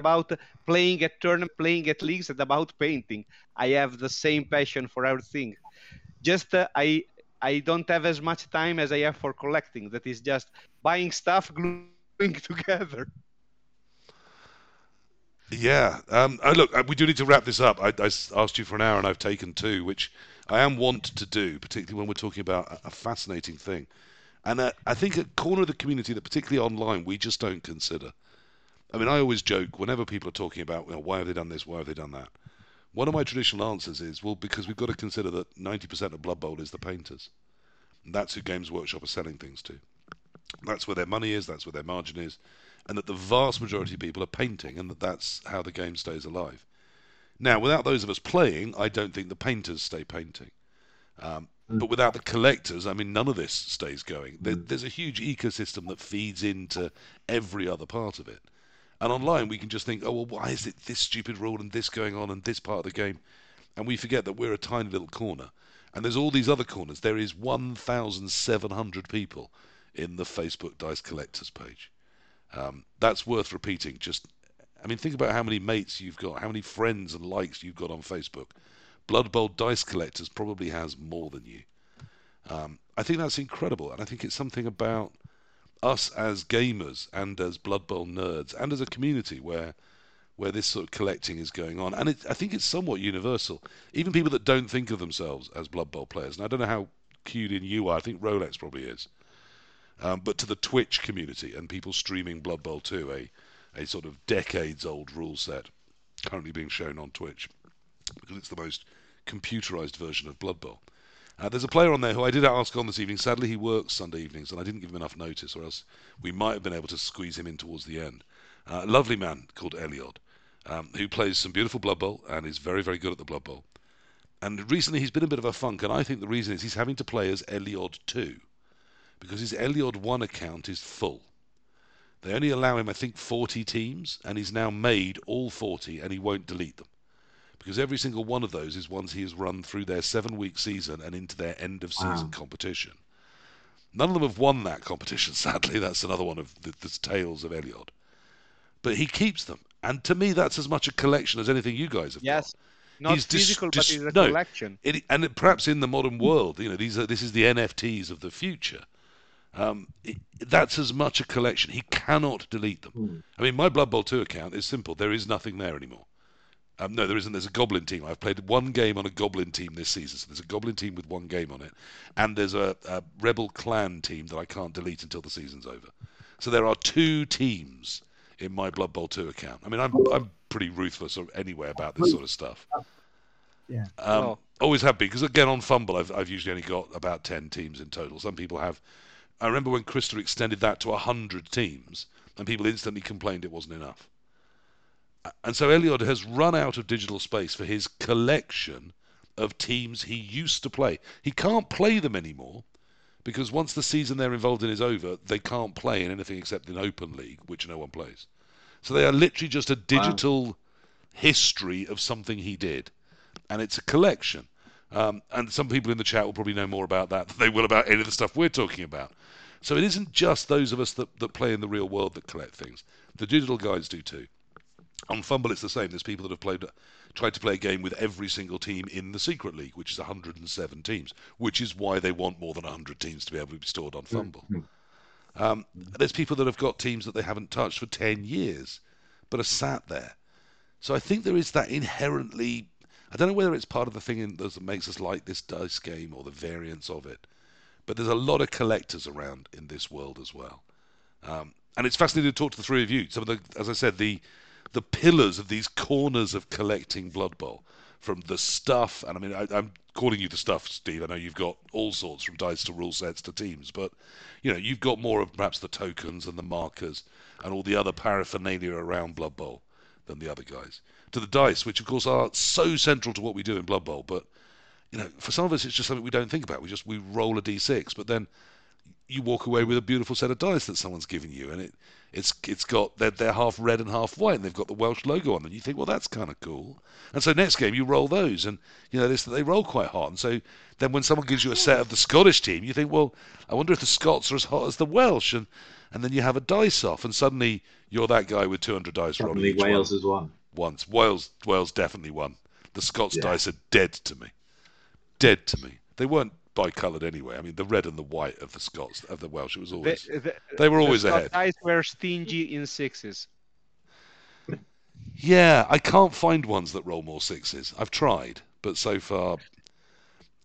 about playing at tournament, playing at leagues, and about painting. I have the same passion for everything. Just uh, I I don't have as much time as I have for collecting. That is just buying stuff, gluing together.
Yeah. Um, oh, look, uh, we do need to wrap this up. I, I, asked you for an hour and I've taken two, which I am wont to do, particularly when we're talking about a, a fascinating thing. And uh, I think a corner of the community that, particularly online, we just don't consider. I mean, I always joke whenever people are talking about, you know, why have they done this, why have they done that? One of my traditional answers is, well, because we've got to consider that 90% of Blood Bowl is the painters. And that's who Games Workshop are selling things to. That's where their money is, that's where their margin is and that the vast majority of people are painting, and that that's how the game stays alive. Now, without those of us playing, I don't think the painters stay painting. Um, But without the collectors, I mean, none of this stays going. There,
Mm.
there's a huge ecosystem that feeds into every other part of it. And online, we can just think, oh, well, why is it this stupid rule and this going on and this part of the game? And we forget that we're a tiny little corner. And there's all these other corners. There is 1,700 people in the Facebook Dice Collectors page. Um, that's worth repeating. Just, I mean, think about how many mates you've got, how many friends and likes you've got on Facebook. Blood Bowl Dice Collectors probably has more than you. Um, I think that's incredible, and I think it's something about us as gamers and as Blood Bowl nerds and as a community where where this sort of collecting is going on. And it, I think it's somewhat universal. Even people that don't think of themselves as Blood Bowl players, and I don't know how cued in you are. I think Rolex probably is. Um, but to the Twitch community and people streaming Blood Bowl 2, a, a sort of decades old rule set currently being shown on Twitch because it's the most computerized version of Blood Bowl. Uh, there's a player on there who I did ask on this evening. Sadly, he works Sunday evenings, and I didn't give him enough notice, or else we might have been able to squeeze him in towards the end. Uh, lovely man called Eliod, um, who plays some beautiful Blood Bowl and is very, very good at the Blood Bowl. And recently he's been a bit of a funk, and I think the reason is he's having to play as Eliod 2, because his Eliod 1 account is full. They only allow him, I think, 40 teams, and he's now made all 40, and he won't delete them because every single one of those is ones he has run through their seven week season and into their end of season
Wow.
competition. None of them have won that competition, sadly. That's another one of the, the tales of Eliod. But he keeps them. And to me, that's as much a collection as anything you guys have
Yes. Not
He's
physical,
dis-
but it's a
no.
collection.
It, and it, perhaps in the modern world, you know, these are this is the NFTs of the future. Um, it, that's as much a collection. He cannot delete them.
Hmm.
I mean, my Blood Bowl 2 account is simple. There is nothing there anymore. Um, no, there isn't. There's a Goblin team. I've played one game on a Goblin team this season. So there's a Goblin team with one game on it. And there's a, a Rebel Clan team that I can't delete until the season's over. So there are two teams in my Blood Bowl 2 account. I mean, I'm, I'm pretty ruthless anyway about this sort of stuff.
Yeah.
Um,
Oh.
Always have been. Because again, on FUMBBL, I've, I've usually only got about 10 teams in total. Some people have. I remember when Christer extended that to 100 teams, and people instantly complained it wasn't enough. And so Eliod has run out of digital space for his collection of teams he used to play. He can't play them anymore because once the season they're involved in is over, they can't play in anything except in open league, which no one plays. So they are literally just a digital history of something he did, and it's a collection. Um, and some people in the chat will probably know more about that than they will about any of the stuff we're talking about. So it isn't just those of us that, that play in the real world that collect things. The digital guys do too. On FUMBBL, it's the same. There's people that have played, tried to play a game with every single team in the Secret League, which is 107 teams, which is why they want more than 100 teams to be able to be stored on FUMBBL. Um, there's people that have got teams that they haven't touched for 10 years, but are sat there. So I think there is that inherently. I don't know whether it's part of the thing in, that makes us like this dice game or the variance of it, but there's a lot of collectors around in this world as well. Um, and it's fascinating to talk to the three of you. Some of the, as I said, the the pillars of these corners of collecting Blood Bowl, from the stuff, and I mean, I, I'm calling you the stuff, Steve. I know you've got all sorts from dice to rule sets to teams, but you know, you've got more of perhaps the tokens and the markers and all the other paraphernalia around Blood Bowl than the other guys. To the dice, which of course are so central to what we do in Blood Bowl, but you know, for some of us, it's just something we don't think about. We just we roll a d6, but then you walk away with a beautiful set of dice that someone's given you, and it it's it's got they're, they're half red and half white, and they've got the Welsh logo on them. You think, well, that's kind of cool. And so next game you roll those, and you notice that they roll quite hot. And so then when someone gives you a set of the Scottish team, you think, well, I wonder if the Scots are as hot as the Welsh, and and then you have a dice off, and suddenly you're that guy with 200 dice rolling
Suddenly
each one
Wales has won.
once. Wales Wales definitely won. The Scots
Yeah.
dice are dead to me. Dead to me. They weren't bi-coloured anyway. I mean, the red and the white of the Scots of the Welsh. It was always
the,
they were always
Scott
ahead.
Dice were stingy in sixes.
Yeah, I can't find ones that roll more sixes. I've tried, but so far,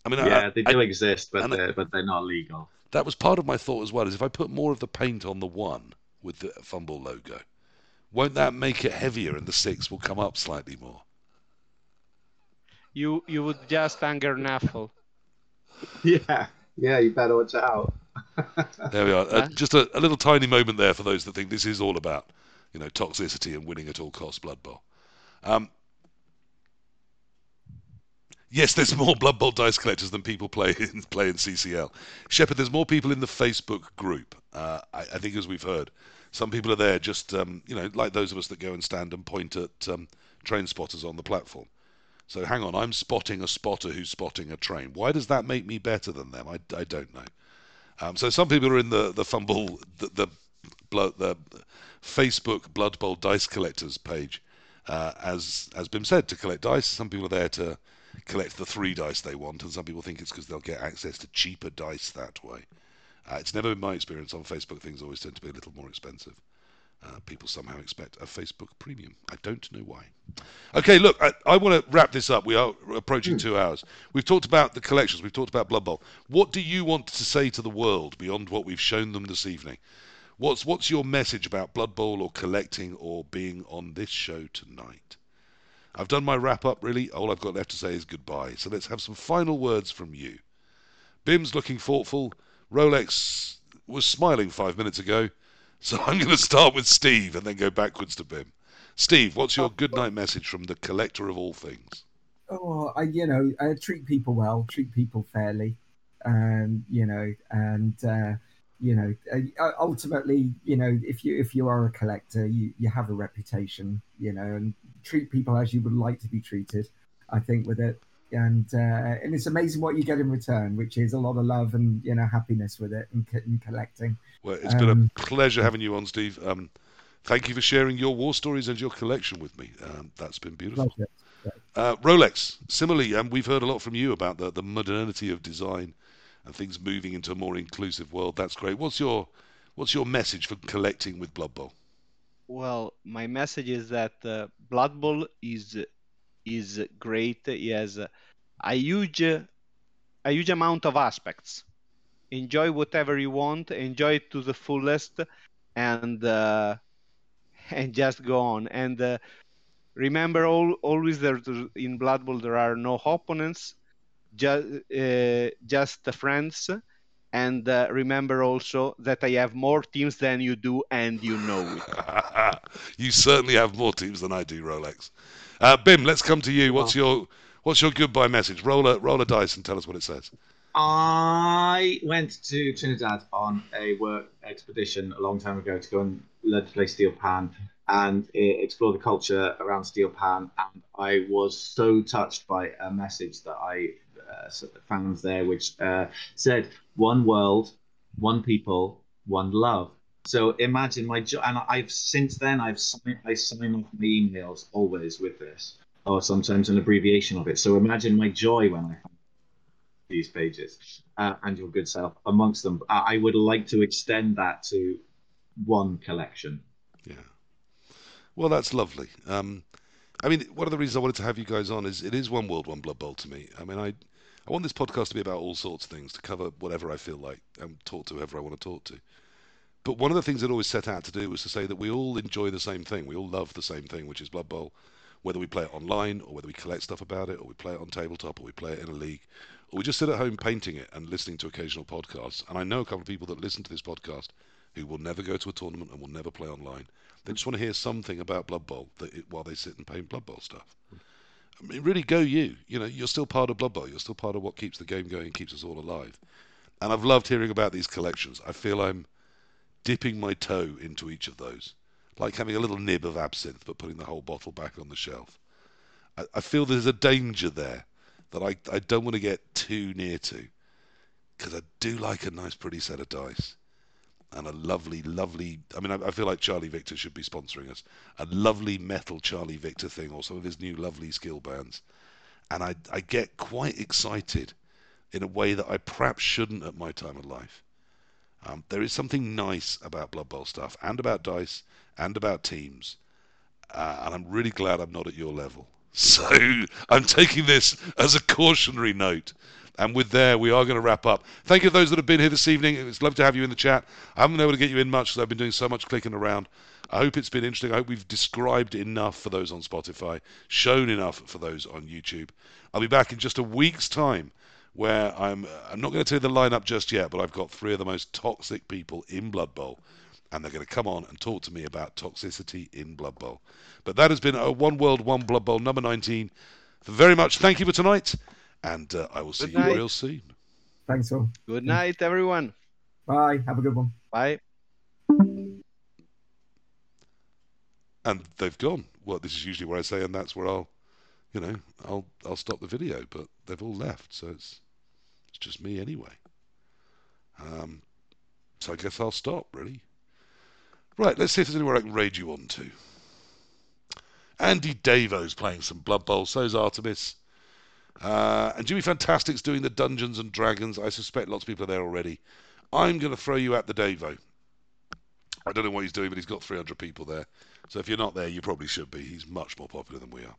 I mean, I-
Yeah, they
I-
do exist, but they're, but they're not legal.
that was part of my thought as well. Is if I put more of the paint on the one with the FUMBBL logo, won't that make it heavier and the six will come up slightly more?
You you would just anger Naffle.
Yeah, yeah, you better watch out.
There we are. Uh, just a, a little tiny moment there for those that think this is all about, you know, toxicity and winning at all costs Blood Bowl. Um, Yes, there's more Blood Bowl dice collectors than people play in play in CCL. Shepard, there's more people in the Facebook group. Uh, I, I, think, as we've heard, some people are there just um, you know like those of us that go and stand and point at um, train spotters on the platform. So hang on, I'm spotting a spotter who's spotting a train. Why does that make me better than them? I, I don't know. Um, so some people are in the the FUMBBL the the, blood, the Facebook Blood Bowl dice collectors page, uh, as as Bim said, to collect dice. Some people are there to collect the three dice they want, and some people think it's because they'll get access to cheaper dice that way. Uh, it's never been my experience on Facebook. Things always tend to be a little more expensive. Uh, people somehow expect a Facebook premium. I don't know why. Okay, look, I, I want to wrap this up. We are approaching two hours. We've talked about the collections. We've talked about Blood Bowl. What do you want to say to the world beyond what we've shown them this evening? What's what's your message about Blood Bowl or collecting or being on this show tonight? I've done my wrap up, really. All I've got left to say is goodbye. So let's have some final words from you. Bim's looking thoughtful. Rolex was smiling five minutes ago. So I'm going to start with Steve and then go backwards to Bim. Steve, what's your good night message from the collector of all things?
Oh, I, you know, I treat people well, treat people fairly, um, you know, and uh, you know, uh, ultimately, you know, if you if you are a collector, you you have a reputation, you know, and treat people as you would like to be treated. I think with it, and uh, and it's amazing what you get in return, which is a lot of love and you know happiness with it and, and collecting.
Well, it's been um, a pleasure having you on, Steve. Um, thank you for sharing your war stories and your collection with me. Um, that's been beautiful. Uh, Rolex, similarly, um, we've heard a lot from you about the, the modernity of design and things moving into a more inclusive world. That's great. What's your what's your message for collecting with Blood Bowl?
Well, my message is that uh, Blood Bowl is is great. It has a huge a huge amount of aspects. Enjoy whatever you want. Enjoy it to the fullest, and uh, and just go on. And uh, remember, all, always there in Blood Bowl there are no opponents, just uh, just friends. And uh, remember also that I have more teams than you do, and you know it.
you certainly have more teams than I do, Rolex. Uh, Bim, let's come to you. What's your what's your goodbye message? Roll a roll a dice and tell us what it says.
I went to Trinidad on a work expedition a long time ago to go and learn to play steel pan and explore the culture around steel pan. And I was so touched by a message that I uh, found there, which uh, said, "One world, one people, one love." So imagine my job, and I've since then I've signed, I sign off my emails always with this, or sometimes an abbreviation of it. So imagine my joy when I these pages uh, and your good self amongst them. I would like to extend that to one collection.
Yeah. Well, that's lovely. Um, I mean, one of the reasons I wanted to have you guys on is it is one world, one blood bowl to me. I mean, I I want this podcast to be about all sorts of things, to cover whatever I feel like and talk to whoever I want to talk to. But one of the things it always set out to do was to say that we all enjoy the same thing. We all love the same thing, which is Blood Bowl. Whether we play it online, or whether we collect stuff about it, or we play it on tabletop, or we play it in a league, or we just sit at home painting it and listening to occasional podcasts. And I know a couple of people that listen to this podcast who will never go to a tournament and will never play online. They just want to hear something about Blood Bowl it, while they sit and paint Blood Bowl stuff. I mean, really, go you. You know, you're still part of Blood Bowl. You're still part of what keeps the game going, and keeps us all alive. And I've loved hearing about these collections. I feel I'm dipping my toe into each of those, like having a little nib of absinthe but putting the whole bottle back on the shelf. I, I feel there's a danger there that I, I don't want to get too near to, because I do like a nice, pretty set of dice. And a lovely, lovely. I mean, I, I feel like Charlie Victor should be sponsoring us. A lovely metal Charlie Victor thing, or some of his new lovely skill bands. And I, I get quite excited in a way that I perhaps shouldn't at my time of life. Um, there is something nice about Blood Bowl stuff, and about dice, and about teams, uh, and I'm really glad I'm not at your level. So I'm taking this as a cautionary note. And with there, we are going to wrap up. Thank you to those that have been here this evening. It's lovely to have you in the chat. I haven't been able to get you in much because I've been doing so much clicking around. I hope it's been interesting. I hope we've described enough for those on Spotify, shown enough for those on YouTube. I'll be back in just a week's time where I'm I'm not going to tell you the lineup just yet, but I've got three of the most toxic people in Blood Bowl, and they're going to come on and talk to me about toxicity in Blood Bowl. But that has been a One World, One Blood Bowl number 19. Very much thank you for tonight, And uh, I will see
Good
you
night.
real soon.
Thanks all.
Good night, everyone.
Bye. Have a good one.
Bye.
And they've gone. Well, this is usually where I say, and that's where I'll, you know, I'll I'll stop the video. But they've all left, so it's it's just me anyway. Um, so I guess I'll stop really. Right, let's see if there's anywhere I can raid you on to. Andy Davo's playing some Blood Bowl, so's Artemis. Uh, and Jimmy Fantastic's doing the Dungeons and Dragons. I suspect lots of people are there already. I'm going to throw you at the Davo. I don't know what he's doing, but he's got 300 people there. So if you're not there, you probably should be. He's much more popular than we are.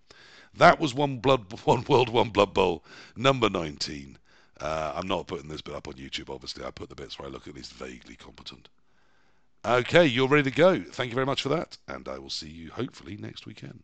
That was one blood, one world, one blood bowl, number 19. Uh, I'm not putting this bit up on YouTube, obviously. I put the bits where I look at least vaguely competent. Okay, you're ready to go. Thank you very much for that, and I will see you hopefully next weekend.